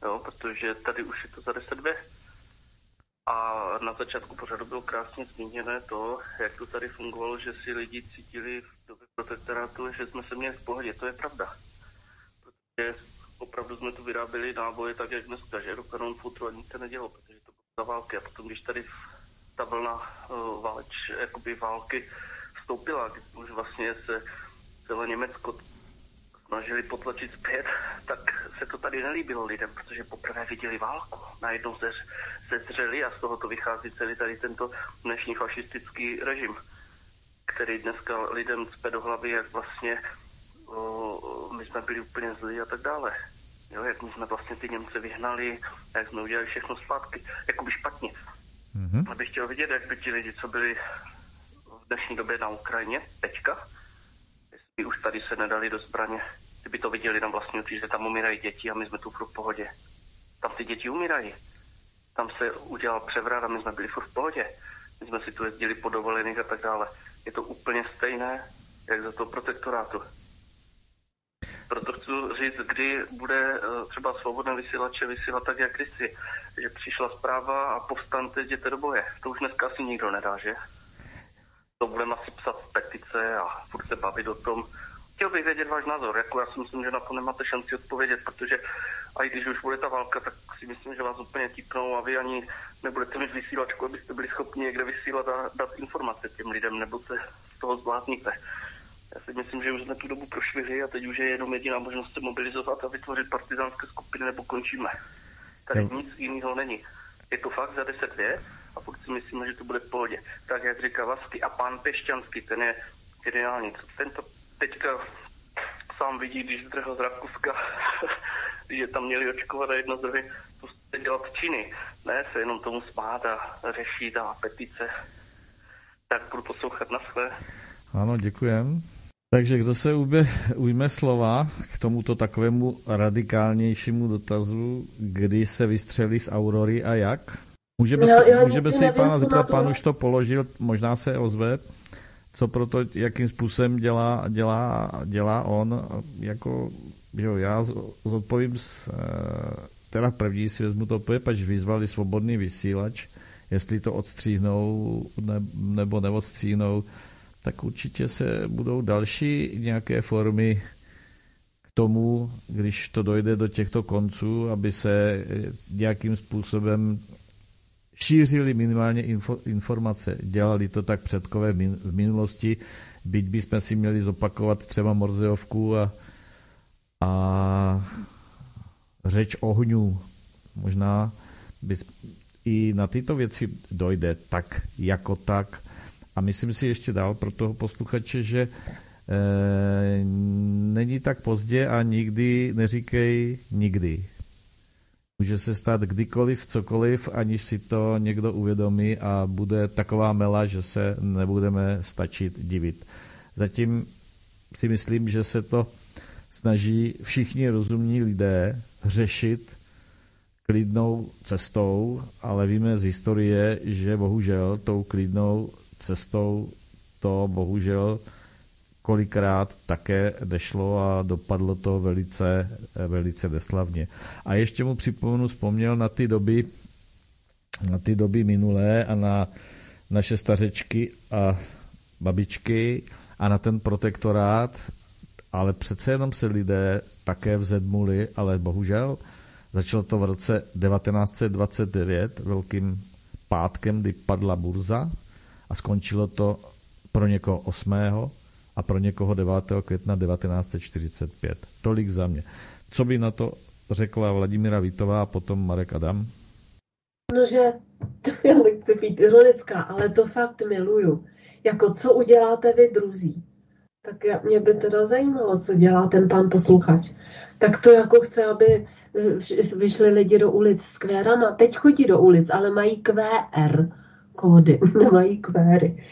jo, protože tady už je to za 10 dvě. A na začátku pořadu bylo krásně zmíněné to, jak to tady fungovalo, že si lidi cítili v době protektorátu, že jsme se měli v pohodě. To je pravda. Protože opravdu jsme tu vyráběli náboje tak, jak dneska, že do kanon futru a nic se nedělo, protože to byla za války. A potom, když tady ta vlna uh, váleč, jakoby války vstoupila, když už vlastně se celé Německo snažili potlačit zpět, tak se to tady nelíbilo lidem, protože poprvé viděli válku. Najednou se, se zřeli a z toho to vychází celý tady tento dnešní fašistický režim, který dneska lidem cpe do hlavy, jak vlastně o, my jsme byli úplně zlí a tak dále. Jo, jak my jsme vlastně ty Němce vyhnali, jak jsme udělali všechno zpátky, jakoby špatně. Mm-hmm. Abych chtěl vidět, jak by ti lidi, co byli v dnešní době na Ukrajině, teďka, jestli už tady se nedali do zbraně, kdyby to viděli na vlastní oči, že tam umírají děti a my jsme tu v pohodě. Tam ty děti umírají. Tam se udělal převrat a my jsme byli v pohodě. My jsme si tu jezdili po dovolených a tak dále. Je to úplně stejné jak za to protektorátu. Proto chci říct, kdy bude eh, třeba svobodné vysílače vysílat tak, jak kdysi. Že přišla zpráva a povstante, jděte do boje. To už dneska asi nikdo nedá, že? To budeme asi psat petice a furt se bavit o tom. Chtěl bych vědět váš názor, jako já si myslím, že na to nemáte šanci odpovědět, protože a i když už bude ta válka, tak si myslím, že vás úplně tipnou a vy ani nebudete mít vysílačku, abyste byli schopni někde vysílat a dát informace těm lidem, nebo se z toho zvládnete. Já si myslím, že už jsme tu dobu prošli a teď už je jenom jediná možnost se mobilizovat a vytvořit partizánské skupiny, nebo končíme. Tady nic jiného není. Je to fakt za 10 věc a pokud si myslíme, že to bude v pohodě. Tak jak říká Vasky a pan Pešťanský, ten je geniální. Tento teďka sám vidí, když zdrhl z Rakouska, [laughs] že tam měli očkovat a jedno z druhé prostě dělat činy. Ne se jenom tomu smát a řešit a petice. Tak budu poslouchat na své. Ano, děkujem. Takže kdo se ujme, ujme slova k tomuto takovému radikálnějšímu dotazu, kdy se vystřelí z Aurory a jak? Můžeme, já, já můžeme si pána zeptat, pán už to položil, možná se ozve, co proto, jakým způsobem dělá, dělá, dělá on, jako, jo, já zodpovím, s, eh, teda první si vezmu to pač vyzvali svobodný vysílač, jestli to odstříhnou ne, nebo neodstříhnou, tak určitě se budou další nějaké formy k tomu, když to dojde do těchto konců, aby se nějakým způsobem šířili minimálně info, informace. Dělali to tak předkové v minulosti, byť bychom si měli zopakovat třeba Morzeovku a, a řeč ohňů. Možná bys, i na tyto věci dojde tak jako tak a myslím si ještě dál pro toho posluchače, že e, není tak pozdě a nikdy neříkej nikdy. Může se stát kdykoliv, cokoliv, aniž si to někdo uvědomí a bude taková mela, že se nebudeme stačit divit. Zatím si myslím, že se to snaží všichni rozumní lidé řešit klidnou cestou, ale víme z historie, že bohužel tou klidnou cestou to bohužel kolikrát také nešlo a dopadlo to velice, velice neslavně. A ještě mu připomenu, vzpomněl na ty doby, na ty doby minulé a na naše stařečky a babičky a na ten protektorát, ale přece jenom se lidé také vzedmuli, ale bohužel začalo to v roce 1929 velkým pátkem, kdy padla burza a skončilo to pro někoho 8. a pro někoho 9. května 1945. Tolik za mě. Co by na to řekla Vladimíra Vítová a potom Marek Adam? No, že to já nechci být ironická, ale to fakt miluju. Jako co uděláte vy druzí? Tak já, mě by teda zajímalo, co dělá ten pan posluchač. Tak to jako chce, aby eh, vyšli lidi do ulic s kvérama. Teď chodí do ulic, ale mají QR kódy, [laughs] nemají kvéry.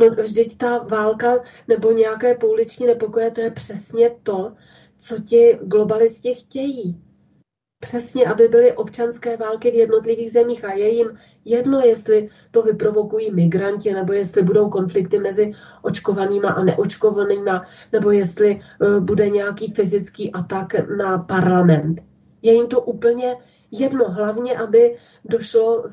No vždyť ta válka nebo nějaké pouliční nepokoje, to je přesně to, co ti globalisti chtějí. Přesně, aby byly občanské války v jednotlivých zemích a je jim jedno, jestli to vyprovokují migranti, nebo jestli budou konflikty mezi očkovanýma a neočkovanýma, nebo jestli uh, bude nějaký fyzický atak na parlament. Je jim to úplně jedno, hlavně, aby došlo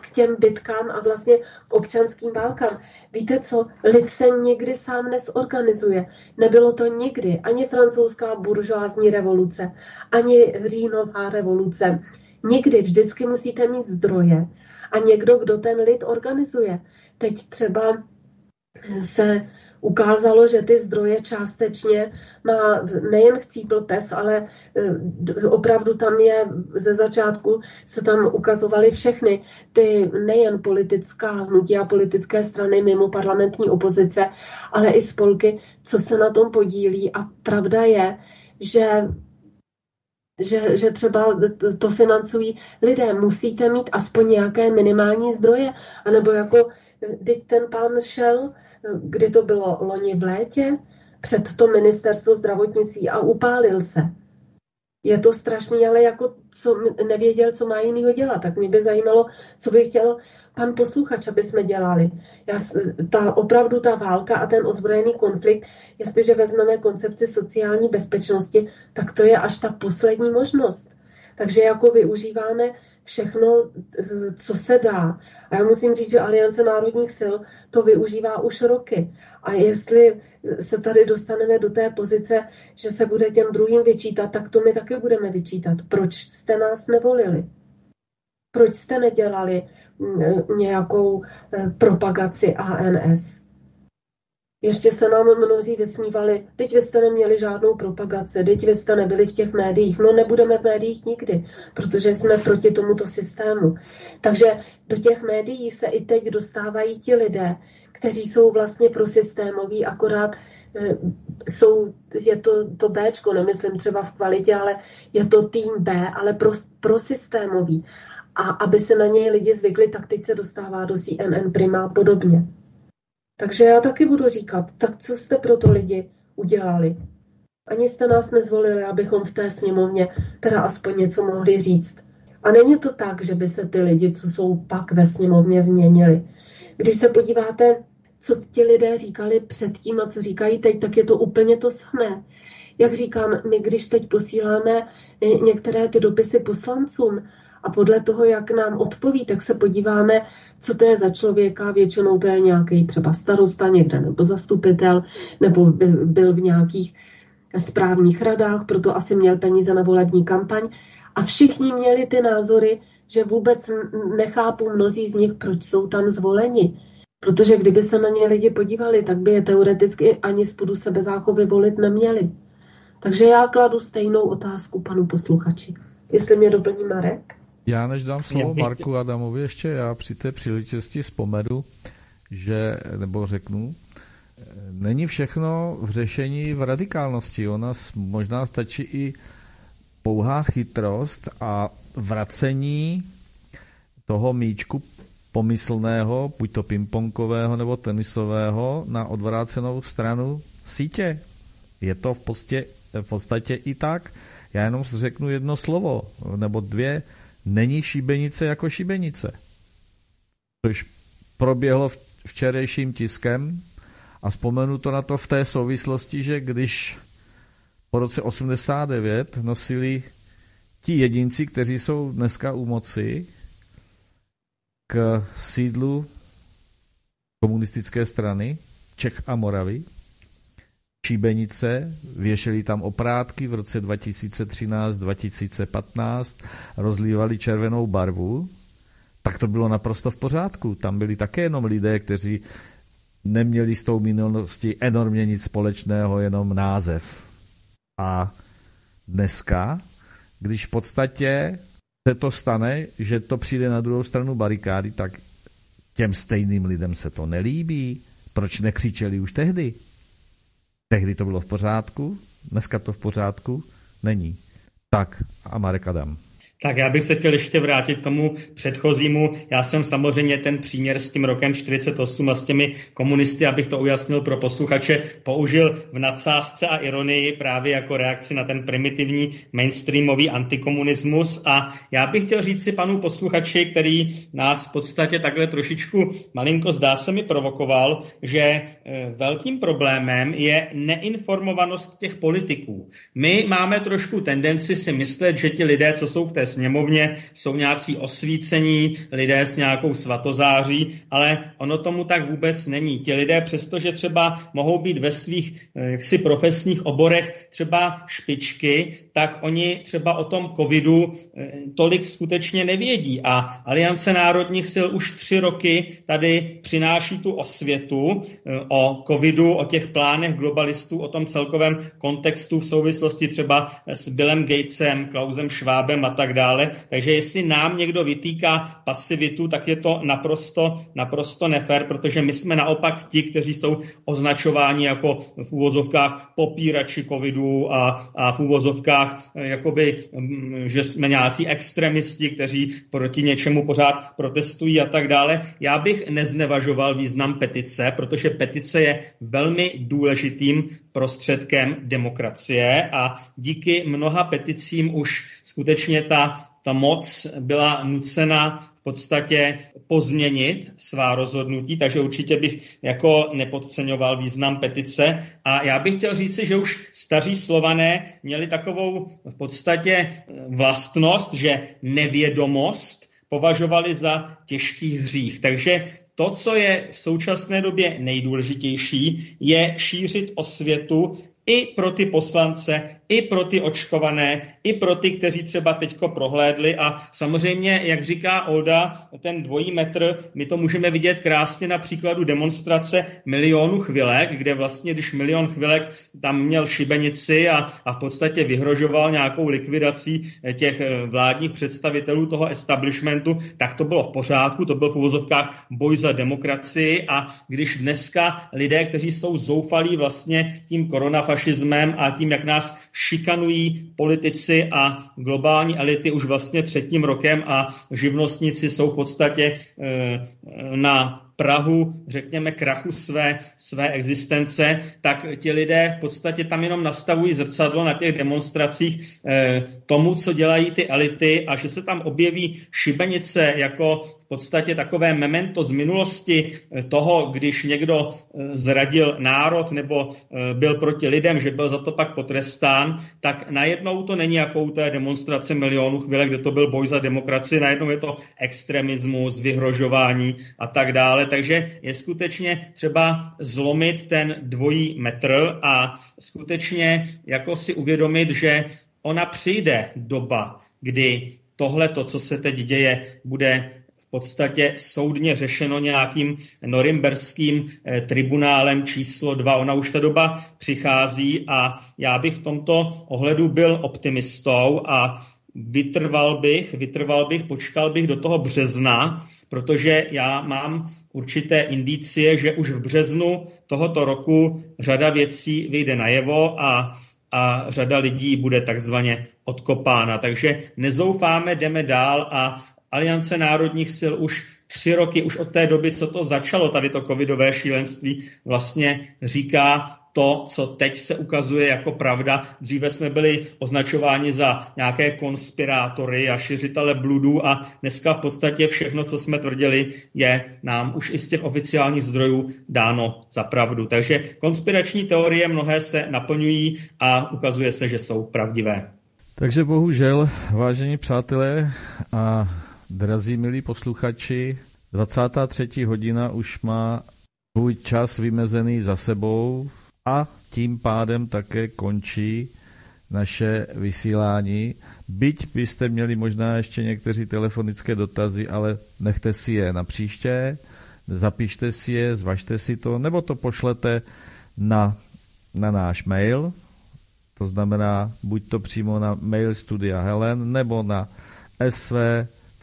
k těm bitkám a vlastně k občanským válkám. Víte co, lid se nikdy sám nesorganizuje. Nebylo to nikdy ani francouzská buržoázní revoluce, ani říjnová revoluce. Nikdy, vždycky musíte mít zdroje a někdo, kdo ten lid organizuje. Teď třeba se ukázalo, že ty zdroje částečně má nejen chcípl pes, ale e, opravdu tam je ze začátku se tam ukazovaly všechny ty nejen politická hnutí a politické strany mimo parlamentní opozice, ale i spolky, co se na tom podílí. A pravda je, že že, že třeba to financují lidé. Musíte mít aspoň nějaké minimální zdroje, anebo jako teď ten pán šel kdy to bylo loni v létě, před to ministerstvo zdravotnictví a upálil se. Je to strašný, ale jako co, nevěděl, co má jinýho dělat. Tak mě by zajímalo, co by chtěl pan posluchač, aby jsme dělali. Já, ta, opravdu ta válka a ten ozbrojený konflikt, jestliže vezmeme koncepci sociální bezpečnosti, tak to je až ta poslední možnost. Takže jako využíváme všechno, co se dá. A já musím říct, že Aliance národních sil to využívá už roky. A jestli se tady dostaneme do té pozice, že se bude těm druhým vyčítat, tak to my taky budeme vyčítat. Proč jste nás nevolili? Proč jste nedělali mm, nějakou eh, propagaci ANS? Ještě se nám mnozí vysmívali, teď vy jste neměli žádnou propagaci, teď vy jste nebyli v těch médiích. No nebudeme v médiích nikdy, protože jsme proti tomuto systému. Takže do těch médií se i teď dostávají ti lidé, kteří jsou vlastně prosystémoví, akorát e, jsou, je to, to B, nemyslím třeba v kvalitě, ale je to tým B, ale pro, prosystémový. A aby se na něj lidi zvykli, tak teď se dostává do CNN Prima a podobně. Takže já taky budu říkat, tak co jste pro to lidi udělali? Ani jste nás nezvolili, abychom v té sněmovně teda aspoň něco mohli říct. A není to tak, že by se ty lidi, co jsou pak ve sněmovně, změnili. Když se podíváte, co ti lidé říkali předtím a co říkají teď, tak je to úplně to samé. Jak říkám, my když teď posíláme některé ty dopisy poslancům, a podle toho, jak nám odpoví, tak se podíváme, co to je za člověka. Většinou to je nějaký třeba starosta někde nebo zastupitel, nebo byl v nějakých správních radách, proto asi měl peníze na volební kampaň. A všichni měli ty názory, že vůbec nechápu mnozí z nich, proč jsou tam zvoleni. Protože kdyby se na ně lidi podívali, tak by je teoreticky ani z půdu sebezáchovy volit neměli. Takže já kladu stejnou otázku panu posluchači. Jestli mě doplní Marek? Já než dám slovo Marku Adamovi, ještě já při té příležitosti vzpomenu, že, nebo řeknu, není všechno v řešení v radikálnosti. Ona možná stačí i pouhá chytrost a vracení toho míčku pomyslného, buď to pingpongového nebo tenisového, na odvrácenou stranu sítě. Je to v podstatě, v podstatě i tak. Já jenom řeknu jedno slovo, nebo dvě není šibenice jako šibenice. Což proběhlo včerejším tiskem a vzpomenu to na to v té souvislosti, že když po roce 89 nosili ti jedinci, kteří jsou dneska u moci, k sídlu komunistické strany Čech a Moravy, šíbenice, věšeli tam oprátky v roce 2013-2015, rozlívali červenou barvu, tak to bylo naprosto v pořádku. Tam byli také jenom lidé, kteří neměli s tou minulostí enormně nic společného, jenom název. A dneska, když v podstatě se to stane, že to přijde na druhou stranu barikády, tak těm stejným lidem se to nelíbí. Proč nekřičeli už tehdy? Tehdy to bylo v pořádku, dneska to v pořádku není. Tak a Marek Adam. Tak já bych se chtěl ještě vrátit tomu předchozímu. Já jsem samozřejmě ten příměr s tím rokem 48 a s těmi komunisty, abych to ujasnil pro posluchače, použil v nadsázce a ironii právě jako reakci na ten primitivní mainstreamový antikomunismus. A já bych chtěl říct si panu posluchači, který nás v podstatě takhle trošičku malinko zdá se mi provokoval, že e, velkým problémem je neinformovanost těch politiků. My máme trošku tendenci si myslet, že ti lidé, co jsou v té sněmovně jsou nějací osvícení lidé s nějakou svatozáří, ale ono tomu tak vůbec není. Ti lidé, přestože třeba mohou být ve svých eh, jaksi profesních oborech třeba špičky, tak oni třeba o tom covidu eh, tolik skutečně nevědí. A Aliance národních sil už tři roky tady přináší tu osvětu eh, o covidu, o těch plánech globalistů, o tom celkovém kontextu v souvislosti třeba s Billem Gatesem, Klausem Schwabem a tak dále dále. Takže jestli nám někdo vytýká pasivitu, tak je to naprosto, naprosto nefér, protože my jsme naopak ti, kteří jsou označováni jako v úvozovkách popírači covidu a, a v úvozovkách jakoby, mm, že jsme nějací extremisti, kteří proti něčemu pořád protestují a tak dále. Já bych neznevažoval význam petice, protože petice je velmi důležitým prostředkem demokracie a díky mnoha peticím už skutečně ta, ta moc byla nucena v podstatě pozměnit svá rozhodnutí, takže určitě bych jako nepodceňoval význam petice. A já bych chtěl říci, že už staří slované měli takovou v podstatě vlastnost, že nevědomost považovali za těžký hřích. Takže to, co je v současné době nejdůležitější, je šířit osvětu i pro ty poslance, i pro ty očkované, i pro ty, kteří třeba teďko prohlédli. A samozřejmě, jak říká Olda, ten dvojí metr, my to můžeme vidět krásně na příkladu demonstrace milionu chvilek, kde vlastně, když milion chvilek tam měl šibenici a, a v podstatě vyhrožoval nějakou likvidací těch eh, vládních představitelů toho establishmentu, tak to bylo v pořádku, to byl v uvozovkách boj za demokracii. A když dneska lidé, kteří jsou zoufalí vlastně tím koronafašismem a tím, jak nás šikanují politici a globální elity už vlastně třetím rokem a živnostníci jsou v podstatě eh, na Prahu, řekněme, krachu své, své existence, tak ti lidé v podstatě tam jenom nastavují zrcadlo na těch demonstracích eh, tomu, co dělají ty elity a že se tam objeví šibenice jako v podstatě takové memento z minulosti eh, toho, když někdo eh, zradil národ nebo eh, byl proti lidem, že byl za to pak potrestán, tak najednou to není jako u té demonstrace milionů chvíle, kde to byl boj za demokracii, najednou je to extremismus, vyhrožování a tak dále. Takže je skutečně třeba zlomit ten dvojí metr a skutečně jako si uvědomit, že ona přijde doba, kdy tohle, to, co se teď děje, bude podstatě soudně řešeno nějakým norimberským eh, tribunálem číslo 2. Ona už ta doba přichází a já bych v tomto ohledu byl optimistou a vytrval bych, vytrval bych, počkal bych do toho března, protože já mám určité indicie, že už v březnu tohoto roku řada věcí vyjde najevo a a řada lidí bude takzvaně odkopána. Takže nezoufáme, jdeme dál a Aliance národních sil už tři roky, už od té doby, co to začalo, tady to covidové šílenství, vlastně říká to, co teď se ukazuje jako pravda. Dříve jsme byli označováni za nějaké konspirátory a šiřitele bludů a dneska v podstatě všechno, co jsme tvrdili, je nám už i z těch oficiálních zdrojů dáno za pravdu. Takže konspirační teorie mnohé se naplňují a ukazuje se, že jsou pravdivé. Takže bohužel, vážení přátelé a Drazí milí posluchači, 23. hodina už má svůj čas vymezený za sebou a tím pádem také končí naše vysílání. Byť byste měli možná ještě někteří telefonické dotazy, ale nechte si je na příště, zapište si je, zvažte si to, nebo to pošlete na, na náš mail, to znamená buď to přímo na mail Studia Helen, nebo na sv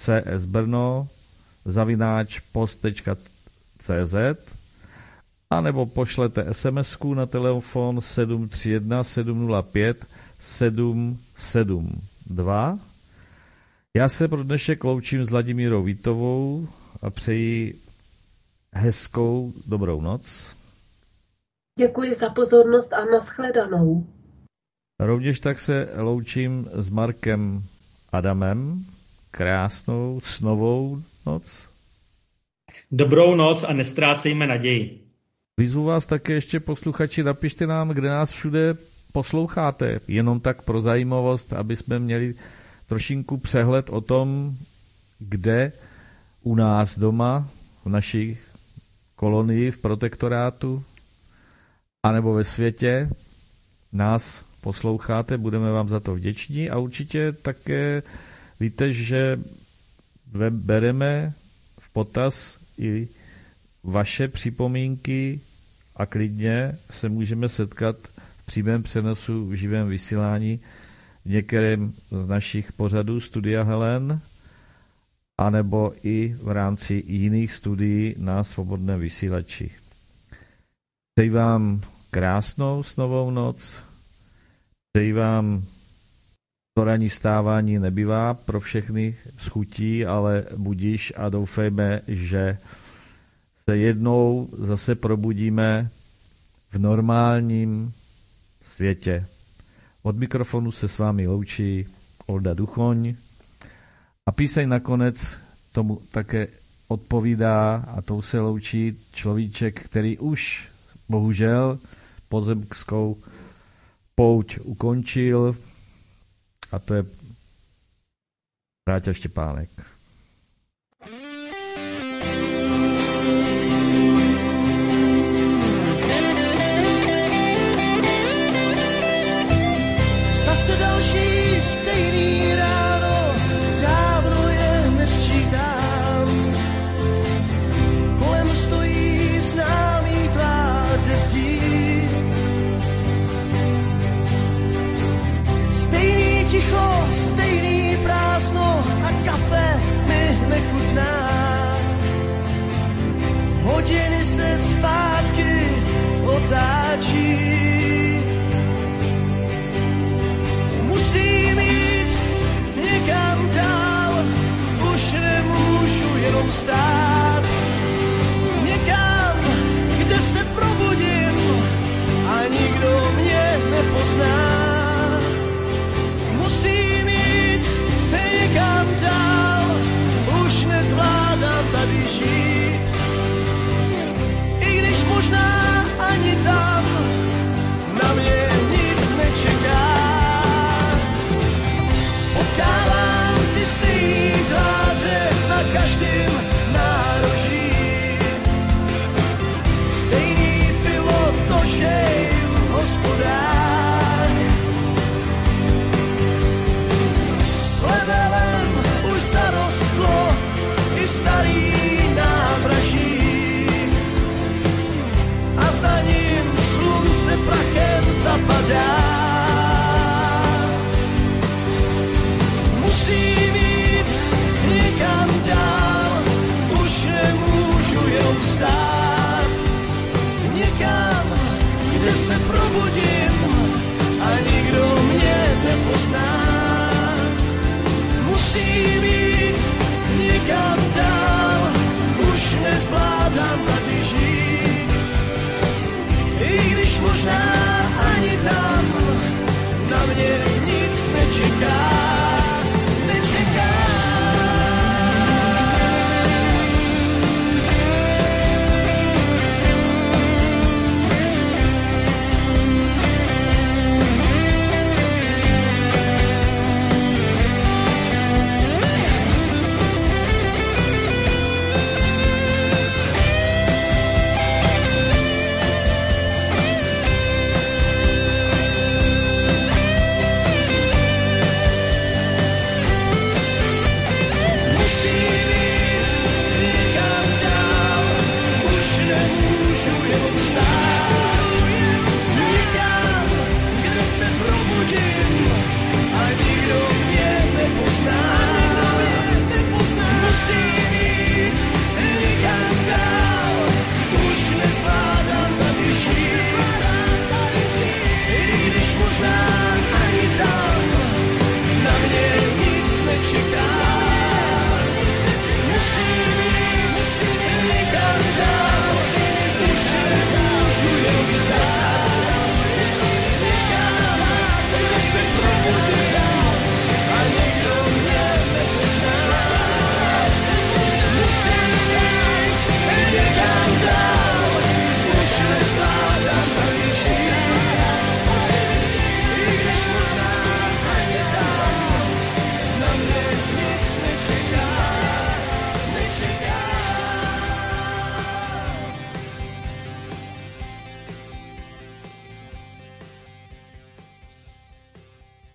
CS Brno zavináč post.cz a nebo pošlete sms na telefon 731 705 772. Já se pro dnešek loučím s Vladimírou Vítovou a přeji hezkou dobrou noc. Děkuji za pozornost a nashledanou. Rovněž tak se loučím s Markem Adamem krásnou snovou noc. Dobrou noc a nestrácejme naději. Vyzvu vás také ještě posluchači, napište nám, kde nás všude posloucháte. Jenom tak pro zajímavost, aby jsme měli trošinku přehled o tom, kde u nás doma, v naší kolonii, v protektorátu, anebo ve světě nás posloucháte, budeme vám za to vděční a určitě také Víte, že bereme v potaz i vaše připomínky a klidně se můžeme setkat v přímém přenosu v živém vysílání v některém z našich pořadů Studia Helen, anebo i v rámci jiných studií na svobodném vysílači. Přeji vám krásnou snovou noc, přeji vám to ranní vstávání nebývá pro všechny schutí, ale budíš a doufejme, že se jednou zase probudíme v normálním světě. Od mikrofonu se s vámi loučí Olda Duchoň a píseň nakonec tomu také odpovídá a tou se loučí človíček, který už bohužel pozemskou pouť ukončil a to je Vráťa Štěpánek. Hodiny se zpátky otáčí. Musím jít někam dál, už nemůžu jenom stát. style.